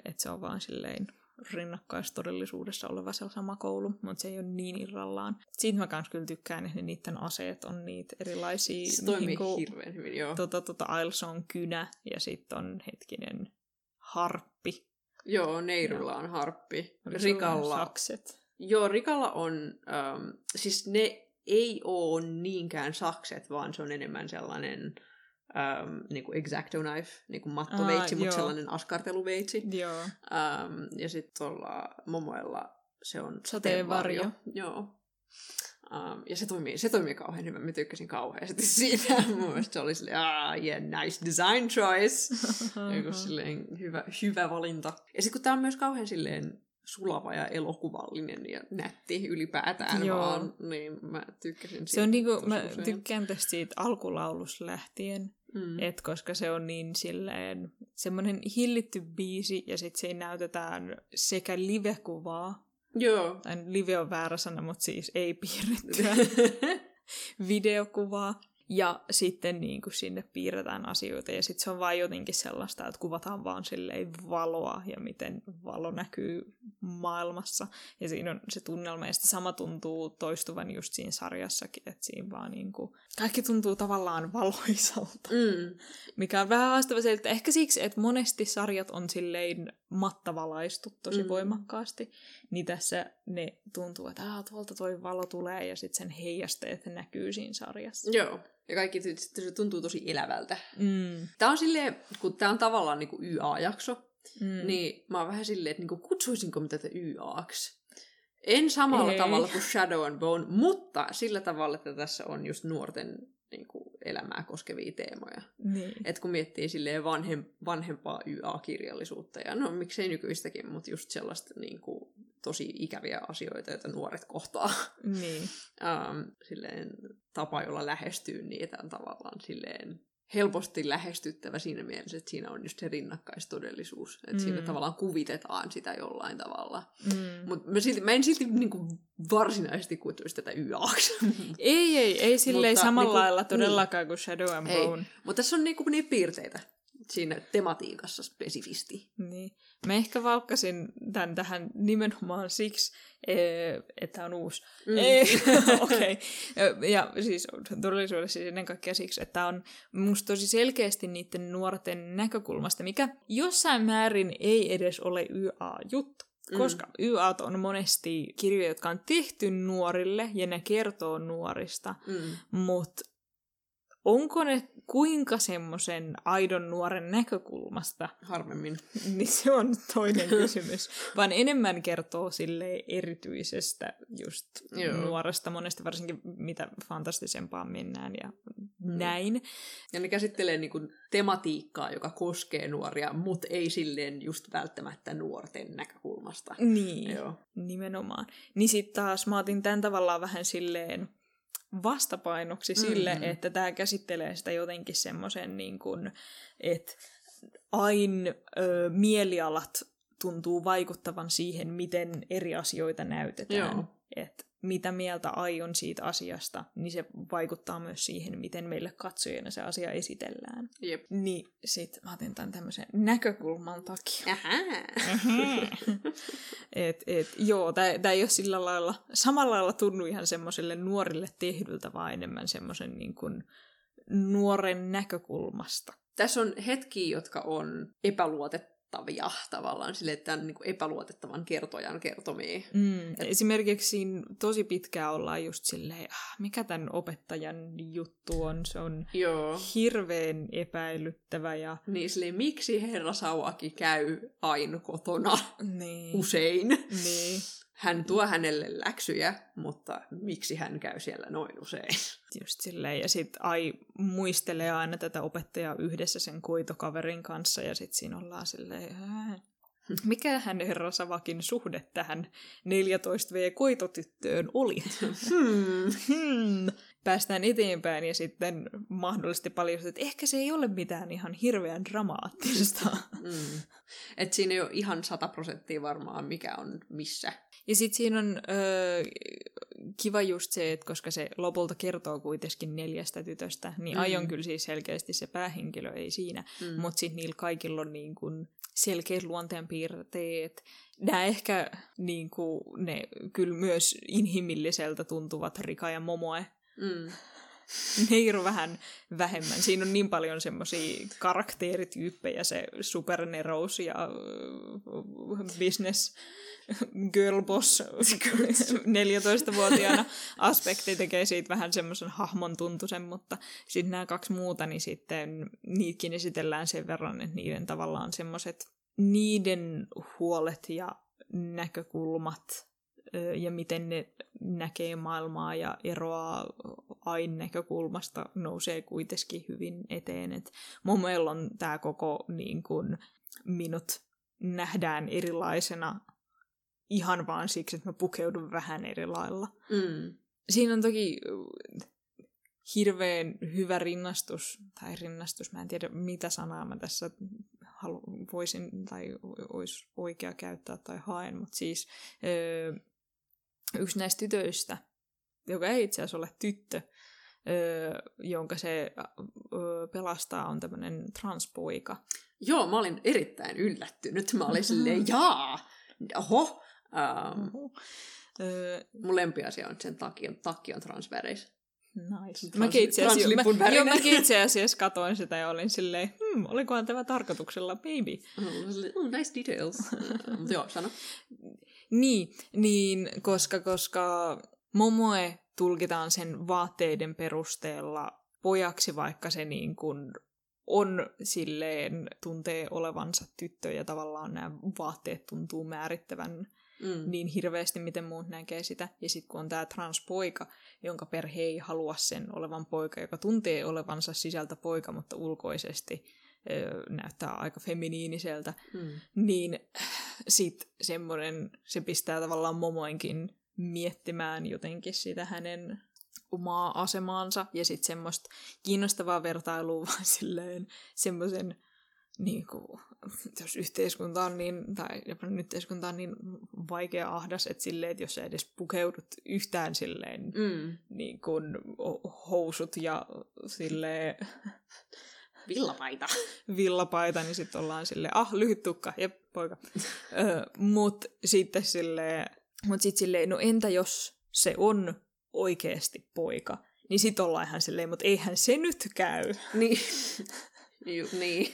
Että se on vaan silleen rinnakkaistodellisuudessa oleva se sama koulu, mutta se ei ole niin irrallaan. Siitä mä kans kyllä tykkään, että niiden aseet on niitä erilaisia. Se toimii niinku, hirveän hyvin, joo. Tota, tota, Ailsa on kynä ja sitten on hetkinen harppi. Joo, Neirulla on harppi. Rikalla, Sakset. joo, Rikalla on, ähm, siis ne ei ole niinkään sakset, vaan se on enemmän sellainen ähm, niin kuin exacto knife, niin kuin mattoveitsi, Aa, mutta sellainen askarteluveitsi. Joo. Ähm, ja sitten tuolla Momoella se on Sateenvarjo. Joo. Um, ja se toimii, se toimii kauhean hyvin. Mä tykkäsin kauheasti *laughs* siitä. Mun mielestä se oli silleen, ah, yeah, nice design choice. *laughs* Joku silleen hyvä, hyvä valinta. Ja sitten kun tää on myös kauhean silleen sulava ja elokuvallinen ja nätti ylipäätään Joo. vaan, niin mä tykkäsin siitä. Se on niinku, mä usein. tykkään tästä siitä alkulaulusta lähtien, Mm. et koska se on niin silleen semmoinen hillitty biisi ja sitten siinä näytetään sekä live-kuvaa, Joo. tai live on väärä sana, mutta siis ei piirrettyä *laughs* videokuvaa, ja sitten niin kuin sinne piirretään asioita, ja sitten se on vaan jotenkin sellaista, että kuvataan vaan silleen valoa, ja miten valo näkyy maailmassa, ja siinä on se tunnelma, ja sitten sama tuntuu toistuvan just siinä sarjassakin, että siinä vaan niin kuin, kaikki tuntuu tavallaan valoisalta, Mm. mikä on vähän haastava se, että ehkä siksi, että monesti sarjat on silleen mattavalaistu tosi Mm. voimakkaasti, niin tässä ne tuntuu, että Aa, tuolta toi valo tulee ja sitten sen heijasteet näkyy siinä sarjassa. Joo. Ja kaikki se tuntuu tosi elävältä. Mm. Tää on silleen, kun tää on tavallaan niinku YA-jakso, Mm. niin mä oon vähän silleen, että niinku kutsuisinko mä tätä YAksi. En samalla Ei. tavalla kuin Shadow and Bone, mutta sillä tavalla, että tässä on just nuorten niinku, elämää koskevia teemoja. Niin. Et kun miettii silleen vanhem, vanhempaa YA-kirjallisuutta, ja no miksei nykyistäkin, mutta just sellaista niinku, tosi ikäviä asioita, joita nuoret kohtaa. niin. um, *laughs* silleen, tapa, jolla lähestyy niitä on tavallaan silleen helposti lähestyttävä siinä mielessä, että siinä on just se rinnakkaistodellisuus. Että mm. siinä tavallaan kuvitetaan sitä jollain tavalla. Mm. Mutta mä, silti, mä en silti niinku varsinaisesti kutsuisi tätä YAksi. *laughs* Ei, ei, ei silleen Mutta samalla niinku- lailla todellakaan kuin Shadow and Ei. Bone. Mutta tässä on niinku niitä piirteitä siinä tematiikassa spesifisti. Niin. Mä ehkä valkkasin tämän tähän nimenomaan siksi, eh, että on uusi. Mm. Ei, *laughs* okei. Okay. Ja siis todellisuudessa siis ennen kaikkea siksi, että on musta tosi selkeästi niiden nuorten näkökulmasta, mikä jossain määrin ei edes ole YA-juttu. Mm. Koska YAt on monesti kirjoja, jotka on tehty nuorille ja ne kertoo nuorista, Mm. mutta onko ne kuinka semmoisen aidon nuoren näkökulmasta, Harvemmin. *laughs* niin se on toinen kysymys. Vaan enemmän kertoo sille erityisestä just Joo. nuoresta, monesti varsinkin mitä fantastisempaan mennään ja näin. Ja ne käsittelee niinku tematiikkaa, joka koskee nuoria, mutta ei silleen just välttämättä nuorten näkökulmasta. Niin, Joo. nimenomaan. Niin sitten taas mä otin tämän tavallaan vähän silleen vastapainoksi sille, Mhm. että tämä käsittelee sitä jotenkin semmoisen niin kuin, että ain ö, mielialat tuntuu vaikuttavan siihen, miten eri asioita näytetään. Joo. Et mitä mieltä ai on siitä asiasta, niin se vaikuttaa myös siihen, miten meille katsojina se asia esitellään. Jep. Niin sit mä otin tämän tämmöisen näkökulman takia. *laughs* Et, et, joo, tämä ei ole sillä lailla, samalla lailla tunnu ihan semmoiselle nuorille tehdyltä, vaan enemmän semmoisen niin kuin nuoren näkökulmasta. Tässä on hetkiä, jotka on epäluotettavia tavallaan, sille että on niin epäluotettavan kertojan kertomia. Mm. Esimerkiksi siinä tosi pitkään ollaan just silleen, ah, mikä tämän opettajan juttu on, se on Joo. hirveän epäilyttävä ja Niin silleen, miksi herra Sauaki käy aina kotona niin, usein? niin, Hän tuo hänelle läksyjä, mutta miksi hän käy siellä noin usein? *laughs* just silleen. Ja sitten ai muistelee aina tätä opettajaa yhdessä sen koitokaverin kanssa ja sitten siinä ollaan silleen, "Ää, mikä hän herra Savakin suhde tähän 14V-koitotyttöön oli? *laughs* Hmm. hmm. Päästään eteenpäin ja sitten mahdollisesti paljon, että ehkä se ei ole mitään ihan hirveän dramaattista. Mm. Et siinä ei ole ihan sata prosenttia varmaan, mikä on missä. Ja sitten siinä on öö, kiva just se, että koska se lopulta kertoo kuitenkin neljästä tytöstä, niin Mm. aion kyllä siis selkeästi se päähenkilö, ei siinä. Mm. Mutta sitten niillä kaikilla on niin kun selkeät luonteenpiirteet. Nämä ehkä niin kuin, ne kyllä myös inhimilliseltä tuntuvat Rika ja Momoe. Mm. *laughs* Ne on vähän vähemmän. Siinä on niin paljon semmoisia karakteerityyppejä, se supernerous ja äh, business girl boss *laughs* 14-vuotiaana aspekti tekee siitä vähän semmoisen hahmon tuntuisen, mutta sitten nämä kaksi muuta, niin sitten niitäkin esitellään sen verran, että niiden tavallaan semmoiset niiden huolet ja näkökulmat ja miten ne näkee maailmaa ja eroaa aina näkökulmasta nousee kuitenkin hyvin eteen. Et mun mielestä on tämä koko niin kun, minut nähdään erilaisena ihan vaan siksi, että mä pukeudun vähän eri lailla. Mm. Siinä on toki hirveän hyvä rinnastus, tai rinnastus, mä en tiedä mitä sanaa mä tässä halu, voisin tai olisi oikea käyttää tai haen, mutta siis öö, yksi näistä tytöistä, joka ei itse asiassa ole tyttö, öö, jonka se öö, pelastaa, on tämmöinen transpoika. Joo, mä olin erittäin yllättynyt. Mä olin silleen, jaa, oho. Um, Öö, mun lempiasia on, että sen takki on, takki on transväreis. Nice. Trans- Mäkin itse asiassa, mä, joo, mäkin itse *laughs* asiassa katoin sitä ja olin silleen, hmm, olikohan tämä tarkoituksella, baby. Oh, nice details. *laughs* Mutta joo, sano. Niin, niin koska, koska Momoe tulkitaan sen vaatteiden perusteella pojaksi, vaikka se niin kuin on silleen, tuntee olevansa tyttö ja tavallaan nämä vaatteet tuntuu määrittävän Mm. niin hirveästi, miten muut näkee sitä. Ja sitten kun on tämä transpoika, jonka perhe ei halua sen olevan poika, joka tuntee olevansa sisältä poika, mutta ulkoisesti ö, näyttää aika feminiiniseltä, Mm. niin sit semmoinen, se pistää tavallaan Momoinkin miettimään jotenkin sitä hänen omaa asemaansa ja sitten semmoista kiinnostavaa vertailua *laughs* vaan silleen semmoisen niin kuin, jos yhteiskunta on niin, tai Japanin yhteiskunta on niin vaikea ahdas, että silleen, että jos sä edes pukeudut yhtään silleen Mm. niin kuin housut ja silleen Villapaita. *laughs* villapaita, niin sitten ollaan silleen, ah, lyhyt tukka, jep, poika. *laughs* Ö, mut sitten silleen, mut sit silleen, no entä jos se on oikeasti poika? Niin sit ollaan ihan silleen, mutta eihän se nyt käy. *laughs* niin. Ju, niin.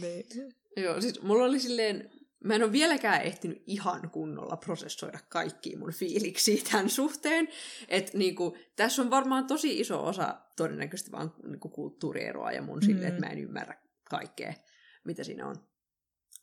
Niin. Joo, siis mulla oli silleen, mä en ole vieläkään ehtinyt ihan kunnolla prosessoida kaikkia mun fiiliksiä tämän suhteen. Että niinku, tässä on varmaan tosi iso osa todennäköisesti vaan niinku, kulttuurieroa ja mun silleen, Mm. että mä en ymmärrä kaikkea, mitä siinä on.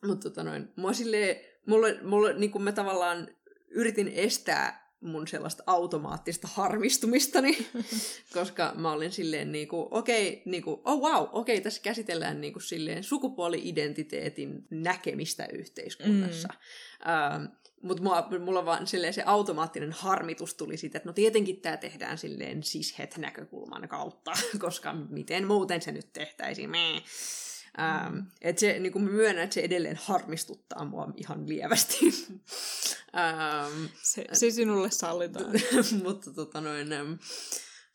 Mutta tota noin, mua silleen, mulle, mulle niinku mä tavallaan yritin estää mun sellaista automaattista harmistumistani, *laughs* koska mä olin silleen niinku, okei, okay, niinku, oh wow, okei, okay, tässä käsitellään niinku silleen sukupuoli-identiteetin näkemistä yhteiskunnassa. Mm. Ähm, mutta mulla vaan silleen se automaattinen harmitus tuli siitä, että no tietenkin tämä tehdään silleen cishet-näkökulman kautta, *laughs* koska miten muuten se nyt tehtäisiin. Meh. Ähm, et se, niin mä myönnän, että se edelleen harmistuttaa mua ihan lievästi. *laughs* ähm, Se, se sinulle sallitaan. *laughs* mutta tota noin,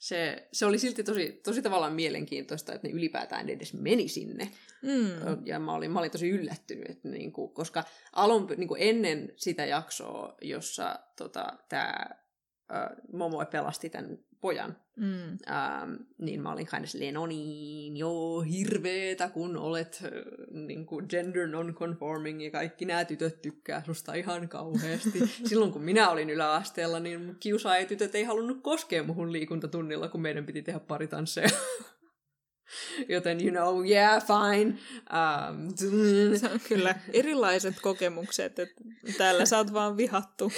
se, se oli silti tosi, tosi tavallaan mielenkiintoista, että ne ylipäätään edes meni sinne. Mm. Ja mä olin, mä olin tosi yllättynyt, että niinku, koska alun, niinku ennen sitä jaksoa, jossa tota, tämä Momo pelasti tämän pojan, Mm. ähm, niin mä olin of silleen, no niin, joo, hirveetä, kun olet äh, niin kuin gender non-conforming ja kaikki nämä tytöt tykkää susta ihan kauheasti. *laughs* Silloin kun minä olin yläasteella, niin mun kiusaajatytöt ei halunnut koskea muhun liikuntatunnilla, kun meidän piti tehdä pari tansseja. *laughs* Joten, you know, yeah, fine. Um, *laughs* Se on kyllä erilaiset kokemukset, että täällä sä oot vaan vihattu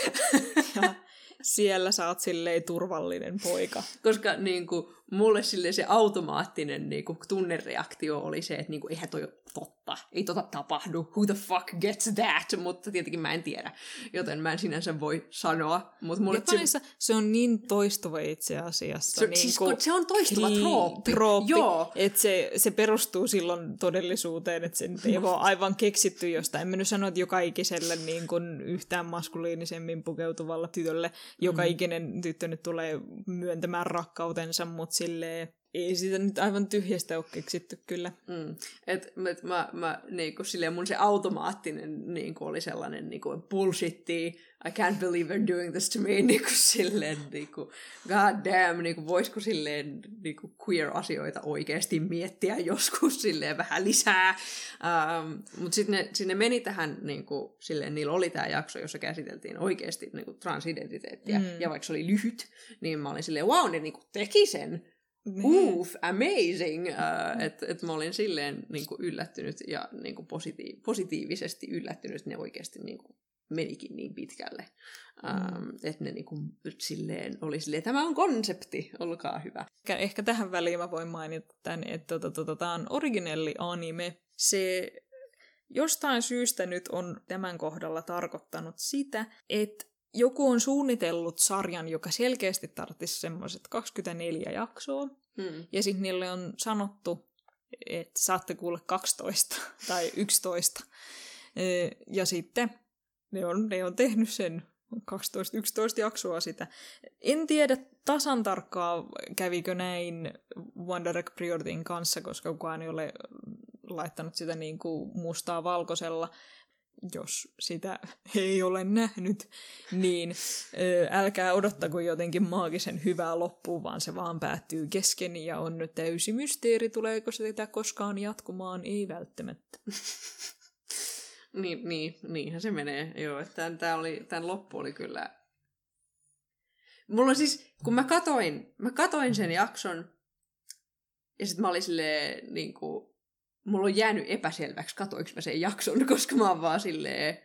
ja siellä sä oot silleen turvallinen poika. koska niin kuin, mulle se automaattinen niin kuin, tunnereaktio oli se, että niin kuin, eihän toi totta, ei tota tapahdu, who the fuck gets that, mutta tietenkin mä en tiedä, joten mä en sinänsä voi sanoa. Mutta mulle Japanissa se... se on niin toistuva itse asiassa. Se, niin siis, kun se on toistuva kli- trooppi. trooppi Joo. että se, se perustuu silloin todellisuuteen, että se nyt ei ole *laughs* aivan keksitty jostain. En mä nyt sano, että joka ikiselle niin kuin yhtään maskuliinisemmin pukeutuvalle tytölle, joka Mm. ikinen tyttö nyt tulee myöntämään rakkautensa, mutta silleen ei sitä nyt aivan tyhjästä ole keksitty kyllä. Mm. Et, et mä, mä niinku, silleen mun se automaattinen niinku, oli sellainen niinku, bullshitti, I can't believe you're doing this to me, *laughs* niinku, silleen, niinku, god damn, niinku, voisiko silleen niinku, queer-asioita oikeasti miettiä *laughs* joskus silleen vähän lisää. Um, Mutta sitten ne, sit ne meni tähän, niinku, silleen, niillä oli tämä jakso, jossa käsiteltiin oikeasti niinku, transidentiteettiä, mm. ja vaikka se oli lyhyt, niin mä olin silleen, wow, ne niinku, teki sen, Niin. Uff, amazing! Uh, että et mä olin silleen niin kuin yllättynyt ja niin kuin positiiv- positiivisesti yllättynyt, että ne oikeasti niin kuin menikin niin pitkälle. Um, että ne niin kuin, silleen oli silleen, tämä on konsepti, olkaa hyvä. Ehkä, ehkä tähän väliin mä voin mainita tämän, että tota, tota, tämä on originelli anime. Se jostain syystä nyt on tämän kohdalla tarkoittanut sitä, että joku on suunnitellut sarjan, joka selkeästi tarvitsisi semmoiset 24 jaksoa, Mm. ja sitten niille on sanottu, että saatte kuulla 12 *laughs* tai 11. Ö, Ja sitten ne on, ne on tehnyt sen 12-11 jaksoa sitä. En tiedä tasan tarkkaa, kävikö näin One Direct kanssa, koska kukaan ei ole laittanut sitä niin kuin mustaa valkoisella. Jos sitä *laughs* ei ole nähnyt, niin älkää odottako jotenkin maagisen hyvää loppuun, vaan se vaan päättyy kesken ja on nyt täysi mysteeri, tuleeko sitä koskaan jatkumaan, ei välttämättä. *laughs* Niin, niin, niinhän se menee. Joo, että tämän, tämä oli, tämän loppu oli kyllä... Mulla siis, kun mä katoin, mä katoin sen jakson, ja sitten mä olin silleen, niin kuin, mulla on jäänyt epäselväksi, katoinko mä sen jakson, *laughs* koska mä oon vaan silleen,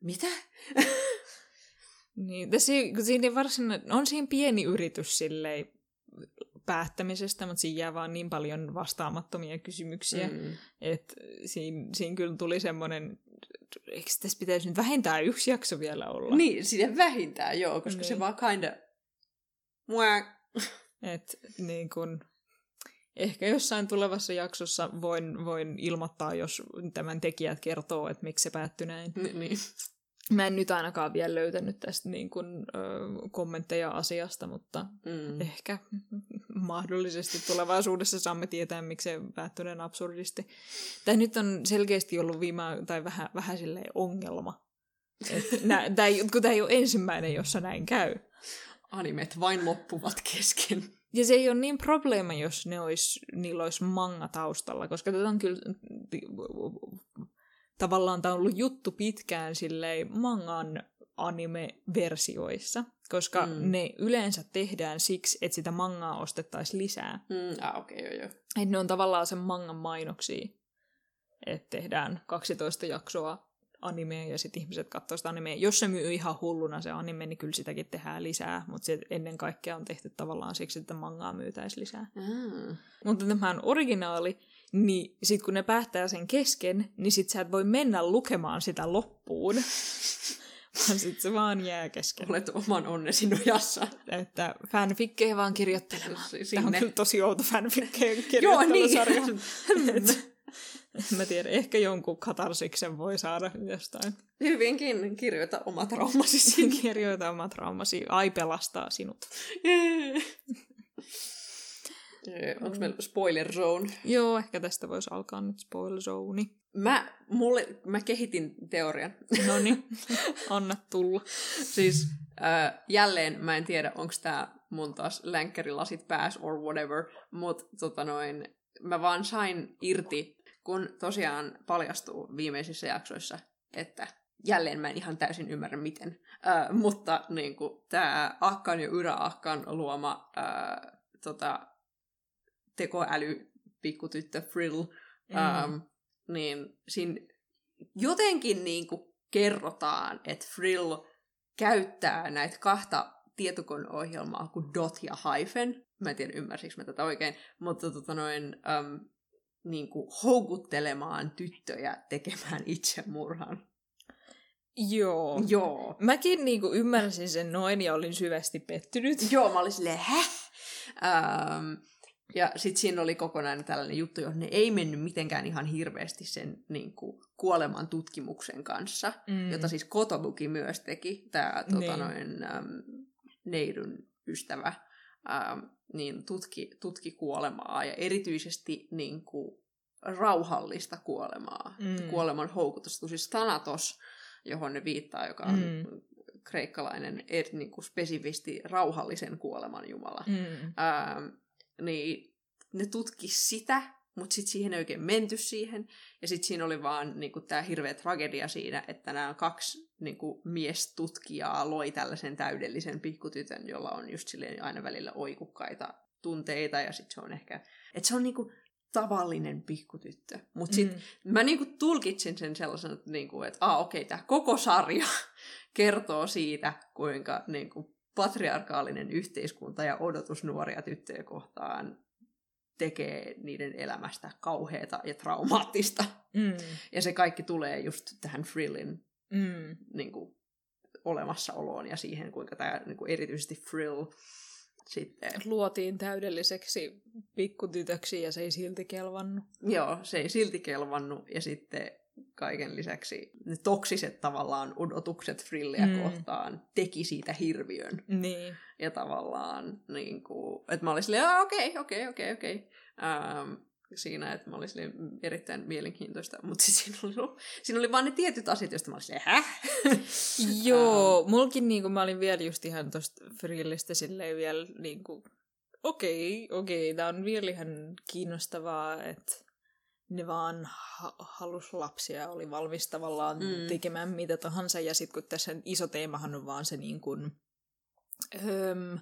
mitä? *laughs* Niin, siinä varsinainen, on siinä pieni yritys silleen päättämisestä, mutta siinä jää vaan niin paljon vastaamattomia kysymyksiä, mm. Mm. että siinä, siinä kyllä tuli semmoinen, eikö tässä pitäisi nyt vähintään yksi jakso vielä olla? Niin, sinne vähintään, joo, koska Niin. se vaan kinda... Mua. Et, niin kun, ehkä jossain tulevassa jaksossa voin, voin ilmoittaa, jos tämän tekijät kertoo, että miksi se päättyi näin. Ni- niin. Mä en nyt ainakaan vielä löytänyt tästä niin kun, ö, kommentteja asiasta, mutta Mm. ehkä mahdollisesti tulevaisuudessa saamme tietää, miksi se päättyi näin absurdisti. Tämä nyt on selkeästi ollut viime tai vähän, vähän silleen ongelma. *laughs* Tämä ei, kun tämä ei ole ensimmäinen, jossa näin käy. Animet vain loppuvat kesken. Ja se ei ole niin probleema, jos ne olisi, niillä olisi manga taustalla, koska tätä on kyllä tavallaan tämä on ollut juttu pitkään silleen mangan anime-versioissa, koska Mm. ne yleensä tehdään siksi, että sitä mangaa ostettaisiin lisää. Mm, ah, okei, okay, joo, joo. Että ne on tavallaan sen mangan mainoksia, että tehdään 12 jaksoa animea ja sitten ihmiset katsoo sitä animea. Jos se myy ihan hulluna se anime, niin kyllä sitäkin tehdään lisää, mutta se ennen kaikkea on tehty tavallaan siksi, että mangaa myytäisiin lisää. Ah. Mutta tämä on originaali, niin sit kun ne päättää sen kesken, niin sit sä et voi mennä lukemaan sitä loppuun. *laughs* Vaan sit se vaan jää kesken. Olet oman onnesi nojassa. Että fanfikkejä vaan kirjoittelemaan. Si- Tämä on sinne. kyllä tosi outo fanfikkejä *laughs* Joo, niin. kirjoittelusarja. *laughs* Mä tiedä, ehkä jonkun katarsiksen voi saada jostain. Hyvinkin kirjoita oma traumasi sinne. *laughs* Kirjoita oma traumasi. Ai pelastaa sinut. Onko meillä spoiler zone? Joo, ehkä tästä voisi alkaa nyt spoil zone. Mä, mulle, mä kehitin teorian. No niin, *laughs* anna tulla. siis äh, jälleen mä en tiedä, onko tää mun taas länkkärilasit pääs or whatever, mutta tota noin, mä vaan sain irti, kun tosiaan paljastuu viimeisissä jaksoissa, että jälleen mä en ihan täysin ymmärrä miten, äh, mutta niin tämä Akkan ja Yrä-Akkan luoma äh, tota, tekoäly pikkutyttö Frill, Mm. ähm, niin siinä jotenkin niin kuin kerrotaan, että Frill käyttää näitä kahta tietokoneohjelmaa kuin Dot ja Hyphen, mä en tiedä ymmärsikö mä tätä oikein, mutta tota noin, äm, niin kuin houkuttelemaan tyttöjä tekemään itsemurhan. Joo. Joo. Mäkin niinku ymmärsin sen noin ja olin syvästi pettynyt. Joo, mä olin silleen, häh? Ähm, ja sitten siinä oli kokonainen tällainen juttu, johon ne ei mennyt mitenkään ihan hirveästi sen niin kuin, kuoleman tutkimuksen kanssa, mm. jota siis Kotobuki myös teki, tämä tota, Niin. noin, äm, Neidun ystävä, äm, niin tutki, tutki kuolemaa ja erityisesti niin kuin, rauhallista kuolemaa, Mm. kuoleman houkutusta. Siis Thanatos, johon ne viittaa, joka on Mm. kreikkalainen er, niin kuin spesifisti rauhallisen kuoleman jumala. Mm. Ähm, niin ne tutki sitä, mutta sitten siihen ei oikein menty siihen. Ja sitten siinä oli vaan niinku, tämä hirveä tragedia siinä, että nämä kaksi niinku, miestutkijaa loi tällaisen täydellisen pikkutytön, jolla on just silleen aina välillä oikukkaita tunteita. Ja sitten se on ehkä, että se on niinku, tavallinen pikkutyttö. Mutta sitten Mm. mä niinku tulkitsin sen sellaisen, että, niinku, että ah, okei, tämä koko sarja *laughs* kertoo siitä, kuinka niinku, patriarkaalinen yhteiskunta ja odotus nuoria tyttöjä kohtaan tekee niiden elämästä kauheata ja traumaattista. Mm. Ja se kaikki tulee just tähän Frillin Mm. niinku, olemassaoloon ja siihen, kuinka tämä niinku, erityisesti Frill sitten... Luotiin täydelliseksi pikkutytöksi ja se ei silti kelvannut. Joo, se ei silti kelvannut ja sitten kaiken lisäksi ne toksiset tavallaan odotukset Frilliä Mm. kohtaan teki siitä hirviön. Niin. Ja tavallaan, niin kuin, että mä olin silleen, "Aa, okei, okei, okei, okei. Ähm, Siinä, että mä olin silleen erittäin mielenkiintoista, mutta siis siinä oli, siinä oli vaan ne tietyt asiat, joista mä olin silleen, häh? *laughs* Joo, mulkin niinku, mä olin vielä just ihan tosta Frillistä silleen vielä niinku, okei, okei, tää on vielä ihan kiinnostavaa, että ne vaan ha- halus lapsia, oli valmis tavallaan mm. Tekemään mitä tahansa, ja sitten kun tässä iso teemahan on vaan se niin kuin, öm,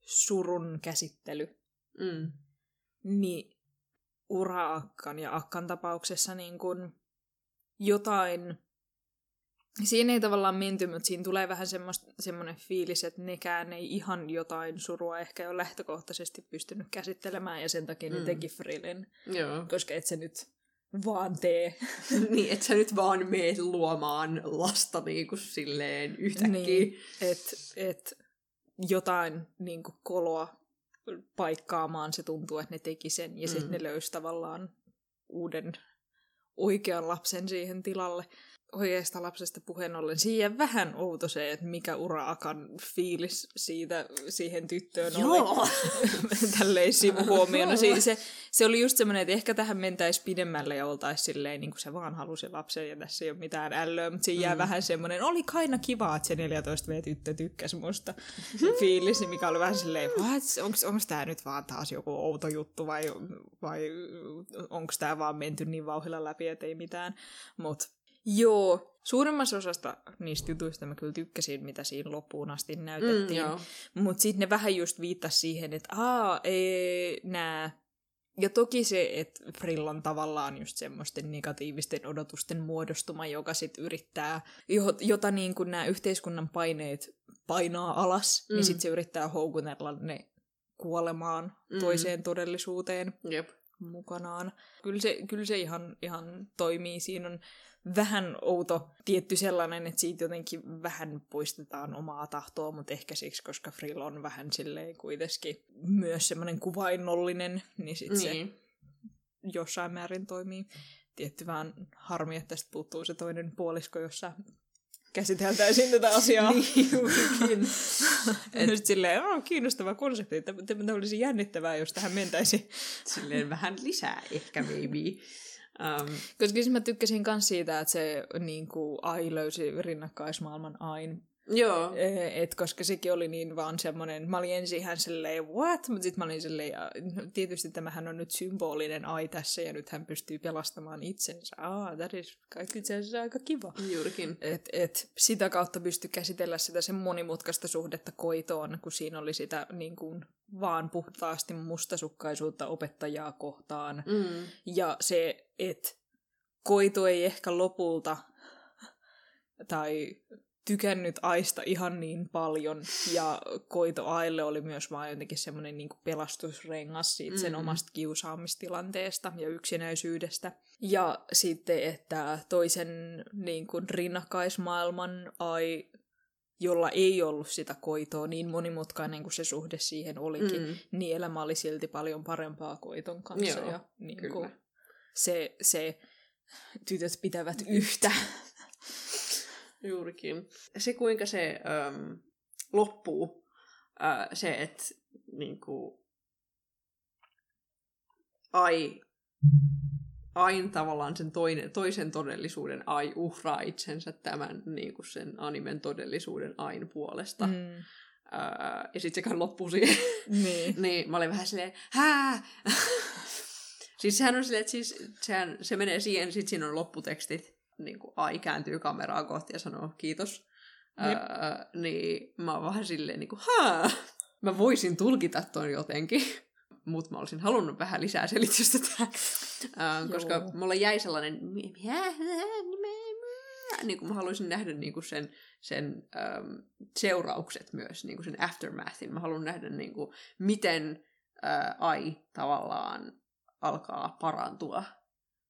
surun käsittely, Mm. niin ura-akkan ja akkan tapauksessa niin kuin jotain, siinä ei tavallaan menty, mutta siinä tulee vähän semmoinen fiilis, että nekään ei ihan jotain surua ehkä jo lähtökohtaisesti pystynyt käsittelemään, ja sen takia ne Mm. teki Frillin, Joo. koska et se nyt vaan tee. *laughs* niin, että sä nyt vaan meet luomaan lasta niin kuin silleen yhtäkkiä. Niin, että et jotain niin kuin koloa paikkaamaan se tuntuu, että ne teki sen, ja sitten Mm. ne löysi tavallaan uuden oikean lapsen siihen tilalle. Oikeasta lapsesta puheen ollen siihen vähän outo se, että mikä ura-akan fiilis siitä siihen tyttöön oli. Joo! *laughs* Tälleen sivuhuomiona. *laughs* Se, se, se oli just semmoinen, että ehkä tähän mentäisiin pidemmälle ja oltaisiin silleen, niin kuin se vaan halusi lapsen ja tässä ei ole mitään ällöä, mutta siinä jää Mm. vähän semmoinen, oli kaina kiva, että se 14 v tyttö tykkäsi musta *laughs* fiilis, mikä oli vähän silleen, onko tämä nyt vaan taas joku outo juttu vai, vai onko tämä vaan menty niin vauhilla läpi, että ei mitään, mutta Joo, suurimmassa osasta niistä jutuista mä kyllä tykkäsin, mitä siinä loppuun asti Mm, näytettiin. joo. Mutta sitten ne vähän just viittasi siihen, että aa, ei, nää... Ja toki se, että Frill on tavallaan just semmoisten negatiivisten odotusten muodostuma, joka sitten yrittää, jo- jota niin kuin nämä yhteiskunnan paineet painaa alas, mm. niin Mm. sitten se yrittää houkutella ne kuolemaan Mm. toiseen todellisuuteen Jep. mukanaan. Kyllä se, kyllä se ihan, ihan toimii. Siinä on vähän outo tietty sellainen, että siitä jotenkin vähän poistetaan omaa tahtoa, mutta ehkä siksi, koska Frill on vähän silleen kuitenkin myös semmoinen kuvainnollinen, niin sitten niin. Se jossain määrin toimii. Tietty vähän harmi, että tästä puuttuu se toinen puolisko, jossa käsiteltäisiin tätä asiaa. *laughs* Niin juurikin. *laughs* Et... Silleen, on kiinnostava konsepti, että tämä olisi jännittävää, jos tähän mentäisi. Silleen vähän lisää ehkä maybe. Um, Koska siis mä tykkäsin myös siitä, että se niin kuin, Ai löysi rinnakkaismaailman Ain. Joo. Et koska sekin oli niin vaan semmoinen, mä olin ensin ihan silleen, what? Mutta sitten mä olin silleen, ja, no, tietysti tämähän on nyt symbolinen Ai tässä, ja nyt hän pystyy pelastamaan itsensä. Ah, that is kaikki itse asiassa aika kiva. Juurikin. Et, et sitä kautta pystyi käsitellä sitä sen monimutkaista suhdetta koitoon, kun siinä oli sitä niin kuin, vaan puhtaasti mustasukkaisuutta opettajaa kohtaan. Mm. Ja se, että koito ei ehkä lopulta, tai tykännyt Aista ihan niin paljon, ja Koito Aille oli myös vaan jotenkin semmoinen niin pelastusrengas siitä sen Mm. omasta kiusaamistilanteesta ja yksinäisyydestä. Ja sitten, että toisen niin kuin rinnakkaismaailman Ai, jolla ei ollut sitä koitoa niin monimutkainen kuin se suhde siihen olikin, Mm. niin elämä oli silti paljon parempaa koiton kanssa. Joo, ja niin kyllä. kuin se, se tytöt pitävät yhtä. Juurikin. Se, kuinka se äm, loppuu, ää, se, että niinku, ai, ain tavallaan sen toinen, toisen todellisuuden ai uhraa itsensä tämän niinku sen animen todellisuuden ain puolesta. Mm. Ää, ja sitten se kai loppuu siihen. Niin. *laughs* niin mä olin vähän silleen, hää! *laughs* siis sehän on silleen, että siis, sehän, se menee siihen, sitten siinä on lopputekstit, niin kuin ai kääntyy kameraa kohti ja sanoo kiitos. Jep. Ää, niin mä oon vähän silleen niin kuin, haa! Mä voisin tulkita ton jotenkin, *laughs* mutta mä olisin halunnut vähän lisää selitystä tähän. Ää, koska Joo. mulla jäi sellainen, niin kuin mä haluaisin nähdä niin kuin sen, sen äm, seuraukset myös, niin kuin sen aftermathin. Mä haluan nähdä, niin kuin, miten ää, ai tavallaan alkaa parantua.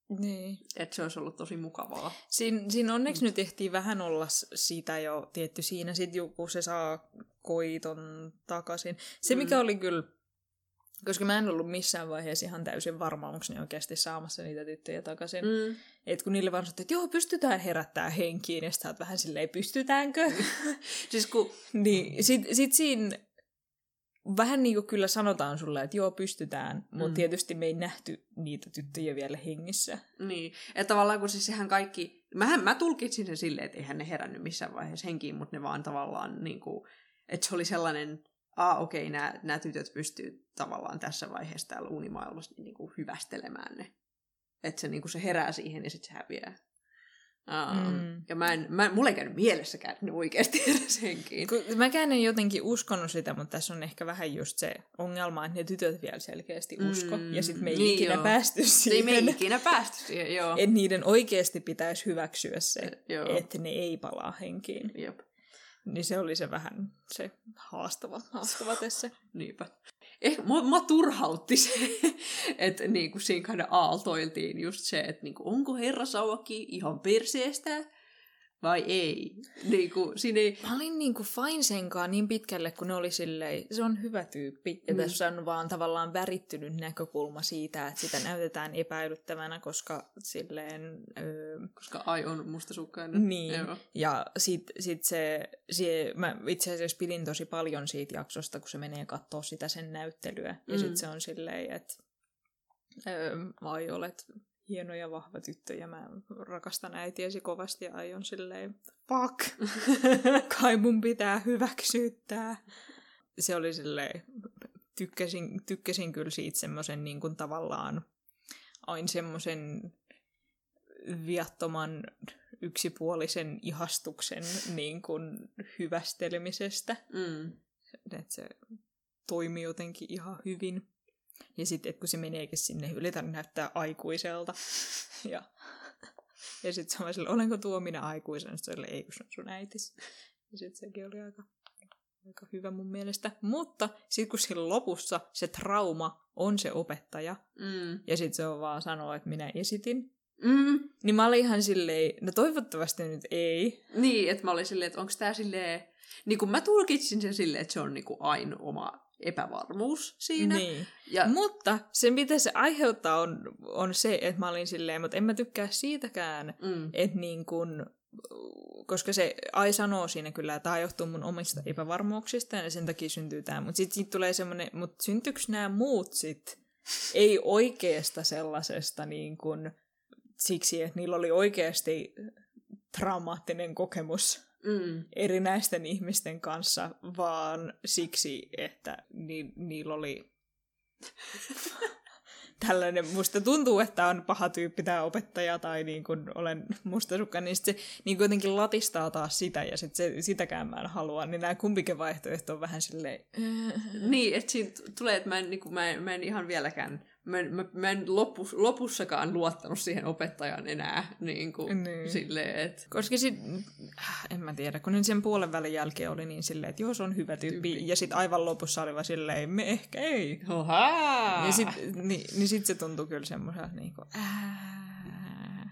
Niin. Että se olisi ollut tosi mukavaa. Siin, siinä onneksi nyt ehtii vähän olla sitä jo tietty siinä, sit kun se saa koiton takaisin. Se mikä Mm. oli kyllä, koska mä en ollut missään vaiheessa ihan täysin varma, onko ne oikeasti saamassa niitä tyttöjä takaisin. Mm. Mm. Et kun niille vaan sanottiin, että joo, pystytään herättää henkiin, ja sit sä oot vähän silleen, pystytäänkö? *laughs* Siis kun, niin sit, sit siinä vähän niin kuin kyllä sanotaan sulle, että joo, pystytään, mutta Mm. tietysti me ei nähty niitä tyttöjä vielä hengissä. niin, että tavallaan kun siis sehän kaikki, mähän, mä tulkitsin sen silleen, että eihän ne herännyt missään vaiheessa henkiin, mutta ne vaan tavallaan niin kuin, että se oli sellainen, aa okei, okay, nämä, nämä tytöt pystyy tavallaan tässä vaiheessa täällä unimaailmassa niin kuin hyvästelemään ne. Että se, niin kuin se herää siihen ja sitten se häviää. Um, Mm. Ja mä en, mä, mulla ei käynyt mielessäkään, ne oikeasti heräsi *laughs* henkiin. Mäkään en jotenkin uskonut sitä, mutta tässä on ehkä vähän just se ongelma, että ne tytöt vielä selkeästi usko. Mm, Ja sitten me ei niin ikinä joo. päästy Ei siihen, me ei ikinä päästy siihen, joo. että niiden oikeasti pitäisi hyväksyä se, että ne ei palaa henkiin. Jep. Niin se oli se vähän se haastava, haastava tässä. *laughs* Niinpä. Ehkä mua, mua turhautti se, *laughs* että niinku siinä kind aaltoiltiin just se, että niinku, onko herra Sauaki ihan perseestä vai ei. Niinku, siinä ei... Mä olin niinku fine senkaan niin pitkälle, kun ne oli silleen, se on hyvä tyyppi. Ja Mm. tässä on vaan tavallaan värittynyt näkökulma siitä, että sitä näytetään epäilyttävänä, koska silleen... Öö, Koska ai on mustasukkainen. Niin, Joo. ja sit, sit se, se, mä itse asiassa pidin tosi paljon siitä jaksosta, kun se menee katsoa sitä sen näyttelyä. Ja Mm. sit se on silleen, että öö, ai olet hieno ja vahva tyttö ja mä rakastan äitiäsi kovasti ja aion silleen, fuck, *laughs* kai mun pitää hyväksyä tää. Se oli silleen, tykkäsin, tykkäsin kyllä siitä semmoisen niin kuin tavallaan aina semmoisen viattoman yksipuolisen ihastuksen niin kuin hyvästelemisestä. Mm. Että se toimii jotenkin ihan hyvin. Ja sitten, kun se meneekin sinne, yritän näyttää aikuiselta. *laughs* Ja, ja sitten se on sille, olenko tuo minä aikuisena? Sitten oli, ei kun se on sun äitis. Ja sitten sekin oli aika, aika hyvä mun mielestä. Mutta sitten kun siinä lopussa se trauma on se opettaja, Mm. ja sitten se on vaan sanoa, että minä esitin, Mm. niin mä olin ihan silleen, no toivottavasti nyt ei. Niin, että mä olin silleen, että onko tää silleen... Niin kuin mä tulkitsin sen silleen, että se on niinku aina oma epävarmuus siinä. Niin. Ja, Mutta se, mitä se aiheuttaa, on, on se, että mä olin silleen, mutta en mä tykkää siitäkään, mm. että niin kun, koska se Ai sanoo siinä kyllä, että tämä johtuu mun omista epävarmuuksista ja sen takia syntyy tämä. Mutta sitten sit tulee semmoinen, mutta syntyykö nämä muut sit *laughs* ei oikeasta sellaisesta niin kun, siksi, että niillä oli oikeasti traumaattinen kokemus Mm. erinäisten ihmisten kanssa, vaan siksi, että ni- niillä oli *laughs* tällainen, musta tuntuu, että on paha tyyppi tämä opettaja tai niin kun olen mustasukka, niin se niin kuin jotenkin latistaa taas sitä ja sit se, sitäkään mä en halua, niin nämä kumpikin vaihtoehto on vähän silleen... Niin, että siinä tulee, että mä en, niin kuin, mä, en, mä en ihan vieläkään mä, mä, mä en lopus, lopussakaan luottanut siihen opettajaan enää. Niin kuin, Niin. silleen, että Koska sit, äh, en mä tiedä, kun sen puolen välin jälkeen oli niin silleen, että joo, se on hyvä tyyppi. Tyyppi. Ja sitten aivan lopussa oli vaan silleen, me ehkä ei. Ohaa! Ja sit, niin, niin sit se tuntui kyllä semmoiselta niinku, ää,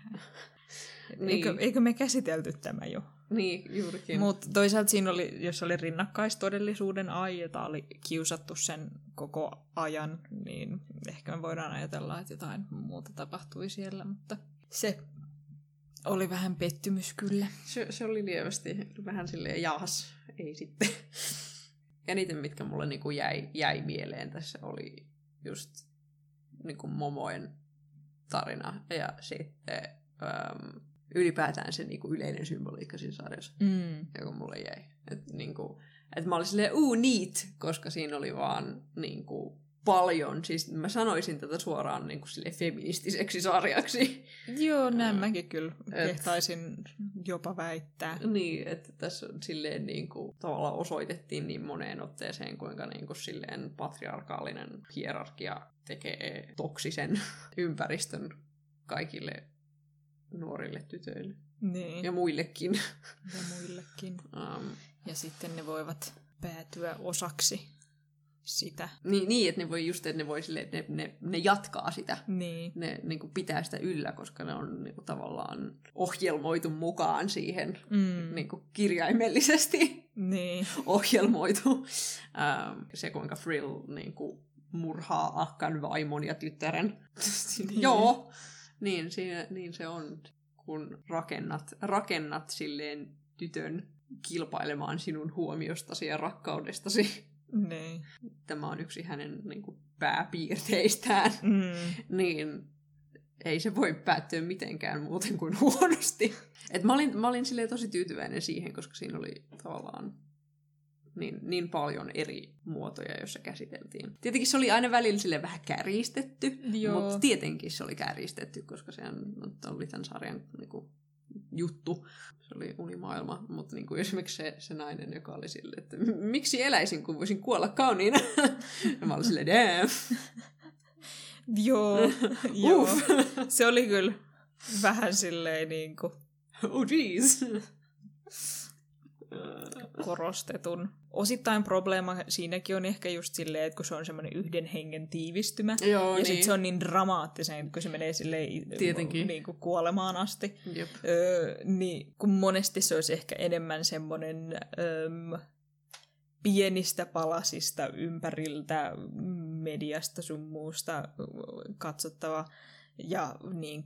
Niin. eikö, eikö me käsitelty tämä jo? Niin, juurikin. Mutta toisaalta siinä oli, jos oli rinnakkaistodellisuuden ai, jota oli kiusattu sen koko ajan, niin ehkä me voidaan ajatella, että jotain muuta tapahtui siellä, mutta se oli vähän pettymys kyllä. Se, se oli lievästi vähän silleen jahas, ei sitten. Eniten, mitkä mulle niinku jäi, jäi mieleen tässä, oli just niinku Momoen tarina ja sitten äm, ylipäätään se niinku yleinen symboliikka siinä sarjassa, Mm. joka mulle jäi. Et, niinku, et mä olin silleen, uu, neat, koska siinä oli vaan niinku, paljon, siis mä sanoisin tätä suoraan niinku, silleen feministiseksi sarjaksi. Joo, näin mäkin kyllä Et- kehtaisin jopa väittää. Niin, että tässä on silleen niin kuin, tavallaan osoitettiin niin moneen otteeseen, kuinka niin kuin, silleen patriarkaalinen hierarkia tekee toksisen ympäristön kaikille nuorille tytöille Niin, ja muillekin. ja muillekin. Um, Ja sitten ne voivat päätyä osaksi sitä. niin, niin, että ne voi just, että ne voi silleen, että ne, ne, ne jatkaa sitä. Niin. Ne niin kuin, pitää sitä yllä, koska ne on niin kuin, tavallaan ohjelmoitu mukaan siihen Mm. niin kuin, kirjaimellisesti. Niin. ohjelmoitu. Ähm, se, kuinka Frill niin kuin, murhaa Akkan vaimon ja tyttären. *laughs* Niin. Joo, niin, siinä, niin se on, kun rakennat, rakennat silleen tytön kilpailemaan sinun huomiostasi ja rakkaudestasi. Niin. Tämä on yksi hänen niin kuin, pääpiirteistään. Mm. Niin ei se voi päättyä mitenkään muuten kuin huonosti. Et mä, olin, mä olin silleen tosi tyytyväinen siihen, koska siinä oli tavallaan niin, niin paljon eri muotoja, joissa käsiteltiin. Tietenkin se oli aina välillä sille vähän kärjistetty, Joo. mutta tietenkin se oli kärjistetty, koska se oli tämän sarjan niin kuin, juttu. Se oli unimaailma, mutta niin kuin esimerkiksi se, se nainen, joka oli silleen, että "M- miksi eläisin, kun voisin kuolla kauniina? ja mä olin silleen, damn. Joo. *laughs* Joo. Uff. Se oli kyllä vähän silleen niin kuin Oh jeez. Korostetun. Osittain probleema siinäkin on ehkä just silleen, että kun se on semmoinen yhden hengen tiivistymä, Joo, ja niin. sitten se on niin dramaattisen, kun se menee silleen Tietenkin. niin kuin kuolemaan asti. Jep. Öö, niin kun monesti se olisi ehkä enemmän semmoinen öö, pienistä palasista ympäriltä mediasta sun muusta katsottava. Ja niin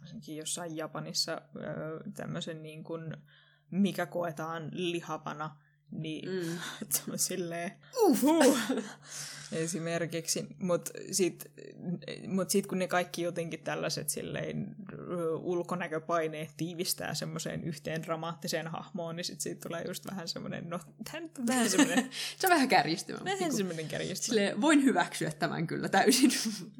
varsinkin jossain Japanissa öö, tämmöisen niin kun, mikä koetaan lihavana, niin Mm. *laughs* se on silleen, uhuh, esimerkiksi. Mutta sitten mut sit, kun ne kaikki jotenkin tällaiset silleen, ulkonäköpaineet tiivistää semmoiseen yhteen dramaattiseen hahmoon, niin sitten siitä tulee just vähän semmoinen, no tämä nyt on vähän semmoinen, *laughs* Se on vähän kärjistymä. vähän niinku, semmoinen kärjistys. silleen, voin hyväksyä tämän kyllä täysin.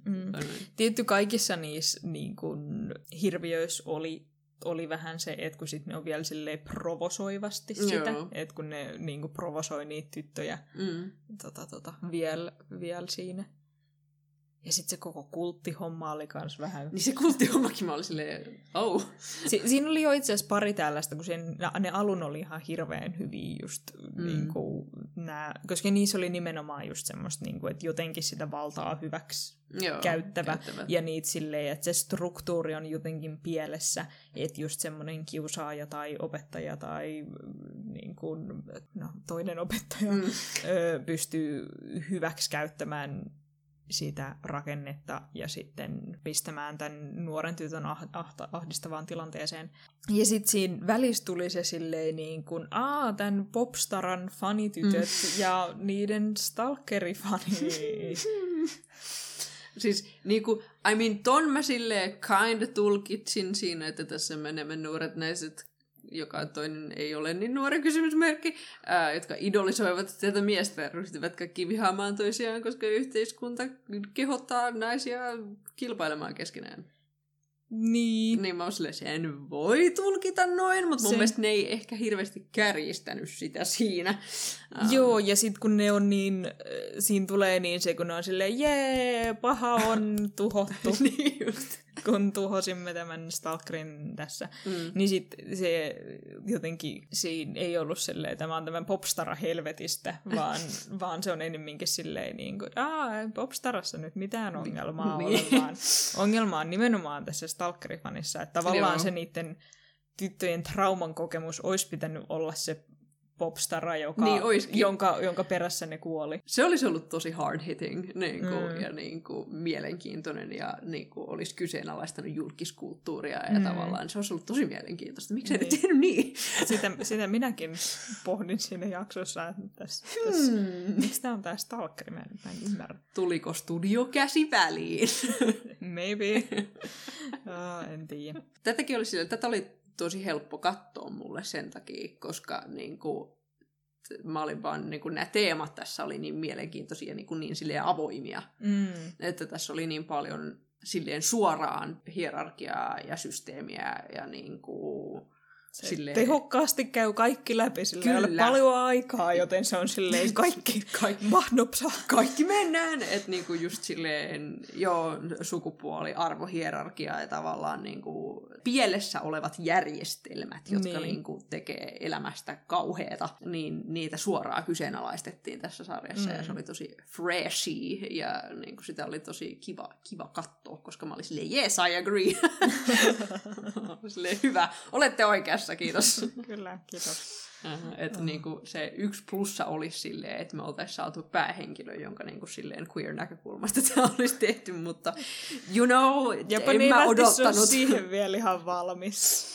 Mm. *laughs* Tietty kaikissa niissä niin kun, hirviöissä oli oli vähän se, että kun sit ne on vielä silleen provosoivasti sitä, Joo. että kun ne niin kuin, provosoi niitä tyttöjä mm. tota, tota, vielä, vielä siinä. Ja sitten se koko kulttihomma oli kans vähän... Niin se kulttihommakin mä olin silleen, oh. Si- siinä oli jo itse asiassa pari tällaista, kun sen, ne alun oli ihan hirveän hyviä just mm. niin kuin, nää, koska niissä oli nimenomaan just semmoista, niin kuin, että jotenkin sitä valtaa hyväksi Joo, käyttävä. käyttävä. Ja niitä silleen, että se struktuuri on jotenkin pielessä, että just semmoinen kiusaaja tai opettaja tai niin kuin, no, toinen opettaja Mm. ö, pystyy hyväksi käyttämään sitä rakennetta ja sitten pistämään tämän nuoren tytön ah- ahta- ahdistavaan tilanteeseen. Ja sitten siinä välissä tuli se silleen niin kuin, aa, tämän popstaran fanitytöt mm. ja niiden stalkerifani. *laughs* Siis niinku, I mean, ton mä silleen kind tulkitsin siinä, että tässä menemme nuoret naiset, joka toinen ei ole niin nuori kysymysmerkki, ää, jotka idolisoivat tätä miestä, ryhtyvät kaikki vihaamaan toisiaan, koska yhteiskunta kehottaa naisia kilpailemaan keskenään. Niin. Niin mä oon silleen, sen voi tulkita noin, mutta mun Se- mielestä ne ei ehkä hirveästi kärjistänyt sitä siinä. Ähm, Joo, ja sitten kun ne on niin, äh, siinä tulee niin se, kun ne on silleen, jee, paha on tuhottu, *laughs* niin just. Kun tuhosimme tämän Stalkerin tässä. Mm. Niin sitten se jotenkin, siinä ei ollut silleen, tämä on tämän popstara helvetistä, vaan, *laughs* vaan se on enemmänkin silleen niin kuin, aa, popstarassa nyt mitään ongelmaa Niin. ole, vaan ongelma on nimenomaan tässä Stalkerifanissa, että tavallaan Joo. se niiden tyttöjen trauman kokemus olisi pitänyt olla se popstara, joka, Niin jonka, jonka perässä ne kuoli. Se olisi ollut tosi hard hitting niin kuin, Mm. ja niin kuin, mielenkiintoinen ja niin kuin, olisi kyseenalaistanut julkiskulttuuria ja Mm. tavallaan se olisi ollut tosi mielenkiintoista. Miksi niin. Ne tehnyt niin? Sitä, sitä minäkin pohdin siinä jaksossa, että tässä, tässä, Hmm. miksi tämä on tämä Stalkeri, mä en, mä en ymmärrä. Tuliko studio käsi väliin? Maybe. *laughs* uh, en tiedä. Tätäkin oli sille, tätä oli tosi helppo katsoa mulle sen takia, koska niin kuin, mä olin vaan, niin kuin, nämä teemat tässä oli niin mielenkiintoisia, niin, kuin, niin silleen avoimia, Mm. että tässä oli niin paljon silleen suoraan hierarkiaa ja systeemiä ja niin kuin, Silleen- tehokkaasti käy kaikki läpi, sillä ei ole Kyllä. paljon aikaa, joten se on silleen kaikki, Kaikki. mahnopsa. kaikki mennään, että niinku just silleen, joo, sukupuoli, arvohierarkia ja tavallaan niinku pielessä olevat järjestelmät, jotka Niin. niinku tekee elämästä kauheata, niin niitä suoraan kyseenalaistettiin tässä sarjassa mm. ja Mm. se oli tosi freshy ja niinku sitä oli tosi kiva, kiva katsoa, koska mä olin silleen, yes, I agree. *laughs* *laughs* silleen, hyvä, olette oikeassa, kiitos. *laughs* Kyllä, kiitos. Että Mm. niinku se yksi plussa olisi silleen, että me oltaisiin saatu päähenkilö, jonka niinku silleen queer-näkökulmasta *laughs* tämä olisi tehty, mutta you know, Jopa en niin mä odottanut. siihen vielä ihan valmis.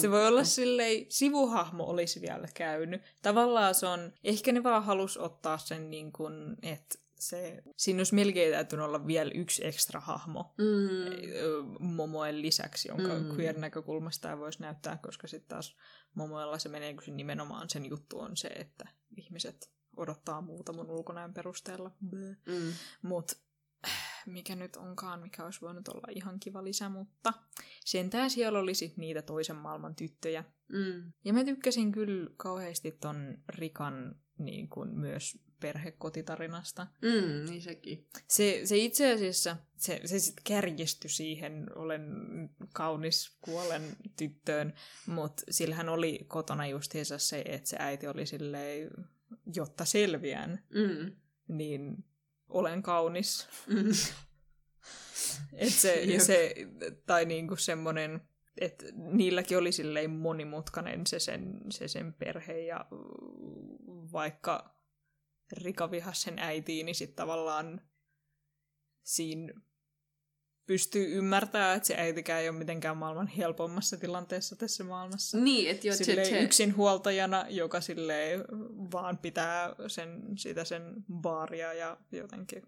Se voi olla silleen, sivuhahmo olisi vielä käynyt. Tavallaan se on, ehkä ne vaan halus ottaa sen niin kuin, että se, siinä olisi melkein täytynyt olla vielä yksi ekstra hahmo Mm, Momoen lisäksi, jonka Mm. queer-näkökulmasta ei voisi näyttää, koska sitten taas Momoella se menee, kun se nimenomaan sen juttu on se, että ihmiset odottaa muuta mun ulkonäön perusteella. Bleh. mm, Mut mikä nyt onkaan, mikä olisi voinut olla ihan kiva lisä, mutta sentään siellä oli sit niitä toisen maailman tyttöjä. mm, Ja mä tykkäsin kyllä kauheasti ton Rikan niin kuin myös perhekotitarinasta. mm, niin sekin. Se, se itse asiassa, se, se sitten kärjestyi siihen, olen kaunis kuolen tyttöön, mutta sillähän oli kotona justiinsa se, että se äiti oli silleen, jotta selviän, Mm, niin olen kaunis. mm, *laughs* Et se, Jep. se, tai niinku semmoinen, että niilläkin oli silleen monimutkainen se sen, se sen perhe ja vaikka Rika vihasi sen äitiin, niin sitten tavallaan siinä pystyy ymmärtämään, että se äitikään ei ole mitenkään maailman helpommassa tilanteessa tässä maailmassa. niin, että jo, se, Silleen se, yksin huoltajana, joka silleen vaan pitää sen, sitä sen baaria ja jotenkin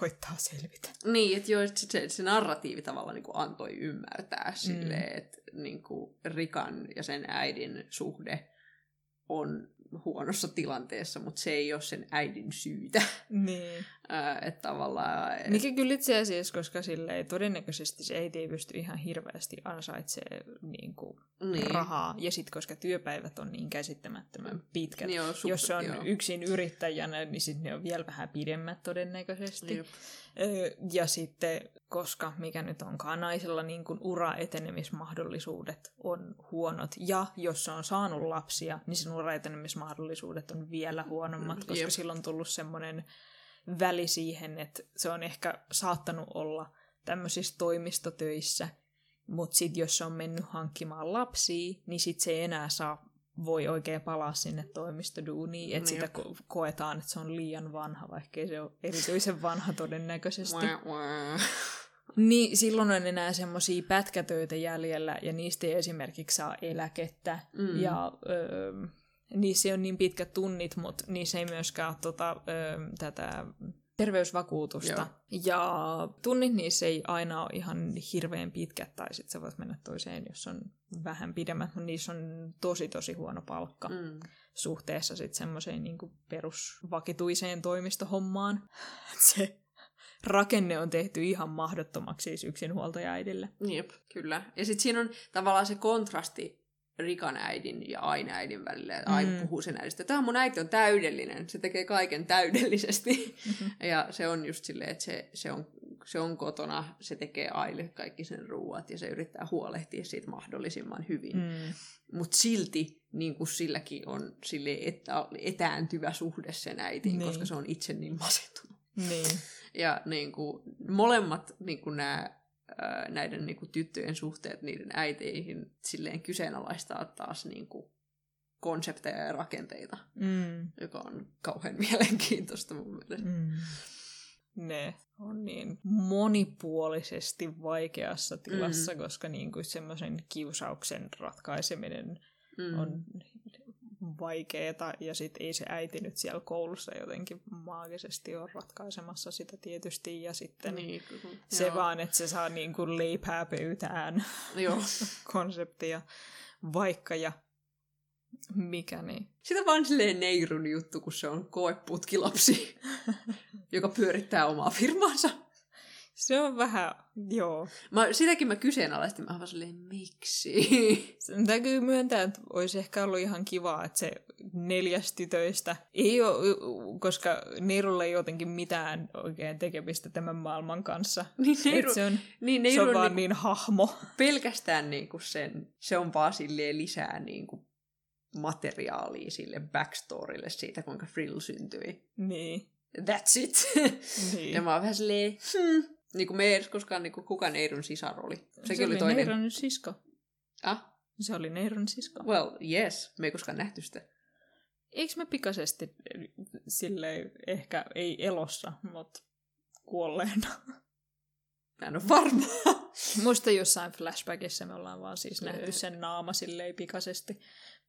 koittaa selvitä. Niin, että joo, että se, se narratiivi tavallaan niin kuin antoi ymmärtää mm. silleen, että niin kuin Rikan ja sen äidin suhde on huonossa tilanteessa, mutta se ei ole sen äidin syytä. Niin. Ää, että tavallaan... Et, Mikä kyllä itse asiassa, koska silleen, todennäköisesti se äiti ei pysty ihan hirveästi ansaitsee niin kuin, niin. rahaa. Ja sitten koska työpäivät on niin käsittämättömän pitkät. Niin on super, Jos se on joo. yksin yrittäjänä, niin sitten ne on vielä vähän pidemmät todennäköisesti. Jep. Ja sitten, koska mikä nyt onkaan naisella niin kuin uraetenemismahdollisuudet on huonot, ja jos se on saanut lapsia, niin sen uraetenemismahdollisuudet on vielä huonommat, koska Jep. silloin on tullut semmoinen väli siihen, että se on ehkä saattanut olla tämmöisissä toimistotöissä, mutta sitten jos se on mennyt hankkimaan lapsia, niin sitten se ei enää saa voi oikein palaa sinne toimistoduuniin, että Niin. sitä ko- koetaan, että se on liian vanha, vaikkei se ole erityisen vanha todennäköisesti. Niin silloin on enää semmoisia pätkätöitä jäljellä, ja niistä ei esimerkiksi saa eläkettä, Mm. ja öö, niissä ei ole niin pitkät tunnit, mutta niissä ei myöskään ole tota, öö, tätä terveysvakuutusta. Joo. Ja tunnit niissä ei aina ole ihan hirveän pitkät, tai sitten sä voit mennä toiseen, jos on vähän pidemmät, mutta niissä on tosi tosi huono palkka Mm. suhteessa sitten semmoiseen niin perusvakituiseen toimistohommaan. *laughs* Se rakenne on tehty ihan mahdottomaksi siis yksinhuoltajaäidille. Jep, kyllä. Ja sitten siinä on tavallaan se kontrasti Rikan äidin ja Aina äidin välillä. Aina mm. puhuu sen äidistä. Tämä mun äiti on täydellinen. Se tekee kaiken täydellisesti. Mm-hmm. *laughs* Ja se on just silleen, että se, se, on, se on kotona, se tekee Aille kaikki sen ruuat ja se yrittää huolehtia siitä mahdollisimman hyvin. Mm. Mutta silti niin kuin silläkin on sille etä, etääntyvä suhde sen äitiin, niin. koska se on itse niin masentunut. Niin. Ja niin kuin, molemmat niin kuin nämä näiden niin kuin, tyttöjen suhteet niiden äiteihin silleen kyseenalaistaa taas niin kuin, konsepteja ja rakenteita, mm. joka on kauhean *laughs* mielenkiintoista mun mielestä. Mm. Ne on niin monipuolisesti vaikeassa tilassa, mm. koska niin kuin semmoisen kiusauksen ratkaiseminen mm. on vaikeeta, ja sitten ei se äiti nyt siellä koulussa jotenkin maagisesti ole ratkaisemassa sitä tietysti, ja sitten niin, se joo. vaan, että se saa niin kuin leipää pöytään joo. *laughs* konseptia, vaikka ja mikä niin. Sitä vaan silleen neirun juttu, kun se on koeputkilapsi, *laughs* joka pyörittää omaa firmaansa. Se on vähän, joo. Mä, sitäkin mä kyseenalaistin, mä vaan silleen, miksi? Sen täytyy myöntää, että olisi ehkä ollut ihan kiva, että se neljäs tytöistä ei ole, koska Neirulla ei jotenkin mitään oikein tekemistä tämän maailman kanssa. Niin, Neiru, se on, niin, Neiru se on vaan niin, niin hahmo. Pelkästään niinku sen, se on vaan silleen lisää niinku materiaalia sille backstorylle siitä, kuinka Frill syntyi. Niin. That's it. Niin. ja mä oon vähän silleen, hmm, niin kuin me ei edes koskaan niin kuin kuka Neirun sisar oli. Sekin se oli, oli toinen. Neirun sisko. Ah? Se oli Neirun sisko. Well, yes. Me ei koskaan nähty sitä. Eikö me pikaisesti sille ehkä ei elossa, mutta kuolleena? Mä en ole varma. Muista jossain flashbackissa me ollaan vaan siis nähty sen naama silleen pikaisesti.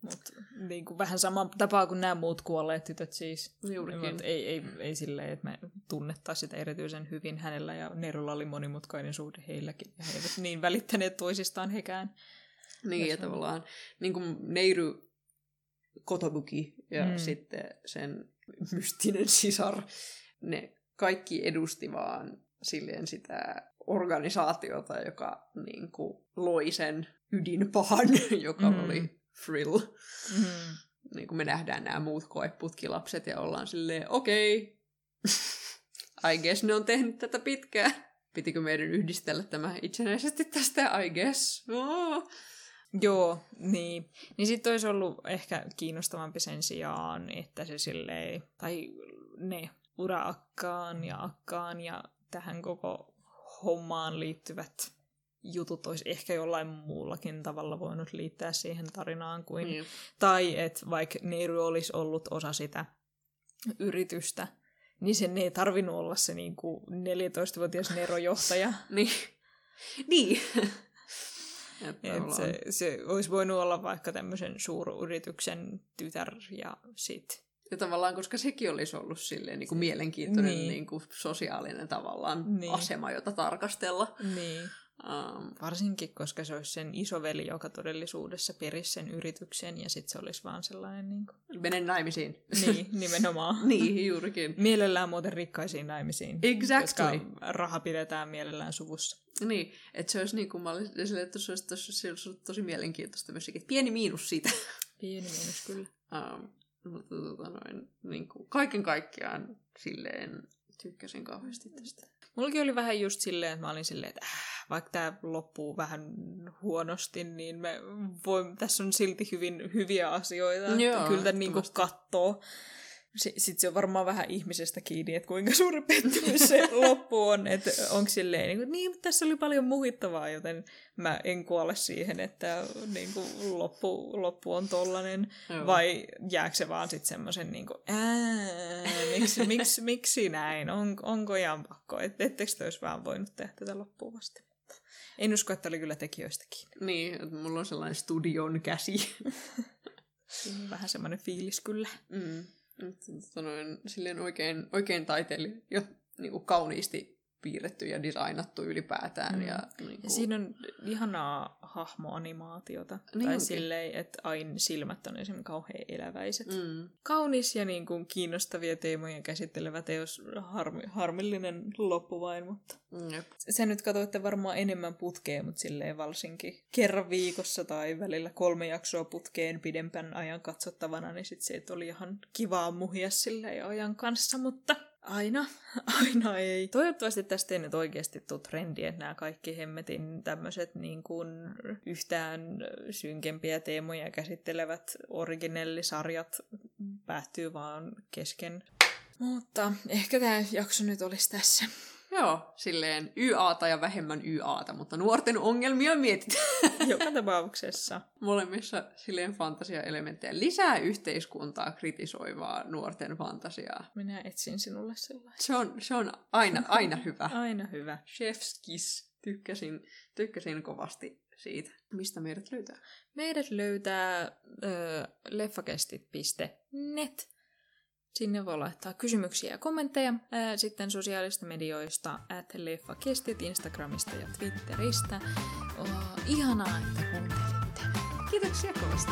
Mutta niin kuin vähän sama tapaa kuin nämä muut kuolleet tytöt siis. Juurikin. Mut ei, ei, ei silleen, että me tunnettaisiin sitä erityisen hyvin hänellä ja Nerulla oli monimutkainen suhde heilläkin. Ja he eivät niin välittäneet toisistaan hekään. Niin, ja tavallaan niin kuin Neiru Kotobuki ja mm. sitten sen mystinen sisar, ne kaikki edusti vaan silleen sitä organisaatiota, joka niin kuin, loi sen ydinpahan, *laughs* joka mm. oli Frill. Mm. Niin kuin me nähdään nämä muut koeputkilapset ja ollaan silleen, okei, okay. *laughs* I guess ne on tehnyt tätä pitkään. Pitikö meidän yhdistellä tämä itsenäisesti tästä, I guess. Oh. Joo, niin. Niin sitten olisi ollut ehkä kiinnostavampi sen sijaan, että se silleen, tai ne ura-akkaan ja akkaan ja tähän koko hommaan liittyvät jutut olisi ehkä jollain muullakin tavalla voinut liittää siihen tarinaan kuin... Mm. Tai että vaikka Neiru olisi ollut osa sitä yritystä, niin sen ei tarvinnut olla se niin kuin 14-vuotias Nero-johtaja. *laughs* niin. niin. *laughs* Et se, se olisi voinut olla vaikka tämmöisen suuryrityksen tytär ja sit ja tavallaan, koska sekin olisi ollut silleen niin kuin mielenkiintoinen niin. Niin kuin sosiaalinen tavallaan niin. asema, jota tarkastella. Niin. Um, Varsinkin, koska se olisi sen isoveli, joka todellisuudessa perisi sen yrityksen, ja sitten se olisi vaan sellainen... Niin kuin... Mene naimisiin. Niin, nimenomaan. *laughs* niin, juurikin. Mielellään muuten rikkaisiin naimisiin. Exactly. Koska raha pidetään mielellään suvussa. Niin, että se olisi niin kuin mä olisin sille, että se olisi tosi, se olisi tosi mielenkiintoista myös. Pieni miinus siitä. *laughs* Pieni miinus, kyllä. Um, mutta tota noin, niin kuin, kaiken kaikkiaan silleen tykkäsin kauheasti tästä. Mullakin oli vähän just silleen, että mä olin silleen, että äh, vaikka tämä loppuu vähän huonosti, niin me voi, tässä on silti hyvin hyviä asioita. Joo, kyllä tämän niin katsoo sitten se on varmaan vähän ihmisestä kiinni, että kuinka suuri pettymys se *laughs* loppu on. Että onko silleen, niin, kuin, niin tässä oli paljon muhittavaa, joten mä en kuole siihen, että niin kuin, loppu, loppu on tollanen. Joo. Vai jääkö se vaan sitten semmoisen, niin kuin, miksi, *laughs* miksi, miksi näin? On, onko ihan pakko? Et, ettekö te olisi vaan voinut tehdä tätä loppuun vasta? En usko, että oli kyllä tekijöistäkin. Niin, että mulla on sellainen studion käsi. *laughs* vähän semmoinen fiilis kyllä. Mm sanoin, silleen oikein, oikein taiteilija, jo niin kuin kauniisti piirretty ja designattu ylipäätään. Mm. Ja, Ja niin kuin, siinä on ihanaa hahmoanimaatiota. Niin tai onkin. silleen, että aina silmät on esimerkiksi kauhean eläväiset. Mm. Kaunis ja niin kuin kiinnostavia teemoja käsittelevä teos. Harmi, harmillinen loppu vain, mutta... Jep. Se nyt katsoitte varmaan enemmän putkeen, mutta silleen varsinkin kerran viikossa tai välillä kolme jaksoa putkeen pidempän ajan katsottavana, niin sit se oli ihan kivaa muhia silleen ajan kanssa, mutta aina, *laughs* aina ei. Toivottavasti tästä ei nyt oikeasti tule trendi, että nämä kaikki hemmetin tämmöiset niin kuin yhtään synkempiä teemoja käsittelevät originellisarjat päättyy vaan kesken. Mutta ehkä tämä jakso nyt olisi tässä. Joo, silleen YAta ja vähemmän YAta, mutta nuorten ongelmia mietitään. *laughs* Joka tapauksessa. Molemmissa silleen fantasiaelementtejä. Lisää yhteiskuntaa kritisoivaa nuorten fantasiaa. Minä etsin sinulle sellaista. Se on, se on aina, aina hyvä. *laughs* Aina hyvä. Chef's Kiss. Tykkäsin, tykkäsin kovasti siitä. Mistä meidät löytää? Meidät löytää ö, leffakestit.net. Sinne voi laittaa kysymyksiä ja kommentteja. Ää, sitten sosiaalista medioista, at leffakestit, Instagramista ja Twitteristä. Oh, ihanaa, että kuuntelitte. Kiitoksia kovasti.